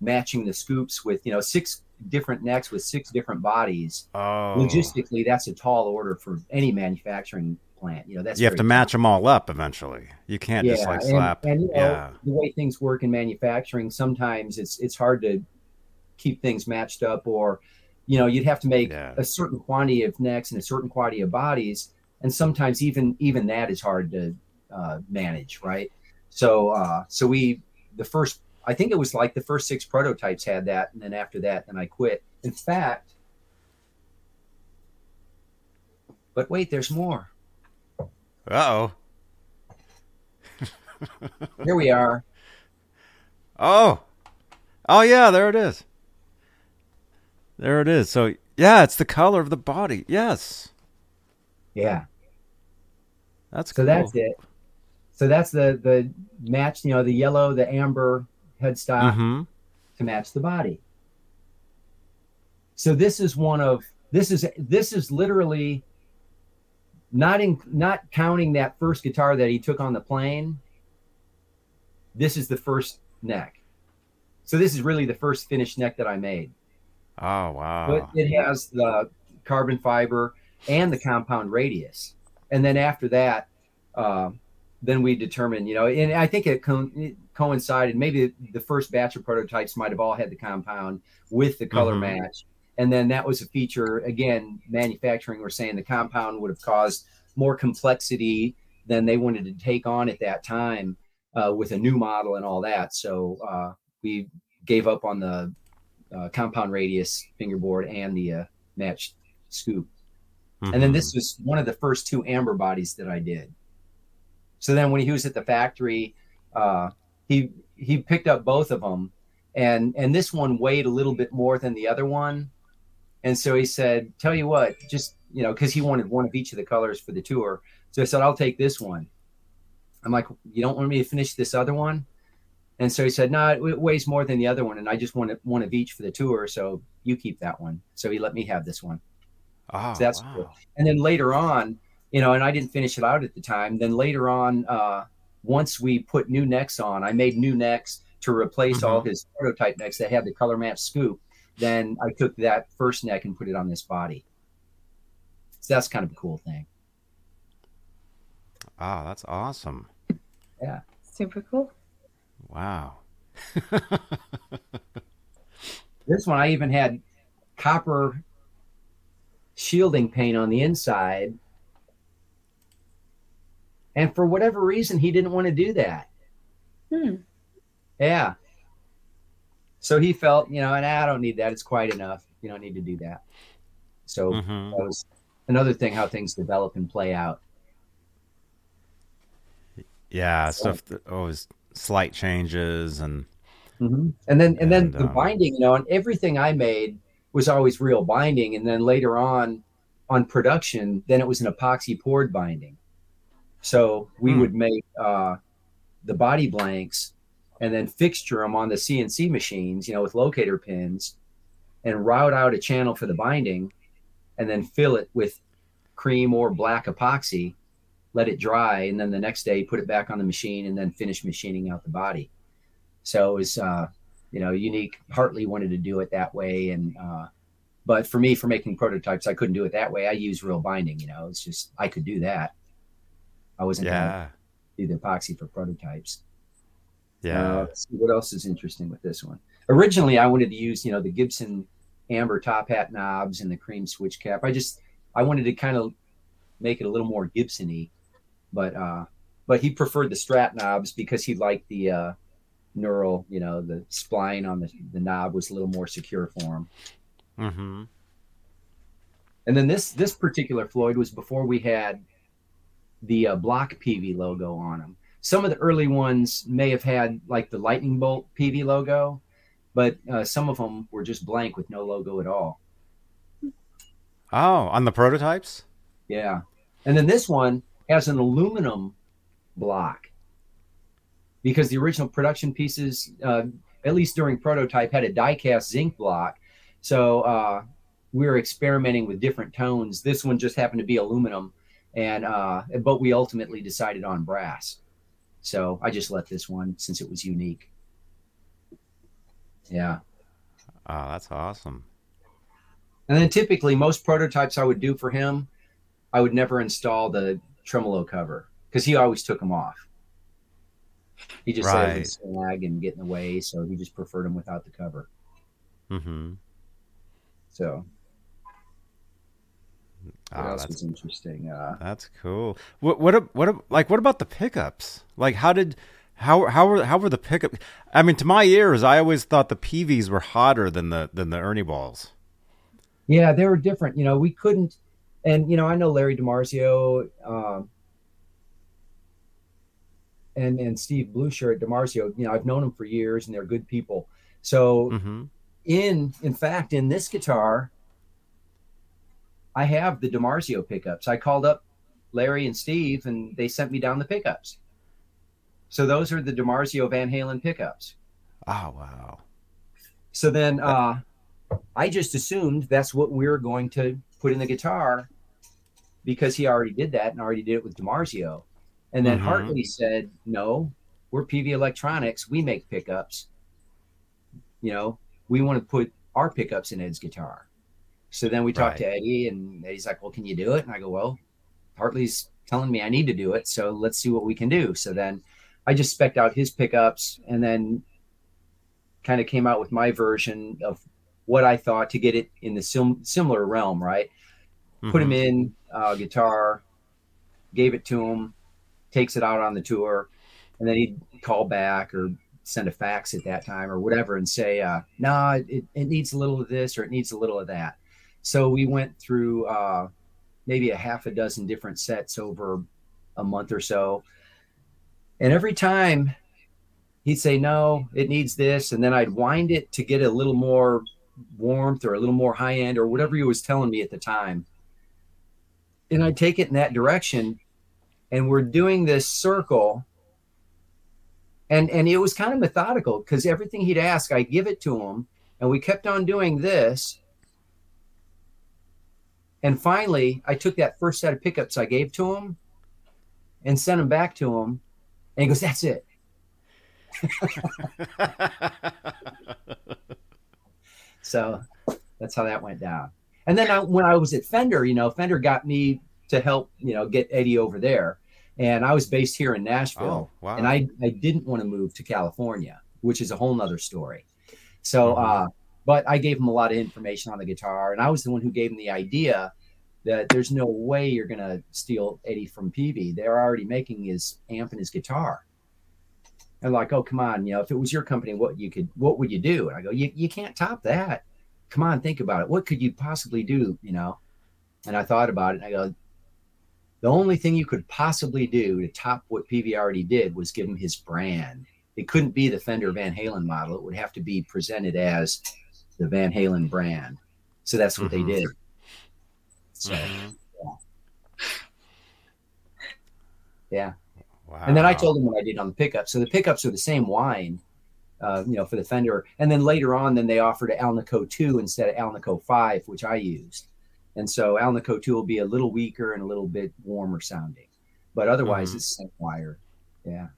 matching the scoops with you know six different necks with six different bodies. Oh. Logistically, that's a tall order for any manufacturing plant. You know, that's you have to match them all up eventually. You can't yeah, just like slap. And, and you know, yeah. the way things work in manufacturing, sometimes it's it's hard to keep things matched up, or you know, you'd have to make yeah. a certain quantity of necks and a certain quantity of bodies, and sometimes even even that is hard to uh, manage, right? So uh, so we the first I think it was like the first six prototypes had that, and then after that, then I quit. In fact. But wait, there's more. Uh oh. Here we are. Oh. Oh yeah, there it is. There it is. So yeah, it's the color of the body. Yes. Yeah. That's so cool. that's it. So that's the the match, you know, the yellow, the amber headstock mm-hmm. to match the body. So this is one of this is this is literally not in not counting that first guitar that he took on the plane this is the first neck so this is really the first finished neck that i made oh wow but it has the carbon fiber and the compound radius and then after that uh, then we determined you know and i think it, co- it, coincided maybe the first batch of prototypes might have all had the compound with the color mm-hmm. match and then that was a feature, again, manufacturing were saying the compound would have caused more complexity than they wanted to take on at that time uh, with a new model and all that. So uh, we gave up on the uh, compound radius fingerboard and the uh, matched scoop. Mm-hmm. And then this was one of the first two amber bodies that I did. So then when he was at the factory, uh, he he picked up both of them, and and this one weighed a little bit more than the other one and so he said, "Tell you what, just you know, because he wanted one of each of the colors for the tour." So I said, "I'll take this one." I'm like, "You don't want me to finish this other one?" And so he said, "No, it weighs more than the other one, and I just want one of each for the tour. So you keep that one." So he let me have this one. Oh, so that's wow. cool. And then later on, you know, and I didn't finish it out at the time. Then later on, uh, once we put new necks on, I made new necks to replace mm-hmm. all his prototype necks that had the color match scoop then I took that first neck and put it on this body. So that's kind of a cool thing. Ah, that's awesome. Yeah. Super cool. Wow. this one I even had copper shielding paint on the inside. And for whatever reason, he didn't want to do that. Hmm. Yeah. So he felt, you know, and I don't need that. It's quite enough. You don't need to do that. So mm-hmm. that was another thing how things develop and play out. Yeah, so, stuff that always slight changes and mm-hmm. and then and, and then the um, binding, you know, and everything I made was always real binding, and then later on on production, then it was an epoxy poured binding. So we hmm. would make uh, the body blanks and then fixture them on the CNC machines, you know, with locator pins, and route out a channel for the binding, and then fill it with cream or black epoxy, let it dry, and then the next day put it back on the machine and then finish machining out the body. So it was, uh, you know, unique. Hartley wanted to do it that way, and uh, but for me, for making prototypes, I couldn't do it that way. I use real binding. You know, it's just I could do that. I wasn't yeah. do the epoxy for prototypes. Yeah. Uh, what else is interesting with this one? Originally, I wanted to use you know the Gibson amber top hat knobs and the cream switch cap. I just I wanted to kind of make it a little more Gibsony, but uh, but he preferred the Strat knobs because he liked the uh, knurl. You know, the spline on the the knob was a little more secure for him. Mm-hmm. And then this this particular Floyd was before we had the uh, block PV logo on them. Some of the early ones may have had like the lightning bolt PV logo, but uh, some of them were just blank with no logo at all. Oh, on the prototypes? Yeah. And then this one has an aluminum block because the original production pieces, uh, at least during prototype, had a die cast zinc block. So uh, we were experimenting with different tones. This one just happened to be aluminum, and uh, but we ultimately decided on brass. So I just let this one since it was unique. Yeah. Oh, that's awesome. And then typically most prototypes I would do for him, I would never install the tremolo cover because he always took them off. He just right. said it would and get in the way, so he just preferred him without the cover. Mm-hmm. So oh, was interesting? Uh, that's cool. What what what like what about the pickups? Like how did how how were how were the pickups? I mean, to my ears, I always thought the Peaveys were hotter than the than the Ernie balls. Yeah, they were different. You know, we couldn't, and you know, I know Larry DiMarzio um, and and Steve Blucher at DiMarzio. You know, I've known them for years, and they're good people. So, mm-hmm. in in fact, in this guitar, I have the DiMarzio pickups. I called up Larry and Steve, and they sent me down the pickups. So those are the DiMarzio Van Halen pickups. Oh wow! So then, uh, I just assumed that's what we are going to put in the guitar because he already did that and already did it with DiMarzio. And then mm-hmm. Hartley said, "No, we're Peavey Electronics. We make pickups. You know, we want to put our pickups in Ed's guitar." So then we talked right. to Eddie, and Eddie's like, "Well, can you do it?" And I go, "Well, Hartley's telling me I need to do it, so let's see what we can do." So then I just specked out his pickups, and then kind of came out with my version of what I thought to get it in the sim- similar realm, right? Mm-hmm. Put him in uh, guitar, gave it to him, takes it out on the tour, and then he'd call back or send a fax at that time or whatever and say, uh, "No, nah, it, it needs a little of this or it needs a little of that." So we went through uh, maybe a half a dozen different sets over a month or so, and every time he'd say, "No, it needs this," and then I'd wind it to get a little more warmth or a little more high end or whatever he was telling me at the time. And I'd take it in that direction. And we're doing this circle. And and it was kind of methodical because everything he'd ask, I give it to him. And we kept on doing this. And finally, I took that first set of pickups I gave to him and sent them back to him. And he goes, That's it. So that's how that went down. And then I, when I was at Fender, you know, Fender got me to help, you know, get Eddie over there. And I was based here in Nashville. Oh, wow. And I, I didn't want to move to California, which is a whole nother story. So, mm-hmm. uh, but I gave him a lot of information on the guitar. And I was the one who gave him the idea that there's no way you're going to steal Eddie from Peavey. They're already making his amp and his guitar and like, oh, come on, you know, if it was your company, what you could, what would you do? And I go, you, you can't top that. Come on, think about it. What could you possibly do? You know? And I thought about it and I go, the only thing you could possibly do to top what Peavey already did was give him his brand. It couldn't be the Fender Van Halen model. It would have to be presented as the Van Halen brand. So that's what mm-hmm. they did. So, mm-hmm. Yeah. Wow. And then I told him what I did on the pickup. So the pickups are the same whine, uh, you know, for the Fender. And then later on, then they offered Alnico 2 instead of Alnico 5, which I used. And so Alnico 2 will be a little weaker and a little bit warmer sounding. But otherwise, mm-hmm. it's the same wire. Yeah.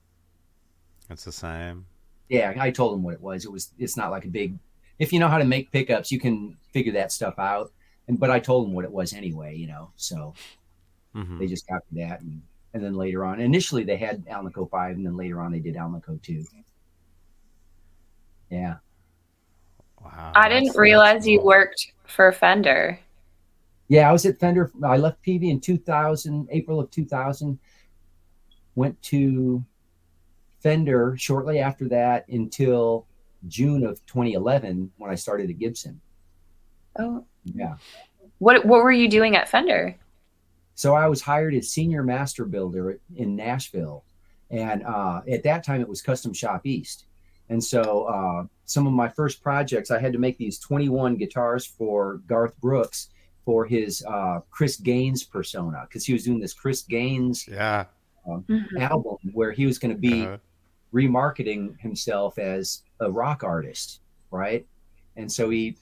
It's the same. Yeah, I told him what it was. It was. It's not like a big. If you know how to make pickups, you can figure that stuff out. And but I told him what it was anyway. You know, so mm-hmm. they just copied that, and and then later on, initially they had Alnico five, and then later on they did Alnico two. Yeah. Wow. I didn't realize you worked for Fender. Yeah, I was at Fender. I left Peavey in 2000, April of 2000. Went to Fender shortly after that until June of 2011 when I started at Gibson. Oh, yeah. What What were you doing at Fender? So I was hired as senior master builder in Nashville, and uh, at that time it was Custom Shop East. And so uh, some of my first projects, I had to make these 21 guitars for Garth Brooks for his uh, Chris Gaines persona because he was doing this Chris Gaines yeah. Um, mm-hmm. album where he was going to be uh-huh remarketing himself as a rock artist, right? And so he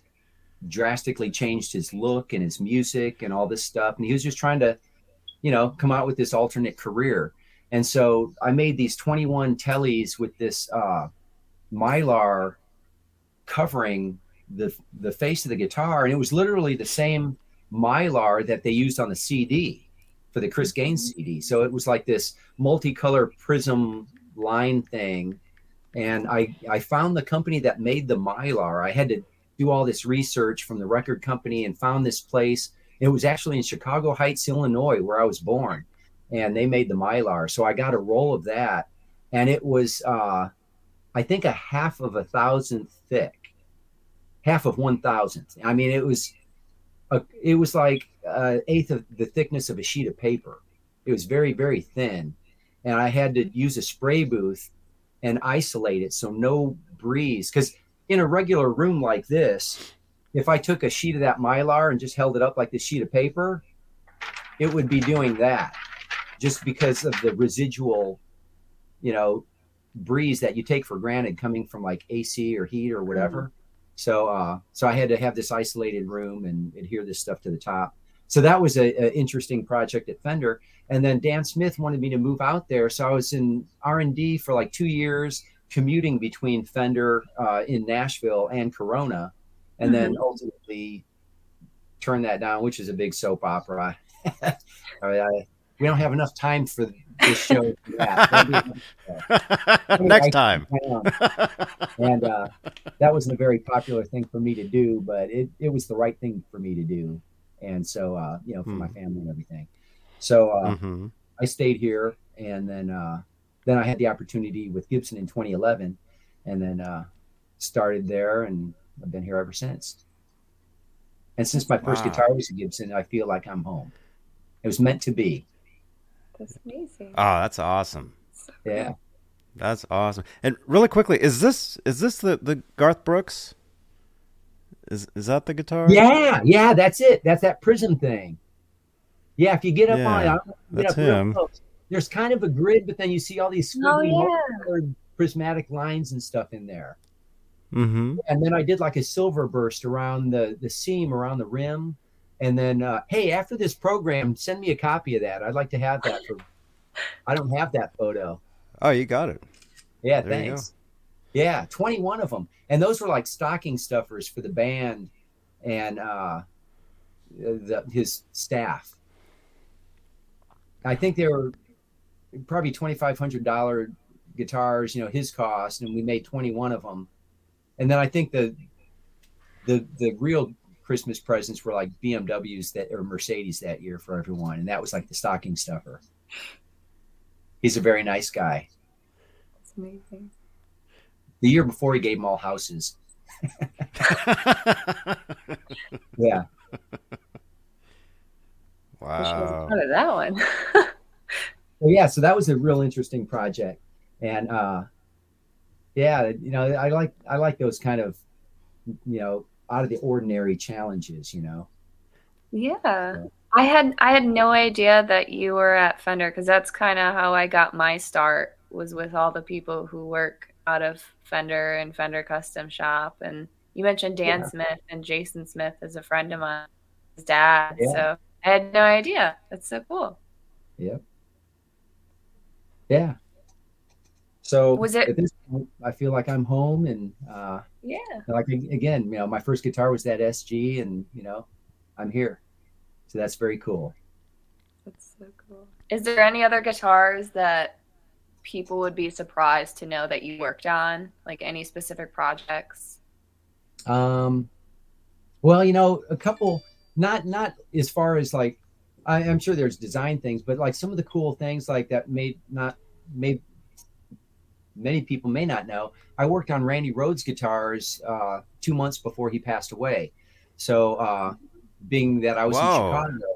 drastically changed his look and his music and all this stuff. And he was just trying to, you know, come out with this alternate career. And so I made these 21 tellies with this uh, mylar covering the the face of the guitar, and it was literally the same mylar that they used on the CD for the Chris Gaines CD. So it was like this multicolor prism line thing and I I found the company that made the mylar. I had to do all this research from the record company and found this place. It was actually in Chicago Heights, Illinois, where I was born, and they made the mylar. So I got a roll of that, and it was uh, I think a half of a thousandth thick, half of one thousandth. I mean, it was a, it was like an eighth of the thickness of a sheet of paper. It was very very thin and I had to use a spray booth and isolate it so no breeze. Because in a regular room like this, if I took a sheet of that mylar and just held it up like this sheet of paper, it would be doing that just because of the residual, you know, breeze that you take for granted coming from like AC or heat or whatever. Mm-hmm. So, uh, so I had to have this isolated room and adhere this stuff to the top. So that was a, interesting project at Fender and then Dan Smith wanted me to move out there, so I was in R and D for like two years, commuting between Fender uh, in Nashville and Corona, and mm-hmm. then ultimately turned that down, which is a big soap opera. I, I, we don't have enough time for this show. Next time. and uh, that wasn't a very popular thing for me to do, but it, it was the right thing for me to do. And so, uh, you know, for mm. my family and everything. So uh, mm-hmm. I stayed here, and then uh, then I had the opportunity with Gibson in 2011, and then uh, started there, and I've been here ever since. And since my first wow. guitar was a Gibson, I feel like I'm home. It was meant to be. That's amazing. Oh, that's awesome. So yeah. That's awesome. And really quickly, is this is this the, the Garth Brooks? Is is that the guitar? Yeah, yeah, that's it. That's that prism thing. Yeah, if you get up yeah, on it, that's him. There's kind of a grid, but then you see all these oh, yeah. prismatic lines and stuff in there. Mm-hmm. And then I did like a silver burst around the the seam around the rim. And then, uh, hey, after this program, send me a copy of that. I'd like to have that. For, I don't have that photo. Oh, you got it. Yeah, there thanks. Yeah, 21 of them. And those were like stocking stuffers for the band and uh, the, his staff. I think they were probably twenty five hundred dollar guitars. You know, his cost, and we made twenty one of them. And then I think the the the real Christmas presents were like BMWs that or Mercedes that year for everyone, and that was like the stocking stuffer. He's a very nice guy. That's amazing. The year before, he gave them all houses. yeah. Wow. Part of that one. well, yeah, so that was a real interesting project, and uh, yeah, you know, I like I like those kind of, you know, out of the ordinary challenges. You know. Yeah. I had I had no idea that you were at Fender because that's kind of how I got my start was with all the people who work out of Fender and Fender Custom Shop. And you mentioned Dan yeah. Smith and Jason Smith as a friend of mine, his dad. Yeah. So I had no idea. That's so cool. Yep. Yeah. So was it? This, I feel like I'm home, and uh, yeah, like again, you know, my first guitar was that SG, and you know, I'm here. So that's very cool. That's so cool. Is there any other guitars that people would be surprised to know that you worked on? Like any specific projects? Um, well, you know, a couple. Not not as far as like, I, am sure there's design things, but like some of the cool things like that may not may many people may not know. I worked on Randy Rhoads guitars uh, two months before he passed away. So uh, being that I was Whoa. in Chicago,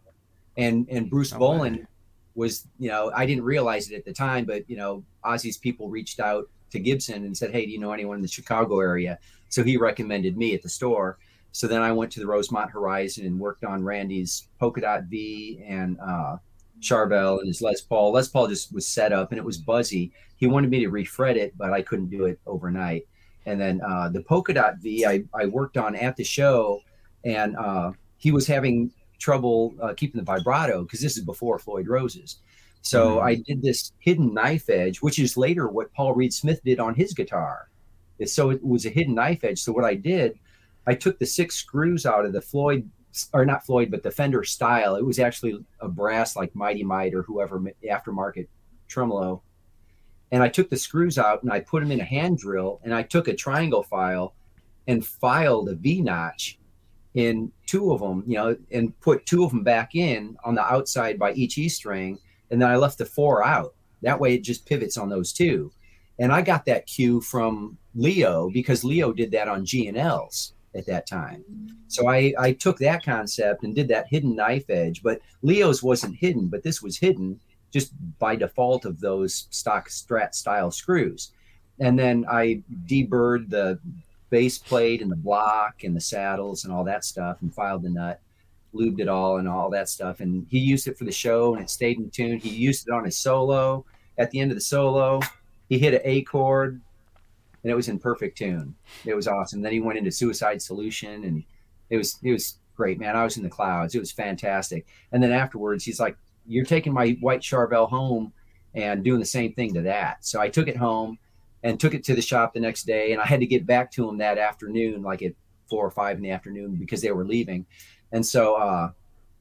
and and Bruce oh, Bolen was, you know, I didn't realize it at the time, but you know, Ozzy's people reached out to Gibson and said, "Hey, do you know anyone in the Chicago area?" So he recommended me at the store. So then I went to the Rosemont Horizon and worked on Randy's Polka Dot V and uh, Charvel and his Les Paul. Les Paul just was set up and it was buzzy. He wanted me to refret it, but I couldn't do it overnight. And then uh, the Polka Dot V I, I worked on at the show, and uh, he was having trouble uh, keeping the vibrato because this is before Floyd Roses. So mm-hmm. I did this hidden knife edge, which is later what Paul Reed Smith did on his guitar. So it was a hidden knife edge. So what I did, I took the six screws out of the Floyd, or not Floyd, but the Fender style. It was actually a brass like Mighty Mite or whoever aftermarket tremolo. And I took the screws out and I put them in a hand drill and I took a triangle file and filed a V notch in two of them, you know, and put two of them back in on the outside by each E string. And then I left the four out. That way it just pivots on those two. And I got that cue from Leo because Leo did that on G and L's at that time. Mm-hmm. So I, I took that concept and did that hidden knife edge, but Leo's wasn't hidden, but this was hidden just by default of those stock strat style screws. And then I deburred the base plate and the block and the saddles and all that stuff and filed the nut, lubed it all and all that stuff. And he used it for the show and it stayed in tune. He used it on his solo. At the end of the solo, he hit an A chord and it was in perfect tune. It was awesome. Then he went into Suicide Solution and it was it was great, man. I was in the clouds. It was fantastic. And then afterwards, he's like, "You're taking my white Charvel home and doing the same thing to that." So I took it home and took it to the shop the next day. And I had to get back to him that afternoon, like at four or five in the afternoon, because they were leaving. And so uh,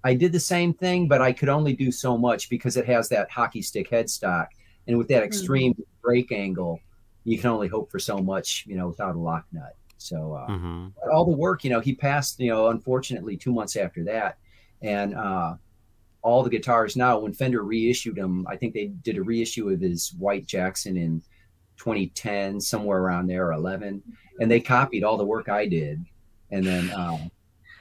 I did the same thing, but I could only do so much because it has that hockey stick headstock. And with that mm-hmm. extreme mm-hmm. brake angle, you can only hope for so much, you know, without a lock nut. So uh, mm-hmm. all the work, you know, he passed, you know, unfortunately two months after that. And uh, all the guitars now, when Fender reissued them, I think they did a reissue of his White Jackson in 2010, somewhere around there, 11, and they copied all the work I did, and then um,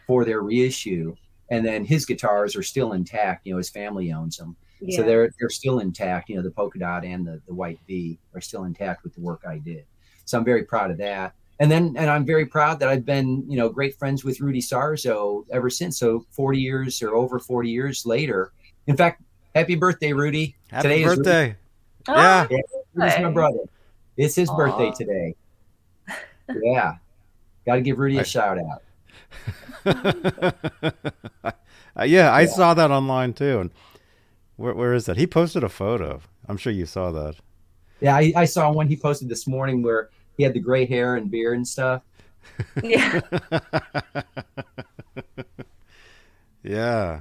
for their reissue, and then his guitars are still intact. You know, his family owns them, yeah. so they're they're still intact. You know, the polka dot and the the white V are still intact with the work I did. So I'm very proud of that. And then, and I'm very proud that I've been, you know, great friends with Rudy Sarzo ever since. So 40 years or over 40 years later. In fact, happy birthday, Rudy! Happy Today birthday! Is Rudy. yeah, yeah Rudy's my brother. It's his Aww. birthday today. Yeah. Got to give Rudy a shout out. uh, yeah, I yeah. saw that online too. And where, where is that? He posted a photo. I'm sure you saw that. Yeah, I, I saw one he posted this morning where he had the gray hair and beard and stuff. Yeah. yeah.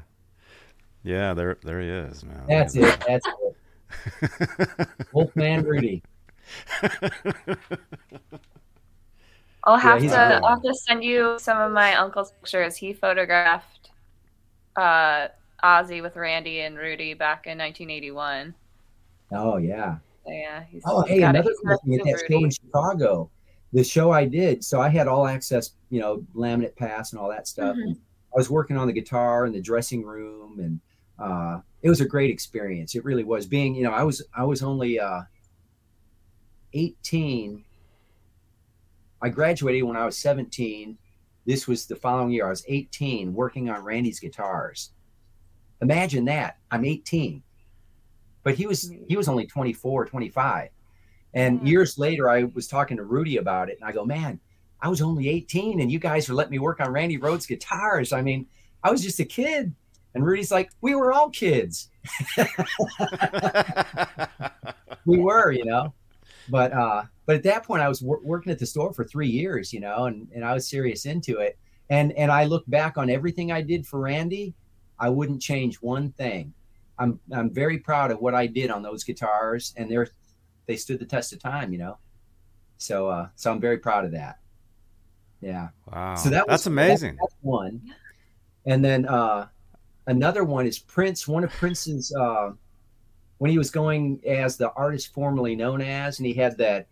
Yeah, there there he is, man. That's it. That's it. Wolfman Rudy. I'll have yeah, to I'll have to send you some of my uncle's pictures. He photographed uh, Ozzy with Randy and Rudy back in 1981. Oh yeah. yeah. He's, oh hey, another cool thing at that show in Chicago, the show I did. So I had all access, you know, laminate pass and all that stuff. Mm-hmm. I was working on the guitar in the dressing room, and uh, it was a great experience. It really was. Being, you know, I was I was only uh, 18. I graduated when I was 17. This was the following year. I was 18 working on Randy's guitars. Imagine that. I'm 18. But he was he was only 24, 25. And yeah. years later, I was talking to Rudy about it, and I go, man, I was only 18, and you guys were letting me work on Randy Rhoads guitars. I mean, I was just a kid. And Rudy's like, we were all kids. we were, you know. But uh, but at that point, I was wor- working at the store for three years, you know, and and I was serious into it. And and I look back on everything I did for Randy. I wouldn't change one thing. I'm I'm very proud of what I did on those guitars, and they're they stood the test of time, you know. So uh, so I'm very proud of that. Yeah. Wow. So that that's was, amazing. That's one. And then uh, another one is Prince. One of Prince's uh, when he was going as the artist formerly known as, and he had that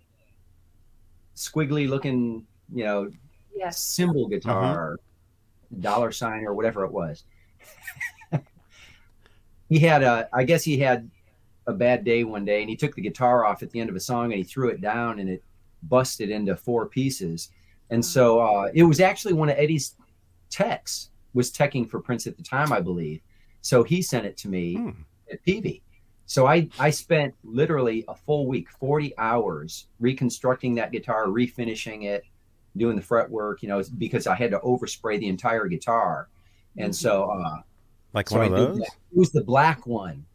squiggly looking, you know, yes. symbol guitar, uh-huh. dollar sign or whatever it was. he had a, I guess he had a bad day one day, and he took the guitar off at the end of a song and he threw it down, and it busted into four pieces. And so uh, it was actually one of Eddie's techs was teching for Prince at the time, I believe. So he sent it to me hmm. at Peavey. So I, I spent literally a full week, 40 hours reconstructing that guitar, refinishing it, doing the fretwork, you know, because I had to overspray the entire guitar. And so, uh, like so one I of those? It was the black one.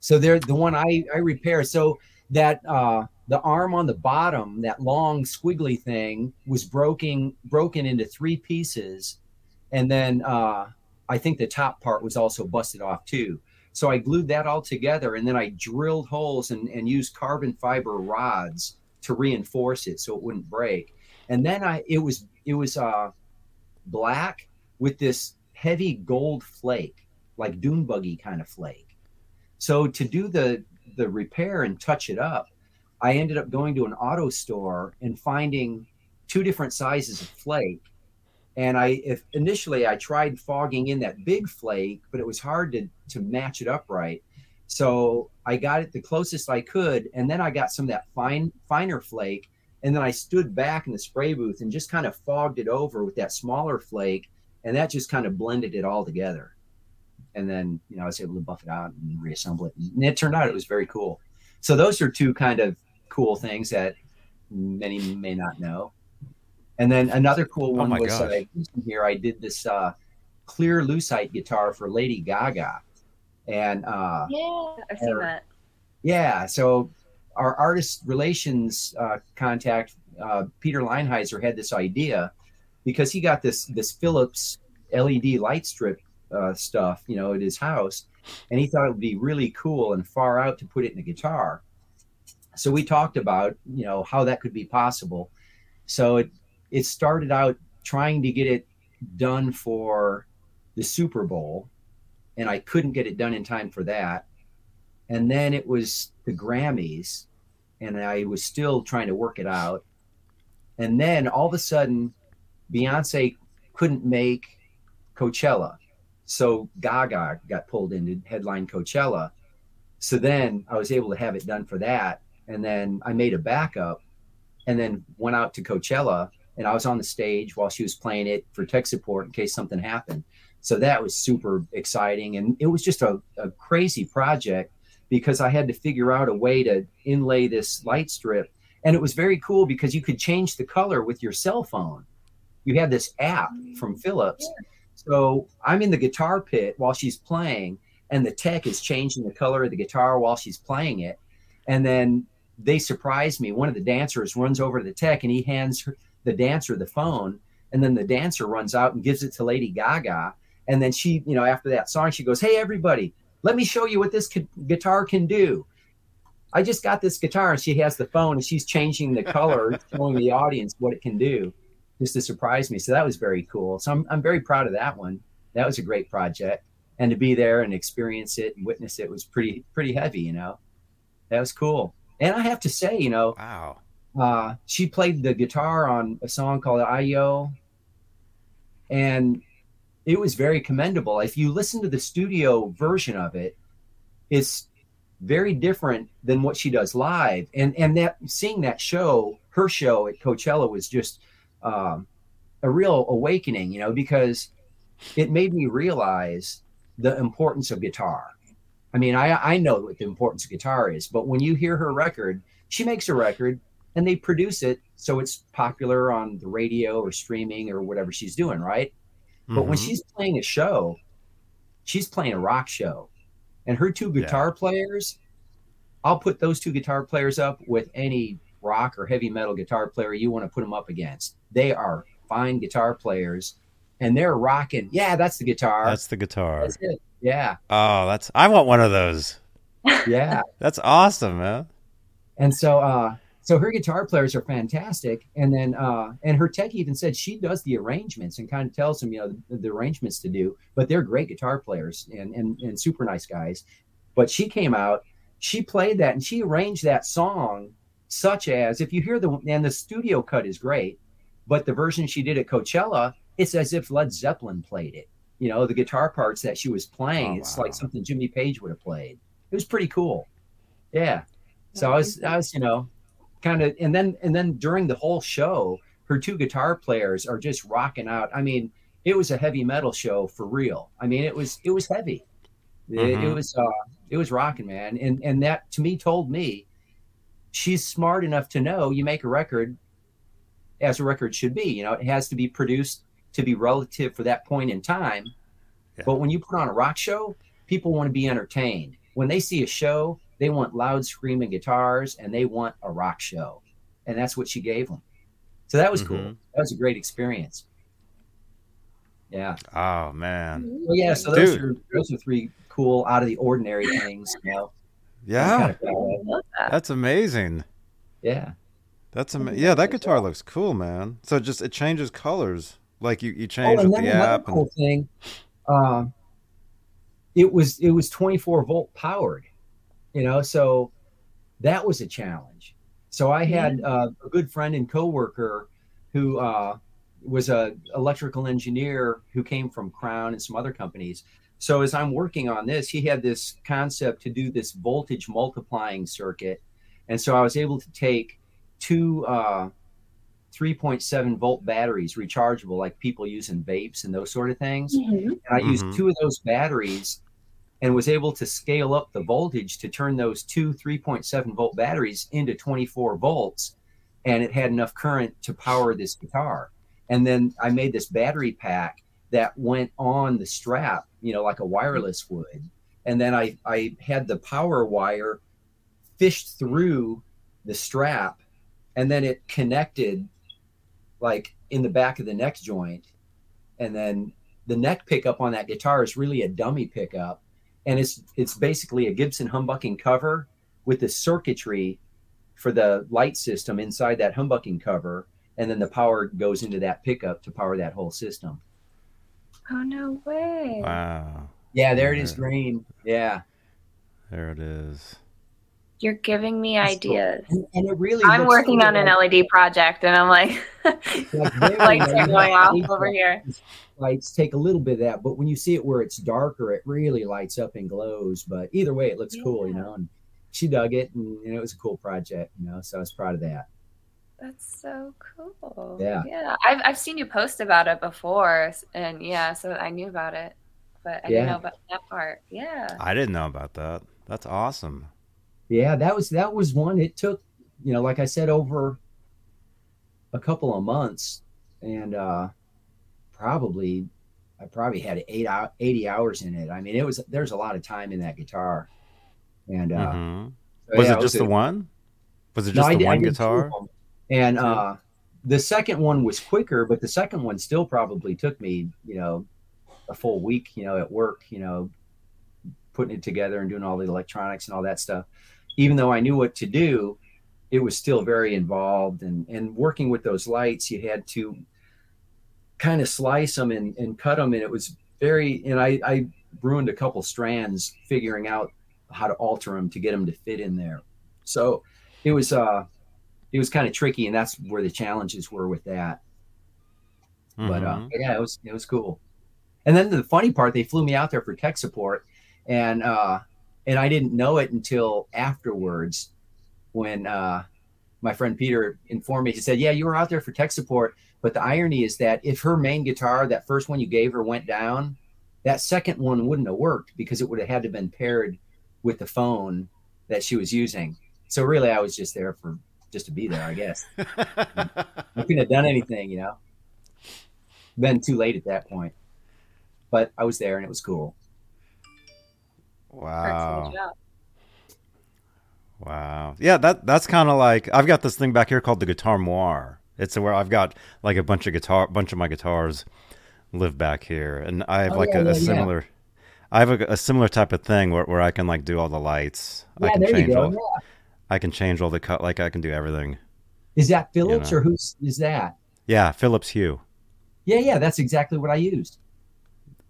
So they're the one I, I repair. So that, uh, the arm on the bottom, that long squiggly thing, was broken broken into three pieces, and then uh, I think the top part was also busted off too. So I glued that all together, and then I drilled holes and, and used carbon fiber rods to reinforce it so it wouldn't break. And then I it was it was uh, black with this heavy gold flake, like dune buggy kind of flake. So to do the the repair and touch it up, I ended up going to an auto store and finding two different sizes of flake. And I, if initially I tried fogging in that big flake, but it was hard to to match it up right. So I got it the closest I could, and then I got some of that fine finer flake, and then I stood back in the spray booth and just kind of fogged it over with that smaller flake, and that just kind of blended it all together. And then you know I was able to buff it out and reassemble it, and it turned out it was very cool. So those are two kind of cool things that many may not know. And then another cool oh one oh was uh, here. I did this uh, clear lucite guitar for Lady Gaga, and uh, yeah, I've seen that. Yeah, so our artist relations uh, contact uh, Peter Leinheiser had this idea because he got this this Philips LED light strip uh, stuff, you know, at his house, and he thought it would be really cool and far out to put it in a guitar. So we talked about you know how that could be possible. So it it started out trying to get it done for the super bowl and i couldn't get it done in time for that. And then it was the grammys and i was still trying to work it out. And then all of a sudden beyonce couldn't make coachella so gaga got pulled into headline coachella so then i was able to have it done for that and then I made a backup and then went out to Coachella and I was on the stage while she was playing it for tech support in case something happened. So that was super exciting. And it was just a, a crazy project because I had to figure out a way to inlay this light strip. And it was very cool because you could change the color with your cell phone. You had this app from Philips. So I'm in the guitar pit while she's playing, and the tech is changing the color of the guitar while she's playing it. And then they surprise me. One of the dancers runs over to the tech and he hands her, the dancer the phone. And then the dancer runs out and gives it to Lady Gaga. And then she, you know, after that song, she goes, Hey, everybody, let me show you what this guitar can do. I just got this guitar and she has the phone and she's changing the color, showing the audience what it can do just to surprise me. So that was very cool. So I'm, I'm very proud of that one. That was a great project. And to be there and experience it and witness it was pretty, pretty heavy, you know, that was cool. And I have to say, you know, wow. Uh, she played the guitar on a song called Ayo, and it was very commendable. If you listen to the studio version of it, it's very different than what she does live. And and that seeing that show, her show at Coachella was just um, a real awakening, you know, because it made me realize the importance of guitar. I mean, I I know what the importance of guitar is, but when you hear her record, she makes a record and they produce it so it's popular on the radio or streaming or whatever she's doing, right? Mm-hmm. But when mm-hmm. she's playing a show, she's playing a rock show. And her two guitar yeah. players, I'll put those two guitar players up with any rock or heavy metal guitar player you want to put them up against. They are fine guitar players and they're rocking. Yeah, that's the guitar. That's the guitar. That's it. Yeah. Oh, that's I want one of those. Yeah. that's awesome, man. And so uh so her guitar players are fantastic and then uh and her tech even said she does the arrangements and kind of tells them you know the, the arrangements to do but they're great guitar players and, and and super nice guys but she came out she played that and she arranged that song such as if you hear the and the studio cut is great but the version she did at coachella it's as if led zeppelin played it. You know the guitar parts that she was playing oh, it's wow. like something jimmy page would have played. It was pretty cool. Yeah. So i was i was you know kind of and then and then during the whole show her two guitar players are just rocking out. I mean it was a heavy metal show for real. I mean it was it was heavy. Mm-hmm. it, it, mm-hmm. was uh it was rocking man. And and that to me told me she's smart enough to know you make a record as a record should be you know it has to be produced to be relative for that point in time yeah. but when you put on a rock show people want to be entertained when they see a show they want loud screaming guitars and they want a rock show. And that's what she gave them. So that was mm-hmm. cool. That was a great experience. Yeah. Oh man. Well, yeah. So those Dude. are those are three cool out of the ordinary things. You know. Yeah. Kind that's amazing. Yeah. That's amazing. Yeah, that guitar looks cool, man. So just it changes colors, like you you change oh, with the app. Cool and... thing. Uh, it was it was 24 volt powered you know so that was a challenge so i had uh, a good friend and coworker who uh, was a electrical engineer who came from crown and some other companies so as i'm working on this he had this concept to do this voltage multiplying circuit and so i was able to take two uh, 3.7 volt batteries rechargeable like people use in vapes and those sort of things mm-hmm. and i mm-hmm. used two of those batteries and was able to scale up the voltage to turn those two 3.7 volt batteries into 24 volts and it had enough current to power this guitar and then i made this battery pack that went on the strap you know like a wireless would. And then i i had the power wire fished through the strap and then it connected like in the back of the neck joint. And then the neck pickup on that guitar is really a dummy pickup. And it's it's basically a Gibson humbucking cover with the circuitry for the light system inside that humbucking cover, and then the power goes into that pickup to power that whole system. Oh no way! Wow. Yeah, there it is, green. Yeah. There it is. You're giving me ideas. And, and, it really I'm working on an LED project and I'm like, like lights are going off over here. Lights take a little bit of that, but when you see it where it's darker, it really lights up and glows. But either way, it looks yeah. cool, you know. And she dug it, and you know, it was a cool project, you know. So I was proud of that. That's so cool. Yeah, yeah. I've I've seen you post about it before, and yeah, so I knew about it, but I yeah. didn't know about that part. Yeah, I didn't know about that. That's awesome yeah, that was that was one. It took, you know, like I said, over a couple of months, and uh, probably I probably had eight out 80 hours in it. I mean, it was there's a lot of time in that guitar. And uh, mm-hmm. so, was yeah, it just was the a, one? Was it just no, the one guitar? And uh, the second one was quicker, but the second one still probably took me, you know, a full week, you know, at work, you know, putting it together and doing all the electronics and all that stuff even though I knew what to do, it was still very involved. And, and working with those lights, you had to kind of slice them and, and cut them. And it was very, and I, I ruined a couple strands figuring out how to alter them to get them to fit in there. So it was, uh, it was kind of tricky. And that's where the challenges were with that. Mm-hmm. But, uh, but yeah, it was, it was cool. And then the funny part, they flew me out there for tech support and, uh, and I didn't know it until afterwards when uh, my friend Peter informed me. He said, "Yeah, you were out there for tech support, but the irony is that if her main guitar, that first one you gave her, went down, that second one wouldn't have worked because it would have had to been paired with the phone that she was using. So really, I was just there for just to be there, I guess. I couldn't have done anything, you know. Been too late at that point, but I was there and it was cool. Wow. Wow. Yeah, that that's kind of like I've got this thing back here called the Guitar Moire. It's where I've got like a bunch of guitar, bunch of my guitars live back here, and I have oh, like yeah, a, a yeah, similar. Yeah. I have a, a, similar type of thing where, where I can like do all the lights. Yeah, I can there change you go. All, yeah. I can change all the cut. Like I can do everything. Is that Philips you know? or who's is that? Yeah, Philips Hue. Yeah, yeah, that's exactly what I used.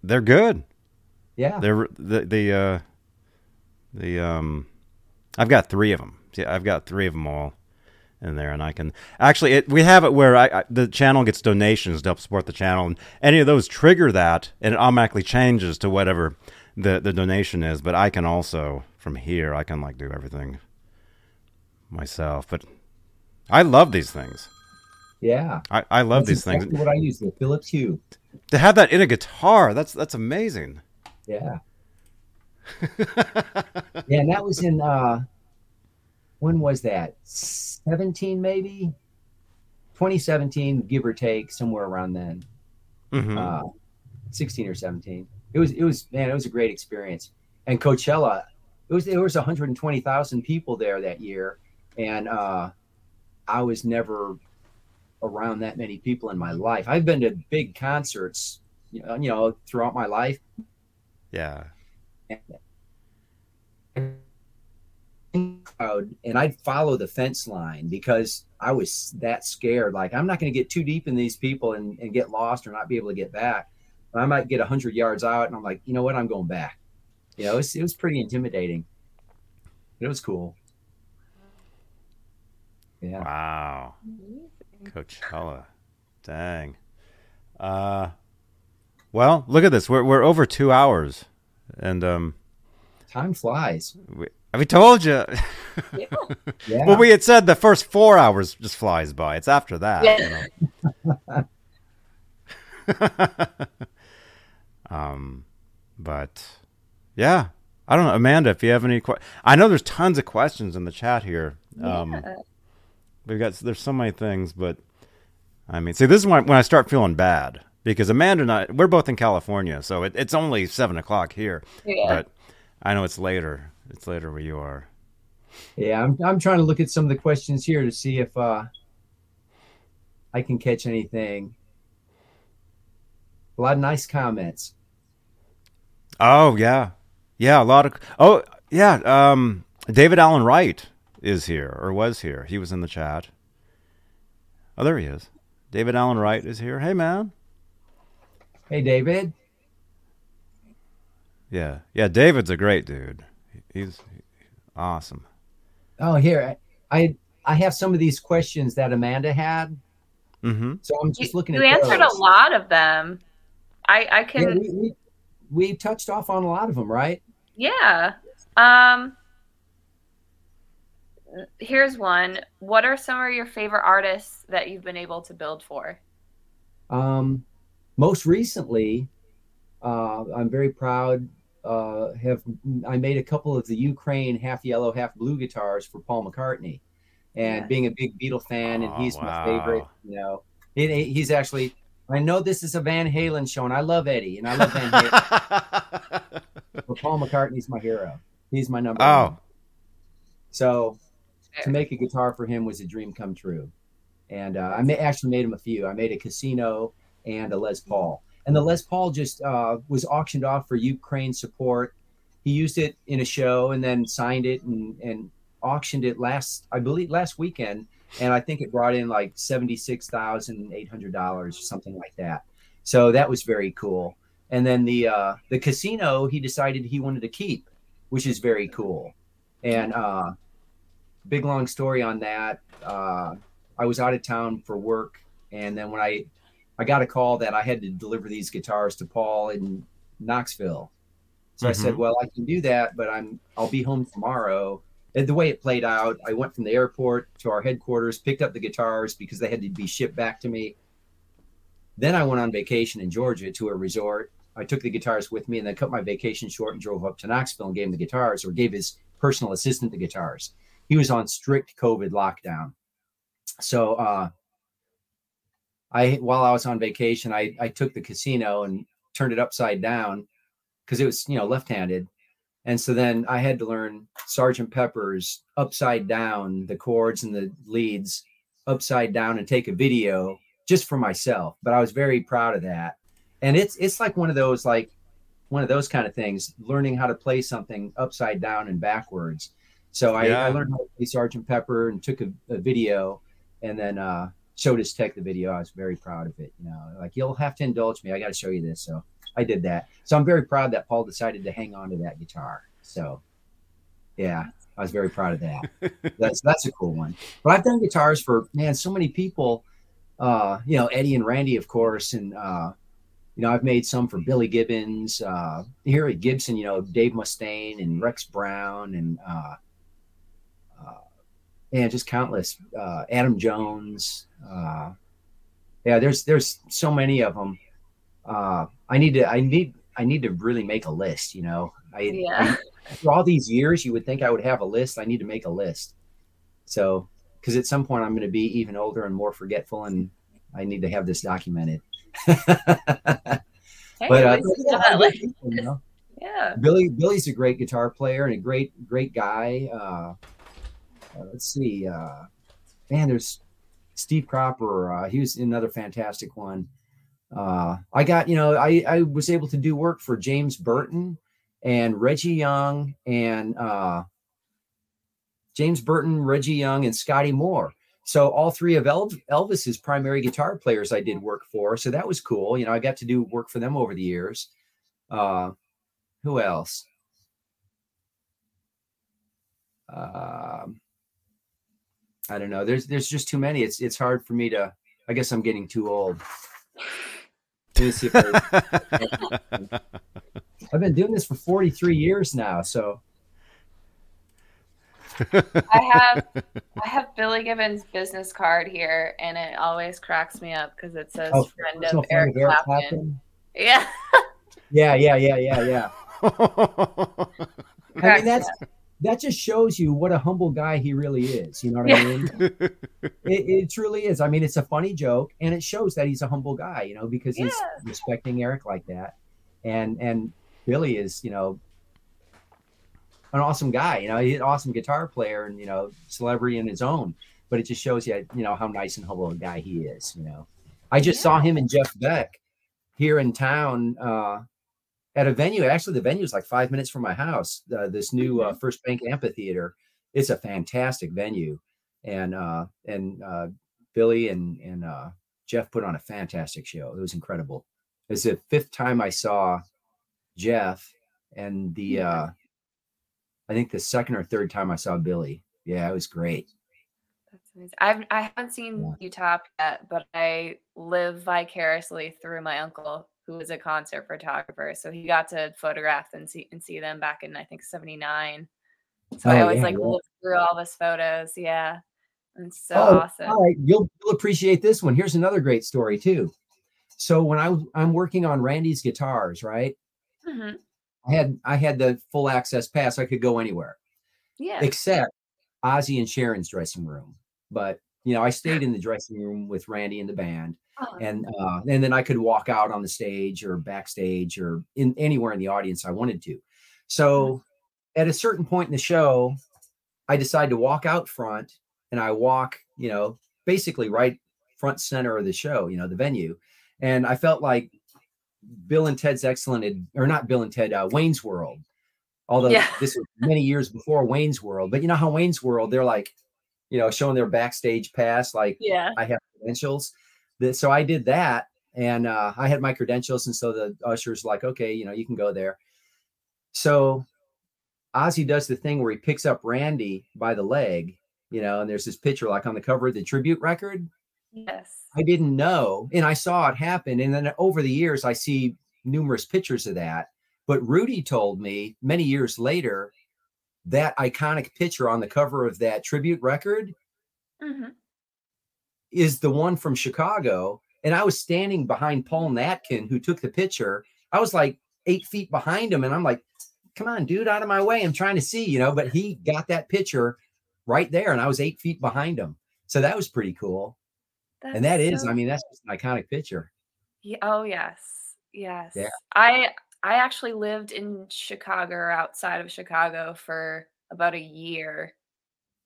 They're good. Yeah, they're the the uh, the um, I've got three of them. Yeah, I've got three of them all in there, and I can actually it, we have it where I, I, the channel gets donations to help support the channel, and any of those trigger that, and it automatically changes to whatever the the donation is. But I can also from here I can like do everything myself. But I love these things. Yeah, I, I love that's these exactly things. What I use the Philips Hue to have that in a guitar. That's that's amazing. Yeah. yeah, and that was in uh when was that? 17 maybe? 2017, give or take, somewhere around then. Mm-hmm. Uh, 16 or 17. It was it was man, it was a great experience. And Coachella, it was there was 120,000 people there that year, and uh, I was never around that many people in my life. I've been to big concerts, you know, you know throughout my life. Yeah. And crowd and I'd follow the fence line because I was that scared. Like, I'm not going to get too deep in these people and, and get lost or not be able to get back. But I might get 100 yards out and I'm like, you know what? I'm going back. You know, it was, it was pretty intimidating. It was cool. Yeah. Wow. Coachella. Dang. Uh, well, look at this. We're, we're over two hours. And, um, time flies. We, we told you. Yeah. yeah. well, we had said the first four hours just flies by. It's after that. Yeah. You know? um, but yeah, I don't know, Amanda. If you have any, que- I know there's tons of questions in the chat here. Um, yeah. We've got there's so many things, but I mean, see, this is when, when I start feeling bad because Amanda and I, we're both in California, so it, it's only seven o'clock here. Yeah. But I know it's later. It's later where you are. Yeah, I'm I'm trying to look at some of the questions here to see if uh, I can catch anything. A lot of nice comments. Oh yeah, yeah. A lot of oh yeah. Um, David Allen Wright is here or was here. He was in the chat. Oh, there he is. David Allen Wright is here. Hey, man. Hey, David. Yeah, yeah. David's a great dude. He's awesome. Oh, here I I have some of these questions that Amanda had. Mm-hmm. So I'm just looking you at. You answered those. a lot of them. I I can. Yeah, we, we, we touched off on a lot of them, right? Yeah. Um. Here's one. What are some of your favorite artists that you've been able to build for? Um, most recently, uh, I'm very proud uh, have I made a couple of the Ukraine half yellow, half blue guitars for Paul McCartney, and being a big Beatle fan, and he's wow. my favorite. You know, he's actually. I know this is a Van Halen show, and I love Eddie, and I love Van Halen. but Paul McCartney's my hero. He's my number oh. one. So, to make a guitar for him was a dream come true, and uh, I actually made him a few. I made a Casino and a Les Paul and the Les Paul just uh, was auctioned off for Ukraine support. He used it in a show and then signed it and, and auctioned it last, I believe, last weekend. And I think it brought in like seventy six thousand eight hundred dollars, or something like that. So that was very cool. And then the uh, the casino, he decided he wanted to keep, which is very cool. And uh, big long story on that. Uh, I was out of town for work, and then when I I got a call that I had to deliver these guitars to Paul in Knoxville. So mm-hmm. I said, mm-hmm. "Well, I can do that, but I'm I'll be home tomorrow." And the way it played out, I went from the airport to our headquarters, picked up the guitars because they had to be shipped back to me. Then I went on vacation in Georgia to a resort, I took the guitars with me and then cut my vacation short and drove up to Knoxville and gave him the guitars or gave his personal assistant the guitars. He was on strict COVID lockdown. So uh, I while I was on vacation, I, I took the casino and turned it upside down because it was, you know, left-handed. And so then I had to learn Sergeant Pepper's upside down, the chords and the leads upside down and take a video just for myself. But I was very proud of that. And it's it's like one of those like one of those kind of things, learning how to play something upside down and backwards. So I, yeah. I learned how to play Sergeant Pepper and took a, a video and then uh, showed his tech the video. I was very proud of it. You know, like you'll have to indulge me. I got to show you this. So I did that. So I'm very proud that Paul decided to hang on to that guitar. So yeah, I was very proud of that. that's that's a cool one. But I've done guitars for man, so many people. Uh, you know, Eddie and Randy, of course, and uh, you know, I've made some for Billy Gibbons, uh, here at Gibson. You know, Dave Mustaine and Rex Brown, and uh, uh, and just countless. Uh, Adam Jones. Uh, yeah, there's there's so many of them. Uh, I need to I need I need to really make a list. You know, I, yeah. I after all these years, you would think I would have a list. I need to make a list. So, because at some point I'm going to be even older and more forgetful, and I need to have this documented. hey, but uh, yeah, you know? yeah, Billy Billy's a great guitar player and a great great guy. Uh, let's see, uh, man, there's Steve Cropper. Uh, he was another fantastic one. Uh, I got you know I I was able to do work for James Burton and Reggie Young and uh, James Burton, Reggie Young, and Scotty Moore. So all three of Elvis's primary guitar players I did work for. So that was cool. You know, I got to do work for them over the years. Uh, who else? Um, I don't know. There's there's just too many. It's it's hard for me to. I guess I'm getting too old. I, I've been doing this for 43 years now, so I have I have Billy Gibbons' business card here, and it always cracks me up because it says oh, "friend of Eric, Eric Clapton. Clapton. Yeah. yeah, yeah, yeah, yeah, yeah. I mean, that's that just shows you what a humble guy he really is. You know what yeah. I mean? it, it, truly is. I mean, it's a funny joke, and it shows that he's a humble guy. You know, because he's respecting Eric like that, and and Billy is, you know, an awesome guy. You know, he's an awesome guitar player and you know, celebrity in his own. But it just shows you, you know, how nice and humble a guy he is. You know, I just yeah. saw him and Jeff Beck here in town uh, at a venue. Actually, the venue is like five minutes from my house. Uh, this new uh, First Bank Amphitheater. It's a fantastic venue, and uh, and uh, Billy and and uh, Jeff put on a fantastic show. It was incredible. It's the fifth time I saw Jeff, and the uh, I think the second or third time I saw Billy. Yeah, it was great. That's amazing. I've I haven't seen yeah. Utop yet, but I live vicariously through my uncle who was a concert photographer. So he got to photograph and see and see them back in I think '79. So oh, I always yeah, like yeah. look through all his photos. Yeah. And so oh, awesome. All right, you'll, you'll appreciate this one. Here's another great story too. So when I I'm working on Randy's guitars, right? Mm-hmm. I had I had the full access pass. I could go anywhere. Yeah. Except Ozzy and Sharon's dressing room. But you know, I stayed in the dressing room with Randy and the band. Oh. And uh, and then I could walk out on the stage or backstage or in anywhere in the audience I wanted to. So at a certain point in the show, I decided to walk out front and I walk, you know, basically right front center of the show, you know, the venue. And I felt like Bill and Ted's Excellent, or not Bill and Ted, uh, Wayne's World. Although yeah. this was many years before Wayne's World, but you know how Wayne's World, they're like, you know, showing their backstage pass, like, yeah, I have credentials. So I did that, and uh, I had my credentials, and so the ushers like, okay, you know, you can go there. So Ozzy does the thing where he picks up Randy by the leg, you know, and there's this picture like on the cover of the tribute record. Yes. I didn't know. And I saw it happen. And then over the years, I see numerous pictures of that. But Rudy told me many years later that iconic picture on the cover of that tribute record mm-hmm. is the one from Chicago. And I was standing behind Paul Natkin, who took the picture. I was like eight feet behind him, and I'm like, come on, dude, out of my way. I'm trying to see, you know, but he got that picture right there, and I was eight feet behind him. So that was pretty cool. That's and that so is, I mean, that's just an iconic picture. Yeah, oh yes. Yes. Yeah. I I actually lived in Chicago or outside of Chicago for about a year.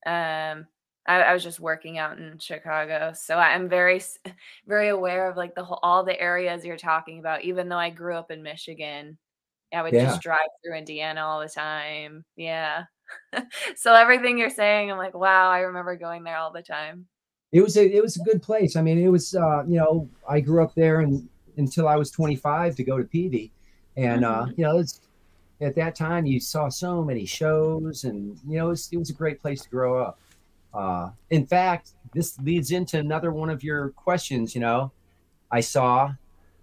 Um I, I was just working out in Chicago. So I'm very very aware of like the whole all the areas you're talking about, even though I grew up in Michigan. I would yeah. just drive through Indiana all the time. Yeah. so everything you're saying, I'm like, wow, I remember going there all the time. It was a it was a good place. I mean, it was uh, you know, I grew up there and until I was 25 to go to Peavey. And uh, mm-hmm. uh, you know, it's at that time you saw so many shows and you know, it was, it was a great place to grow up. Uh, in fact, this leads into another one of your questions, you know. I saw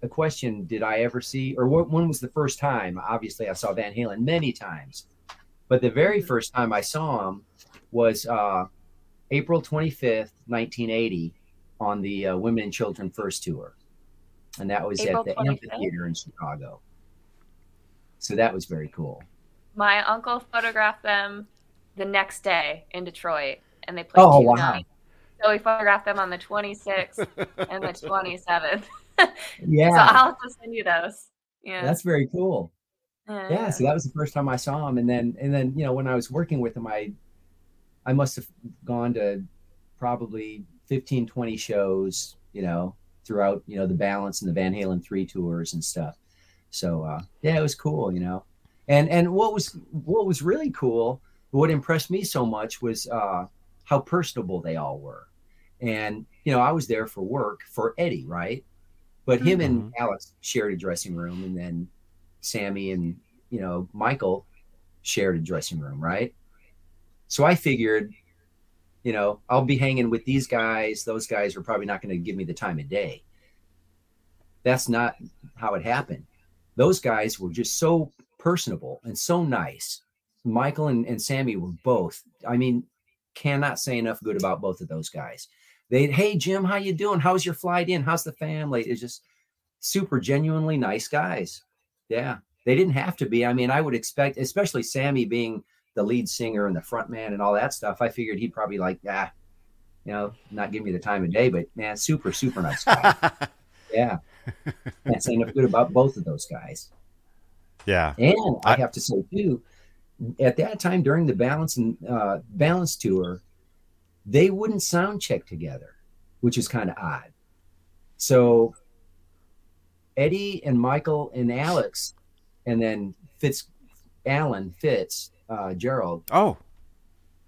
a question, did I ever see or what when was the first time? Obviously, I saw Van Halen many times. But the very mm-hmm. first time I saw him was uh, April 25th, 1980, on the uh, Women and Children First Tour. And that was April at the 25th? amphitheater in Chicago. So that was very cool. My uncle photographed them the next day in Detroit, and they played oh, two wow. nights. So we photographed them on the 26th and the 27th. yeah. So I'll have to send you those. Yeah. That's very cool yeah so that was the first time i saw him and then and then you know when i was working with him i i must have gone to probably 15 20 shows you know throughout you know the balance and the van halen 3 tours and stuff so uh yeah it was cool you know and and what was what was really cool what impressed me so much was uh how personable they all were and you know i was there for work for eddie right but him mm-hmm. and alex shared a dressing room and then Sammy and you know Michael shared a dressing room, right? So I figured, you know, I'll be hanging with these guys. Those guys are probably not going to give me the time of day. That's not how it happened. Those guys were just so personable and so nice. Michael and, and Sammy were both. I mean, cannot say enough good about both of those guys. They, hey Jim, how you doing? How's your flight in? How's the family? It's just super genuinely nice guys. Yeah, they didn't have to be. I mean, I would expect, especially Sammy being the lead singer and the front man and all that stuff. I figured he'd probably like, yeah, you know, not give me the time of day, but man, super, super nice guy. yeah. Can't say enough good about both of those guys. Yeah. And I, I have to say too, at that time during the balance and uh, balance tour, they wouldn't sound check together, which is kind of odd. So Eddie and Michael and Alex, and then Fitz, Alan Fitz, uh, Gerald. Oh,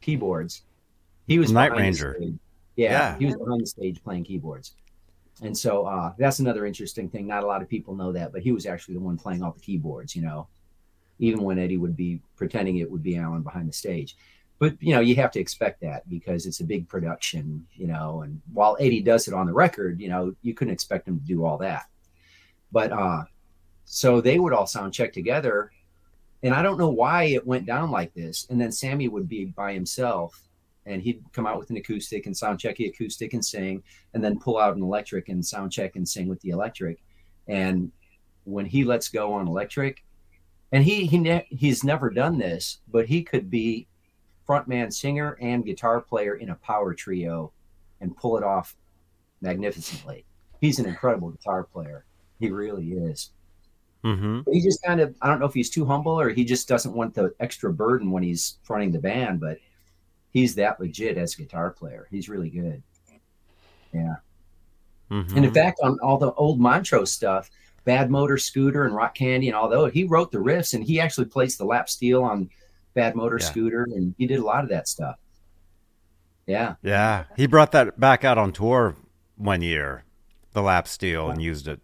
keyboards. He was Night Ranger. Yeah, yeah, he was behind the stage playing keyboards. And so uh, that's another interesting thing. Not a lot of people know that, but he was actually the one playing all the keyboards. You know, even when Eddie would be pretending it would be Alan behind the stage. But you know, you have to expect that because it's a big production. You know, and while Eddie does it on the record, you know, you couldn't expect him to do all that. But uh, so they would all sound check together. And I don't know why it went down like this. And then Sammy would be by himself and he'd come out with an acoustic and sound check the acoustic and sing, and then pull out an electric and sound check and sing with the electric. And when he lets go on electric, and he he ne- he's never done this, but he could be frontman singer and guitar player in a power trio and pull it off magnificently. He's an incredible guitar player. He really is. Mm-hmm. He just kind of, I don't know if he's too humble or he just doesn't want the extra burden when he's fronting the band, but he's that legit as a guitar player. He's really good. Yeah. Mm-hmm. And in fact, on all the old Montrose stuff, Bad Motor Scooter and Rock Candy and all those, he wrote the riffs and he actually placed the lap steel on Bad Motor yeah. Scooter and he did a lot of that stuff. Yeah. Yeah. He brought that back out on tour one year, the lap steel, and used it.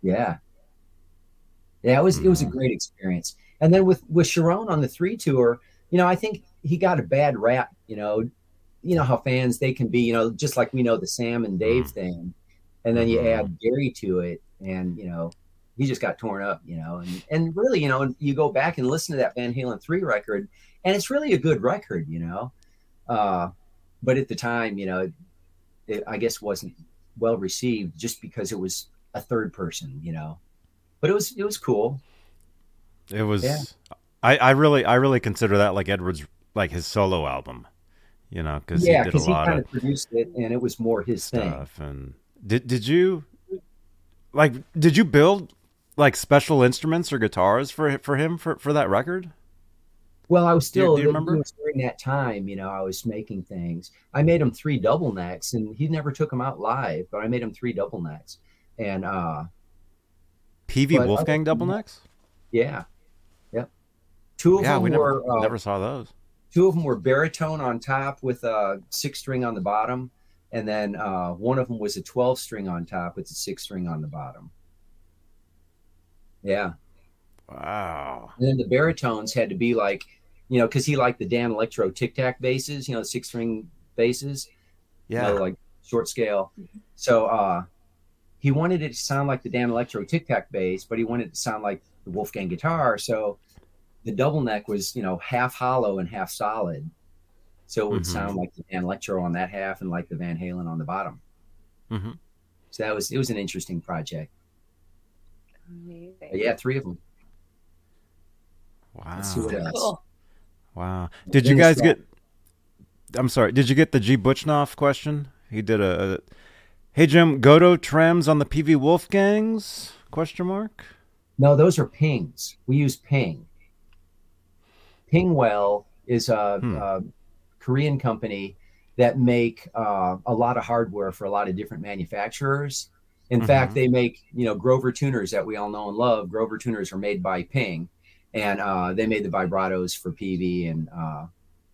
Yeah. Yeah, it was mm-hmm. it was a mm-hmm. great experience. And then with with Cherone on the three tour, you know, I think he got a bad rap. You know, you know how fans they can be. You know, just like we know the Sam and Dave mm-hmm. thing, and then you mm-hmm. add Gary to it, and you know, he just got torn up. You know, and and really, you know, you go back and listen to that Van Halen three record, and it's really a good record. You know, uh, but at the time, you know, it, it, I guess wasn't well received just because it was a third person. You know, but it was it was cool. It was. Yeah. I I really I really consider that like Edward's like his solo album. You know, because yeah, he did a he lot kind of produced it, and it was more his stuff. thing. And did did you like did you build like special instruments or guitars for for him for for that record? Well, I was still do you remember? during that time. You know, I was making things. I made him three double necks, and he never took them out live. But I made him three double necks, and uh, PV Wolfgang double necks? yeah, yep. Two of Yeah, them we never uh, never saw those. Two of them were baritone on top with a six string on the bottom, and then uh, one of them was a twelve string on top with a six string on the bottom. Yeah, Wow. and then the baritones had to be like, you know, because he liked the Danelectro Tic Tac basses, you know, six string basses. you Yeah. know, like short scale. So uh, he wanted it to sound like the Danelectro Tic Tac bass, but he wanted it to sound like the Wolfgang guitar. So the double neck was, you know, half hollow and half solid. So it would Mhm. sound like the Van Electro on that half and like the Van Halen on the bottom. hmm So that was it was an interesting project. Amazing. Yeah, three of them. Wow. Let's see what else. Cool. Wow. Did you guys get? I'm sorry. Did you get the G Butchnoff question? He did a. a hey Jim, Gotoh trems on the PV Wolfgangs? Question mark. No, those are pings. We use ping. Pingwell is a, Hmm. a Korean company that make uh, a lot of hardware for a lot of different manufacturers. In Mhm. fact, they make you know Grover tuners that we all know and love. Grover tuners are made by Ping, and uh, they made the vibratos for PV and uh,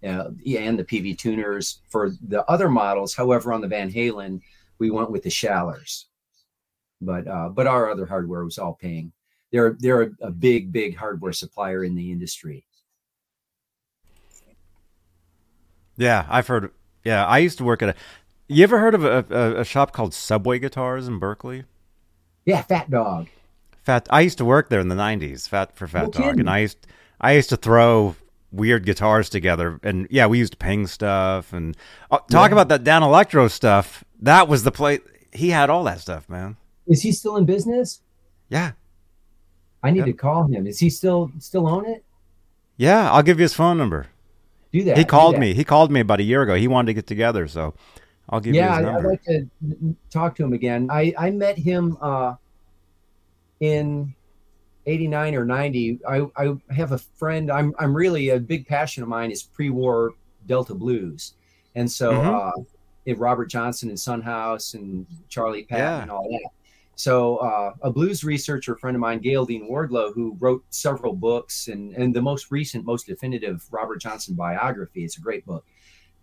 uh, and the PV tuners for the other models. However, on the Van Halen, we went with the Schallers, but uh, but our other hardware was all Ping they're they're a, a big big hardware supplier in the industry Yeah, I've heard. Yeah, I used to work at a. You ever heard of a, a, a shop called Subway Guitars in Berkeley? yeah fat dog Fat. I used to work there in the '90s. Fat for Fat No Dog, kidding. and I used I used to throw weird guitars together, and yeah, we used Ping stuff and uh, talk Yeah. about that Danelectro stuff. That was the play. He had all that stuff, man. is he still in business Yeah, i need to call him is he still still own it yeah. I'll give you his phone number. Do that He called that. me. He called me about a year ago. He wanted to get together, so I'll give yeah you his I, i'd like to talk to him again i i met him uh in 89 or 90 i i have a friend i'm i'm really a big passion of mine is pre-war delta blues and so Mhm. uh if robert johnson and son house and charlie patton Yeah. and all that so uh, a blues researcher friend of mine Gayle Dean Wardlow who wrote several books and and the most recent most definitive robert johnson biography it's a great book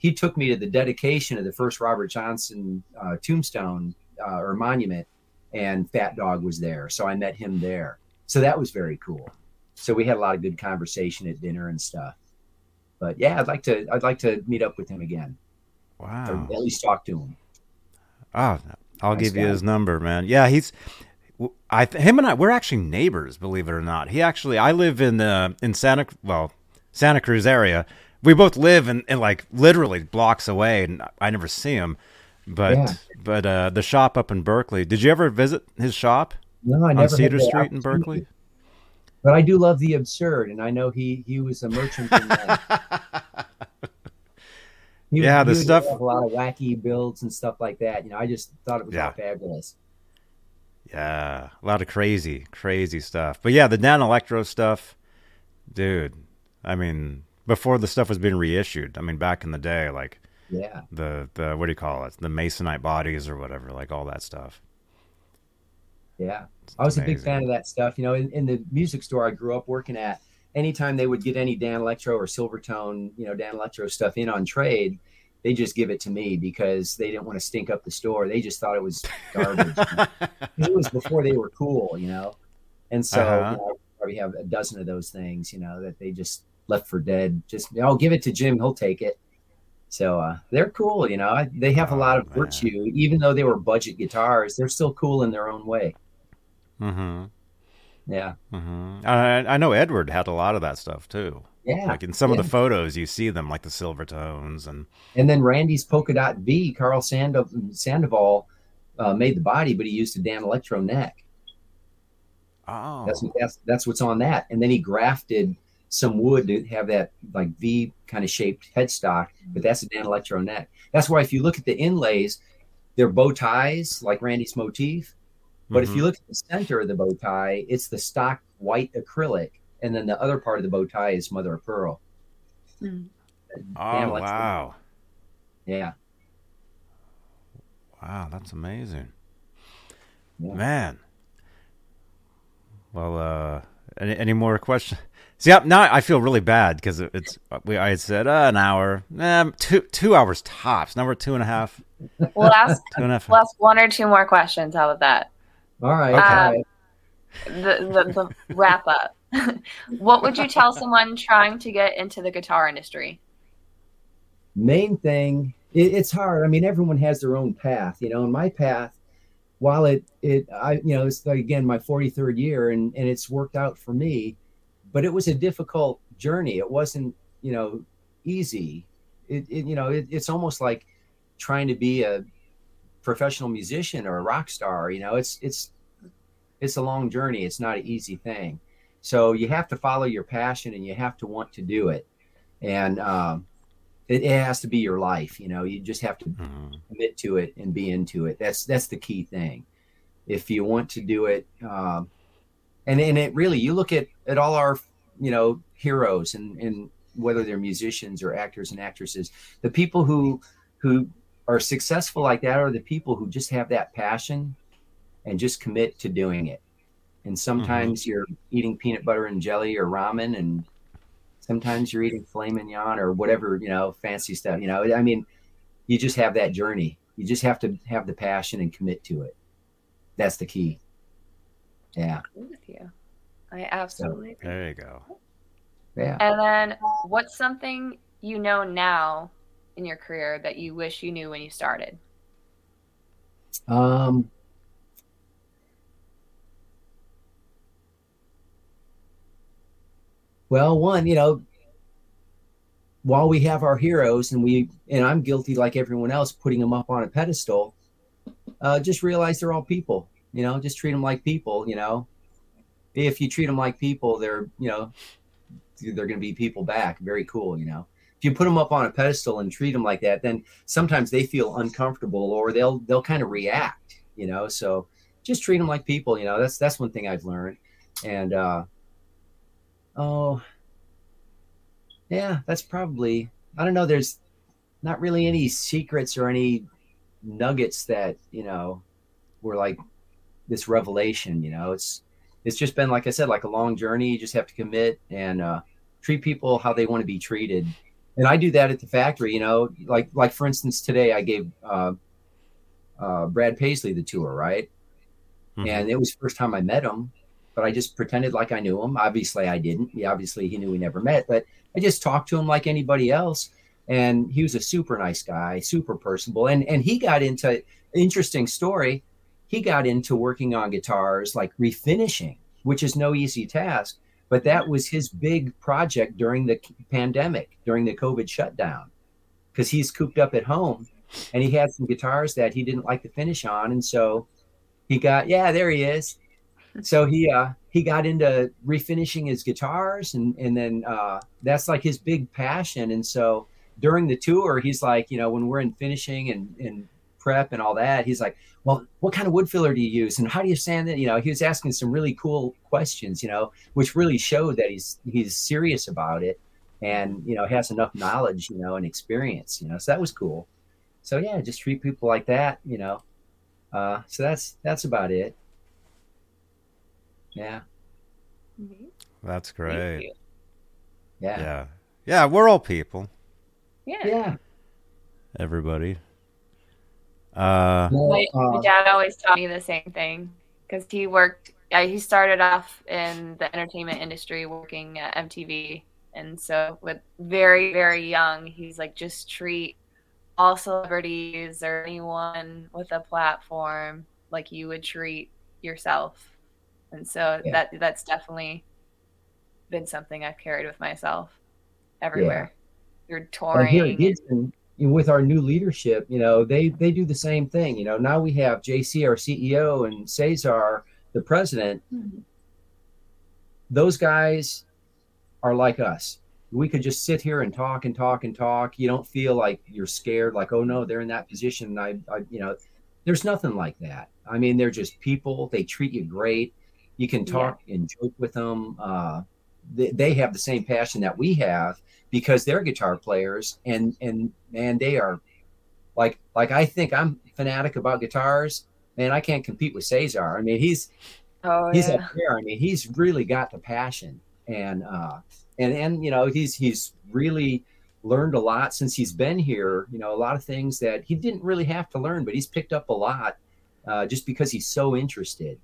he took me to the dedication of the first Robert Johnson uh, tombstone uh, or monument, and Fat Dog was there. So I met him there. So that was very cool. So we had a lot of good conversation at dinner and stuff. But yeah, I'd like to I'd like to meet up with him again, or Wow. at least talk to him. Oh, I'll Nice give you his number, man. Yeah, he's. I him and I we're actually neighbors, believe it or not. He actually I live in uh, in Santa well Santa Cruz area. We both live in, in like literally blocks away, and I never see him. But Yeah. but uh, the shop up in Berkeley. Did you ever visit his shop No, I on never had Cedar Street in. Berkeley? But I do love the absurd, and I know he he was a merchant He, Yeah, he the stuff- a lot of wacky builds and stuff like that. You know, I just thought it was Yeah. all fabulous. Yeah, a lot of crazy, crazy stuff. But yeah, the Danelectro stuff, dude. I mean, before the stuff was being reissued. I mean, back in the day, like Yeah. the the what do you call it? The masonite bodies or whatever, like all that stuff. Yeah, I was a big fan of that stuff. You know, in, in the music store I grew up working at, anytime they would get any Danelectro or Silvertone, you know, Danelectro stuff in on trade, they just give it to me because they didn't want to stink up the store. They just thought it was garbage. it was before they were cool, you know. And so Uh-huh. you know, I probably have a dozen of those things, you know, that they just left for dead. Just I'll give it to Jim, he'll take it. So uh, they're cool, you know. I, they have a lot Oh, of man. virtue, even though they were budget guitars. They're still cool in their own way. mm-hmm. Yeah, Mm-hmm. I, I know Edward had a lot of that stuff too. yeah. Like in some yeah. of the photos, you see them like the silver tones and And then Randy's polka dot V, Karl Sand- Sandoval uh, made the body, but he used a Danelectro neck. Oh, that's that's that's what's on that. And then he grafted some wood to have that like V kind of shaped headstock, but that's a Danelectro neck. That's why if you look at the inlays, they're bow ties like Randy's motif. But mm-hmm. if you look at the center of the bow tie, it's the stock white acrylic, and then the other part of the bow tie is mother of pearl. Mm. Oh wow! Yeah. Wow, that's amazing. Yeah. Man. Well, uh, any, any more questions? See, now I feel really bad because it's we. I said uh, an hour, eh, two two hours tops. Now we're two and a half. We'll ask, two and a half. We'll ask one or two more questions. How about that? All right. Okay. Um, the, the, the wrap up. what would you tell someone trying to get into the guitar industry? Main thing, it, it's hard. I mean, everyone has their own path, you know. And my path, while it it I you know it's like, again my 43rd year and and it's worked out for me but it was a difficult journey. It wasn't, you know, easy. It, it you know, it, it's almost like trying to be a professional musician or a rock star. You know, it's it's it's a long journey. It's not an easy thing. So you have to follow your passion and you have to want to do it. And um, it, it, has to be your life. You know, you just have to mm-hmm. commit to it and be into it. That's that's the key thing. If you want to do it, um, and and it really you look at at all our you know heroes and and whether they're musicians or actors and actresses the people who who are successful like that are the people who just have that passion and just commit to doing it and sometimes mm-hmm. you're eating peanut butter and jelly or ramen and sometimes you're eating filet mignon or whatever you know fancy stuff you know i mean you just have that journey you just have to have the passion and commit to it that's the key yeah. with you. I absolutely so, There you go. Yeah. And then what's something you know now in your career that you wish you knew when you started? Um Well, one, you know, while we have our heroes and we and I'm guilty like everyone else putting them up on a pedestal, uh, just realize they're all people you know just treat them like people you know. If you treat them like people they're you know they're going to be people back. Very cool you know if you put them up on a pedestal and treat them like that then sometimes they feel uncomfortable or they'll they'll kind of react you know so just treat them like people you know that's that's one thing i've learned and uh oh yeah that's probably i don't know there's not really any secrets or any nuggets that you know were like this revelation. You know, it's it's just been like I said, like a long journey. You just have to commit and uh, treat people how they want to be treated. And I do that at the factory. You know, like like for instance, today I gave uh, uh, Brad Paisley the tour, right? Mm-hmm. And it was the first time I met him, but I just pretended like I knew him. Obviously, I didn't. Yeah, obviously, he knew we never met, but I just talked to him like anybody else. And he was a super nice guy, super personable, and and he got into interesting story he got into working on guitars like refinishing, which is no easy task. But that was his big project during the pandemic, during the COVID shutdown, because he's cooped up at home and he had some guitars that he didn't like to finish on. And so he got, yeah, there he is. So he, uh, he got into refinishing his guitars and, and then, uh, that's like his big passion. And so during the tour, he's like, you know, when we're in finishing and, and prep and all that, he's like, well, what kind of wood filler do you use, and how do you sand it? You know, he was asking some really cool questions, you know, which really showed that he's he's serious about it, and you know, has enough knowledge, you know, and experience, you know. So that was cool. So yeah, just treat people like that, you know. Uh, so that's that's about it. Yeah. Mm-hmm. That's great. Yeah. Yeah. Yeah, we're all people. Yeah. Yeah. Everybody. Uh, my, my, dad always taught me the same thing because he worked. Yeah, he started off in the entertainment industry working at MTV, and so with very very young, he's like just treat all celebrities or anyone with a platform like you would treat yourself, and so yeah. that that's definitely been something I've carried with myself everywhere. Yeah. You're touring with our new leadership, you know, they they do the same thing. You know, now we have JC, our CEO, and Cesar, the president. Mm-hmm. those guys are like us. We could just sit here and talk and talk and talk. You don't feel like you're scared, like, oh no, they're in that position. And I, I you know, there's nothing like that. I mean, they're just people. They treat you great. You can talk yeah. and joke with them. Uh, they, they have the same passion that we have because they're guitar players and and man, they are like like I think I'm fanatic about guitars. Man, I can't compete with Cesar. I mean, he's oh, he's yeah. up there. I mean, he's really got the passion and uh and and you know he's he's really learned a lot since he's been here you know a lot of things that he didn't really have to learn but he's picked up a lot uh, just because he's so interested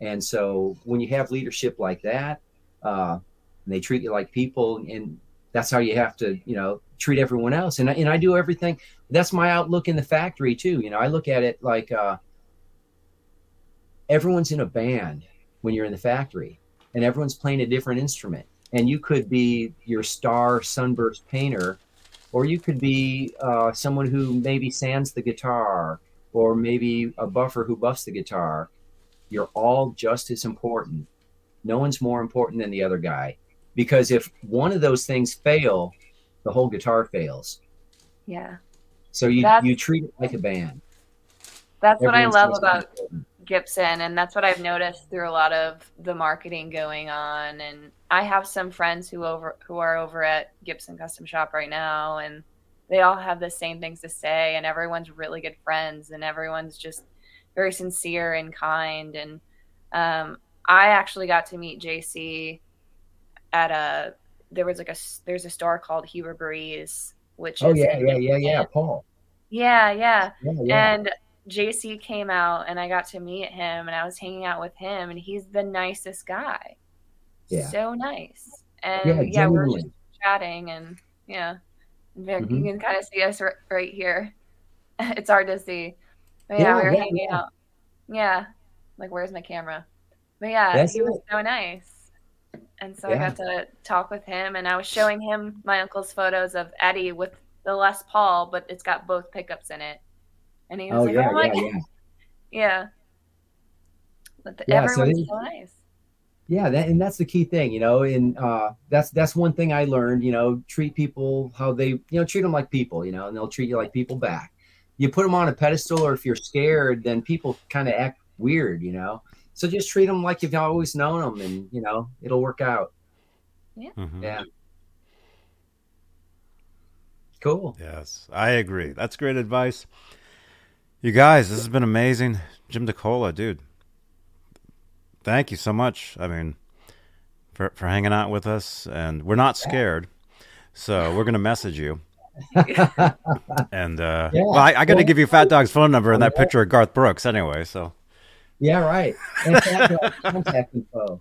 and so when you have leadership like that uh, and they treat you like people and that's how you have to you know treat everyone else. And, I, and i do everything. That's my outlook in the factory too. You know i look at it like uh, everyone's in a band when you're in the factory and everyone's playing a different instrument. And you could be your star sunburst painter or you could be uh, someone who maybe sands the guitar or maybe a buffer who buffs the guitar. You're all just as important. No one's more important than the other guy because if one of those things fail the whole guitar fails yeah so you that's, you treat it like a band that's Everyone's what i love about. Gibson, and that's what I've noticed through a lot of the marketing going on. And I have some friends who over who are over at Gibson Custom Shop right now, and they all have the same things to say, and everyone's really good friends, and everyone's just very sincere and kind. And um, I actually got to meet JC at a there was like a there's a store called Huber Breese, which oh yeah yeah yeah yeah Paul yeah, yeah yeah yeah and JC came out and I got to meet him and I was hanging out with him and he's the nicest guy. Yeah. So nice. And yeah, yeah we're just chatting and yeah. Mm-hmm. You can kind of see us r- right here. it's hard to see. But yeah, yeah we were hanging out. Yeah. Like, where's my camera? But yeah, That's he it. was so nice. And so I got to talk with him and I was showing him my uncle's photos of Eddie with the Les Paul, but it's got both pickups in it. And he was oh, like, yeah, oh my yeah, God. Yeah. yeah. But the, yeah, everyone's so, nice. Yeah, that, and that's the key thing, you know, and uh, that's that's one thing I learned, you know, treat people how they, you know, treat them like people, you know, and they'll treat you like people back. You put them on a pedestal, or if you're scared, then people kind of act weird, you know. So just treat them like you've always known them, and you know, it'll work out. Yeah. Mm-hmm. Yeah. Cool. Yes, I agree. That's great advice. You guys, this has been amazing. Jim DeCola, dude. Thank you so much. I mean, for for hanging out with us, and we're not scared, so we're gonna message you. and uh, yeah. well, I, I got to give you Fat Dog's phone number and that picture of Garth Brooks anyway. So yeah, right. And contact info.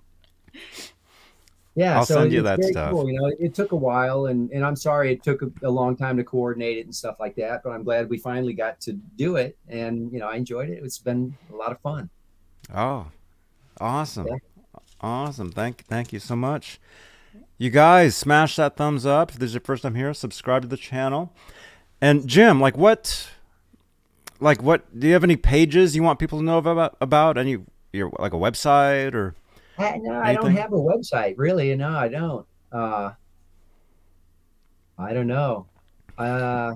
Yeah I'll so send you that stuff. cool. you know it, took a while and and i'm sorry it took a, a, long time to coordinate it and stuff like that but i'm glad we finally got to do it and you know i enjoyed it. It's been a lot of fun. Oh awesome. Yeah. awesome. Thank thank you so much. You guys smash that thumbs up. If this is your first time here subscribe to the channel. And jim like what like what do you have any pages you want people to know about about any your like a website or I, no, Anything? I don't have a website really. No, I don't. Uh, I don't know. Uh,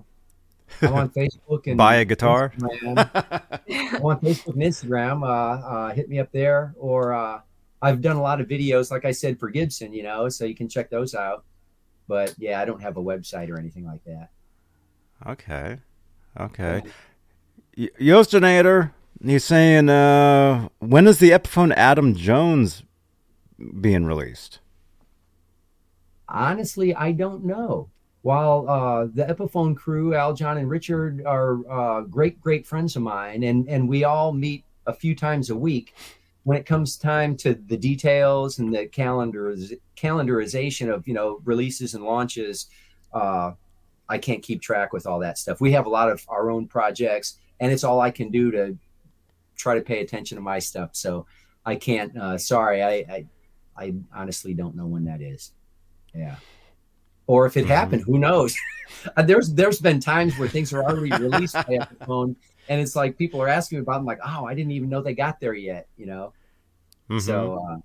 I'm on Facebook and buy a guitar. I'm on Facebook and Instagram. Uh, uh, hit me up there, or uh, I've done a lot of videos, like I said, for Gibson. You know, so you can check those out. But yeah, I don't have a website or anything like that. Okay, okay. Yostinator, he's saying, uh, when is the Epiphone Adam Jones being released? Honestly, I don't know. While uh, the Epiphone crew, Al, John, and Richard, are uh, great, great friends of mine, and and we all meet a few times a week. When it comes time to the details and the calendars, calendarization of you know releases and launches, uh, I can't keep track with all that stuff. We have a lot of our own projects, and it's all I can do to try to pay attention to my stuff. So I can't. Uh, sorry, I, I I honestly don't know when that is. Yeah. Or if it mm-hmm. happened, who knows? Uh, there's there's been times where things are already released by Epiphone, and it's like people are asking me about. Them, like, oh, I didn't even know they got there yet. You know. Mm-hmm. So uh,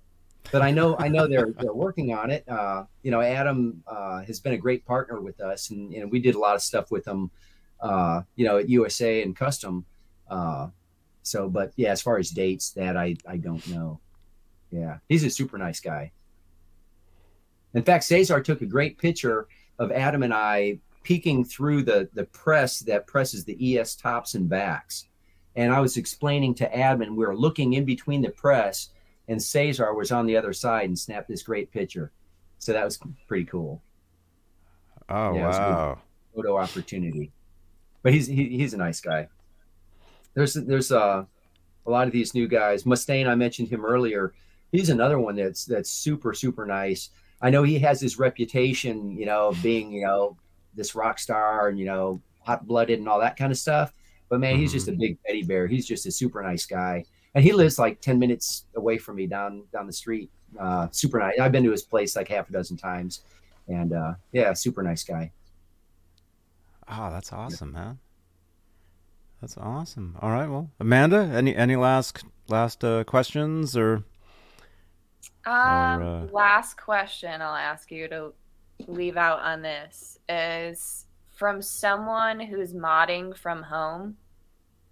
but I know I know they're they're working on it. Uh, you know, Adam uh, has been a great partner with us, and, and we did a lot of stuff with them. Uh, you know, at USA and Custom. Uh, so, but yeah, as far as dates, that I I don't know. Yeah, he's a super nice guy. In fact, Cesar took a great picture of Adam and I peeking through the the press that presses the ES tops and backs. And I was explaining to Adam, and we were looking in between the press, and Cesar was on the other side and snapped this great picture. So that was pretty cool. Oh yeah, wow! Photo opportunity, but he's he, he's a nice guy. There's there's uh, a lot of these new guys. Mustaine, I mentioned him earlier. He's another one that's that's super super nice. I know he has his reputation, you know, being you know this rock star and you know hot blooded and all that kind of stuff. But man, he's just a mm-hmm. big teddy bear. He's just a super nice guy, and he lives like ten minutes away from me down down the street. Uh, super nice. I've been to his place like half a dozen times, and uh, yeah, super nice guy. Oh, that's awesome, man. That's awesome. All right, well, Amanda, any any last last uh, questions or? Um, or, uh... last question I'll ask you to leave out on this is from someone who's modding from home,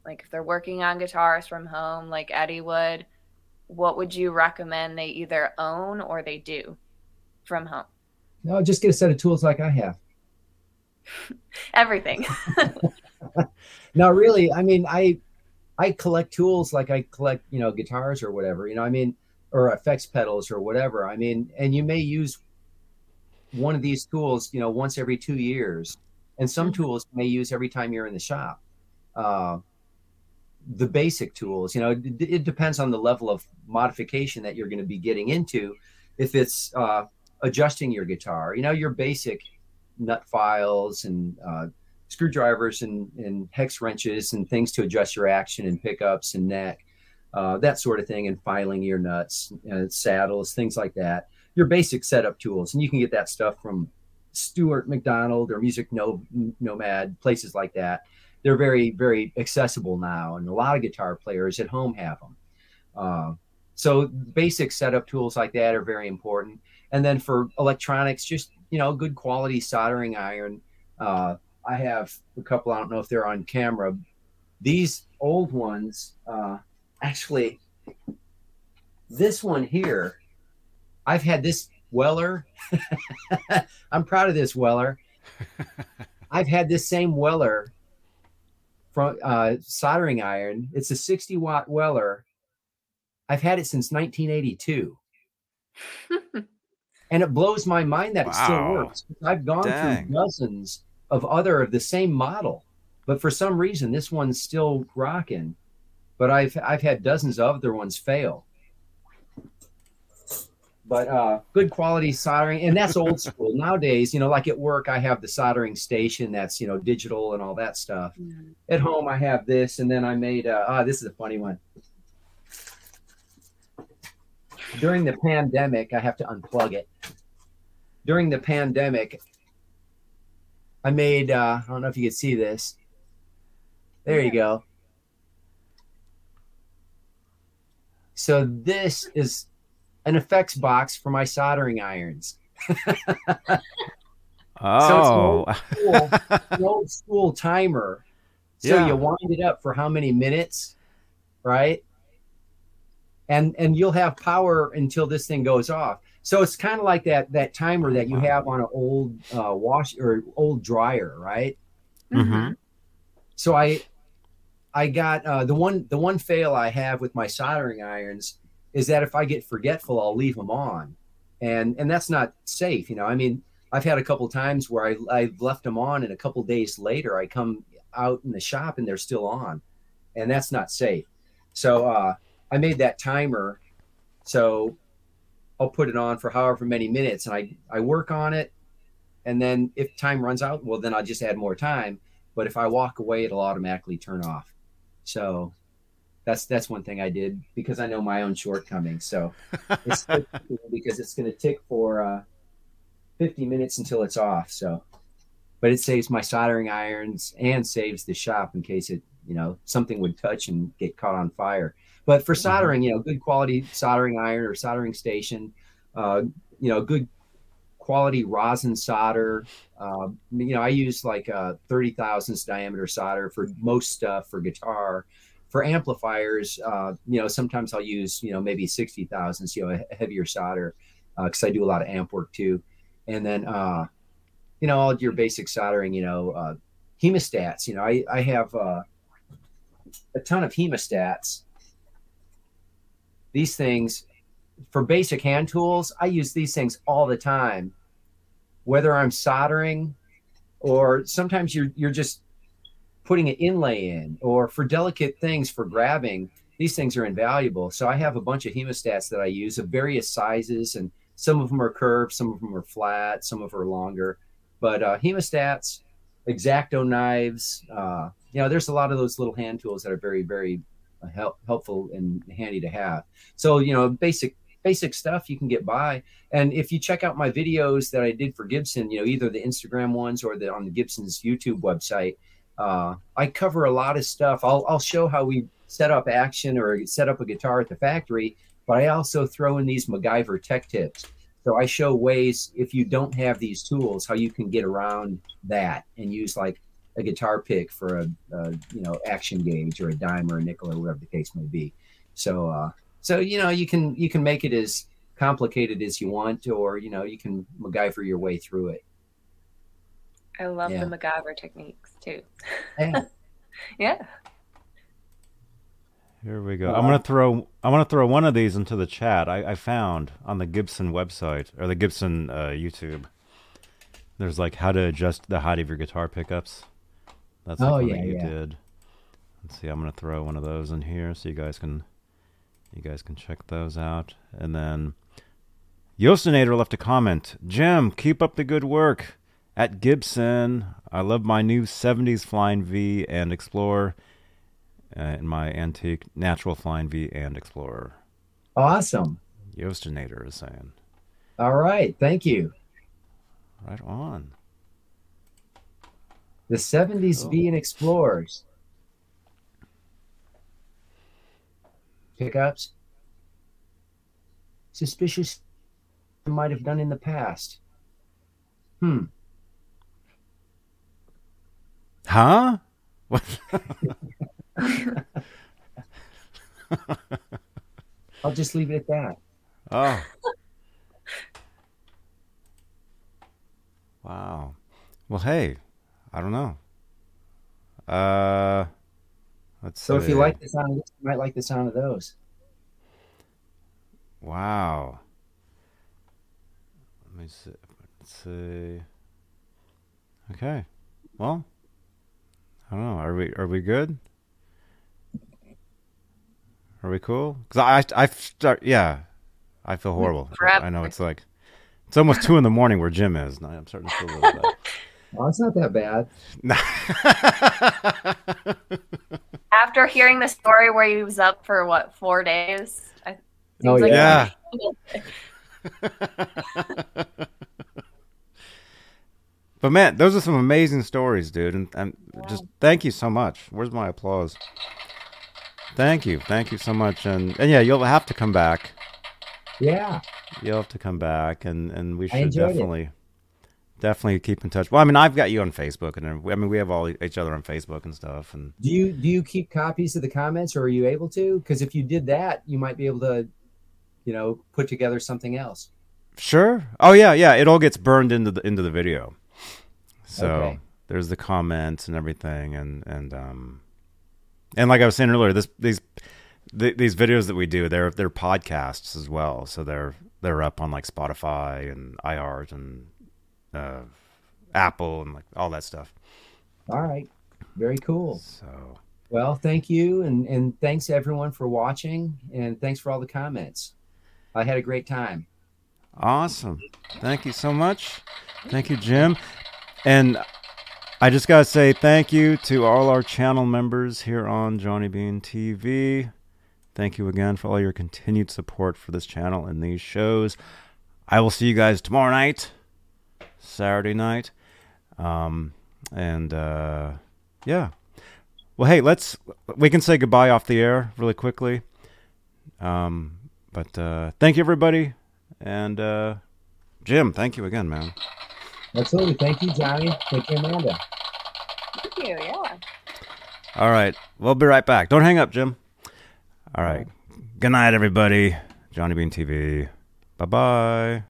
like if they're working on guitars from home, like Eddie would, what would you recommend they either own or they do from home? No, just get a set of tools like I have. Everything. no, really. I mean, I I collect tools like I collect, you know, guitars or whatever. You know, I mean, or effects pedals or whatever. I mean, and you may use one of these tools, you know, once every two years, and some mm-hmm. tools you may use every time you're in the shop. Uh, the basic tools, you know, it, it, depends on the level of modification that you're going to be getting into. If it's uh, adjusting your guitar, you know, your basic nut files and uh, screwdrivers and, and, hex wrenches and things to adjust your action and pickups and neck, uh, that sort of thing, and filing your nuts, uh, saddles, things like that your basic setup tools, and you can get that stuff from Stewart-MacDonald or Music Nomad, places like that. They're very, very accessible now, and a lot of guitar players at home have them. Uh, so basic setup tools like that are very important. And then for electronics, just you know, good quality soldering iron. Uh, I have a couple. I don't know if they're on camera. These old ones, uh, actually, this one here I've had this Weller. I'm proud of this Weller. I've had this same Weller from uh, soldering iron. It's a 60 watt Weller. I've had it since 1982. and it blows my mind that wow. it still works. I've gone Dang. through dozens of other of the same model, but for some reason this one's still rocking. But I've I've had dozens of other ones fail but uh, good quality soldering and that's old school nowadays you know like at work i have the soldering station that's you know digital and all that stuff mm-hmm. at home i have this and then i made uh, ah this is a funny one during the pandemic i have to unplug it during the pandemic i made uh, i don't know if you can see this there you go so this is an effects box for my soldering irons. oh, so it's an old, school, an old school timer. So yeah. you wind it up for how many minutes, right? And and you'll have power until this thing goes off. So it's kind of like that that timer that you have on an old uh, wash or old dryer, right? Mm-hmm. So I I got uh, the one the one fail I have with my soldering irons is that if I get forgetful, I'll leave them on, and and that's not safe. You know, I mean, I've had a couple times where I I've left them on, and a couple days later I come out in the shop and they're still on, and that's not safe. So uh, I made that timer, so I'll put it on for however many minutes, and I I work on it, and then if time runs out, well then I'll just add more time. But if I walk away, it'll automatically turn off. So that's that's one thing I did because I know my own shortcomings. So it's because it's going to tick for uh, 50 minutes until it's off. So, but it saves my soldering irons and saves the shop in case it you know something would touch and get caught on fire. But for mm-hmm. soldering, you know, good quality soldering iron or soldering station, uh, you know, good quality rosin solder. Uh, you know, I use like a 30 thousandths diameter solder for most stuff for guitar. For amplifiers, uh, you know, sometimes I'll use, you know, maybe 60 thousandths, you know, a heavier solder because uh, I do a lot of amp work too. And then, uh, you know, all your basic soldering, you know, uh, hemostats. You know, I, I have uh, a ton of hemostats. These things, for basic hand tools, I use these things all the time, whether I'm soldering or sometimes you're you're just putting an inlay in, or for delicate things for grabbing. These things are invaluable. So I have a bunch of hemostats that I use of various sizes, and some of them are curved, some of them are flat, some of them are longer. But uh, hemostats, X-Acto knives, uh, you know, there's a lot of those little hand tools that are very, very help, helpful and handy to have. So, you know, basic basic stuff you can get by. And if you check out my videos that I did for Gibson, you know, either the Instagram ones or the on the Gibson's YouTube website, uh, I cover a lot of stuff. I'll I'll show how we set up action or set up a guitar at the factory, but I also throw in these MacGyver tech tips. So I show ways if you don't have these tools, how you can get around that and use like a guitar pick for a, a you know action gauge or a dime or a nickel or whatever the case may be. So uh, so you know you can you can make it as complicated as you want, or you know you can MacGyver your way through it. I love yeah. the MacGyver techniques too. Yeah. yeah. Here we go. I'm gonna throw. I'm gonna throw one of these into the chat. I, I found on the Gibson website or the Gibson uh, YouTube. There's like how to adjust the height of your guitar pickups. That's oh, yeah, you yeah. did. Let's see. I'm gonna throw one of those in here so you guys can you guys can check those out. And then Yostinator left a comment. Jim, keep up the good work at Gibson. I love my new 70s Flying V and Explorer uh, in my antique natural flying V and Explorer. Awesome. Yostinator is saying. All right. Thank you. Right on. The 70s oh. V and Explorers. Pickups. Suspicious might have done in the past. Hmm. Huh? What? I'll just leave it at that. Oh. wow. Well, hey, I don't know. Uh, let's. See So, if you like the sound of this, you might like the sound of those. Wow. Let me see. Let's see. Okay. Well, I don't know. Are we are we good? Are we cool? Because I, I start, yeah, I feel horrible. I know it's like, it's almost two in the morning where Jim is. I'm starting to feel a little bit. Well, it's not that bad. After hearing the story where he was up for what four days? I, oh like yeah. but man, those are some amazing stories, dude, and, and yeah. just thank you so much. Where's my applause? Thank you, thank you so much, and and yeah, you'll have to come back. Yeah, you'll have to come back, and and we should definitely. It. Definitely keep in touch. Well, I mean, I've got you on Facebook, and I mean, we have all each other on Facebook and stuff. And do you do you keep copies of the comments, or are you able to? Because if you did that, you might be able to, you know, put together something else. Sure. Oh yeah, yeah. It all gets burned into the into the video. So okay. there's the comments and everything, and and um, and like I was saying earlier, this these these videos that we do, they're they're podcasts as well. So they're they're up on like Spotify and iHeart and uh, Apple and like all that stuff. All right, very cool. So well, thank you, and and thanks everyone for watching, and thanks for all the comments. I had a great time. Awesome. Thank you so much. Thank you, Jim. And I just got to say thank you to all our channel members here on Johnny Bean TV. Thank you again for all your continued support for this channel and these shows. I will see you guys tomorrow night, Saturday night. Um, and uh, yeah. Well, hey, let's we can say goodbye off the air really quickly. Um, but uh, thank you everybody, and uh, Jim, thank you again, man. Absolutely, thank you, Johnny. Thank you, Amanda. Thank you. Yeah. All right, we'll be right back. Don't hang up, Jim. All right. Good night, everybody. Johnny Bean TV. Bye bye.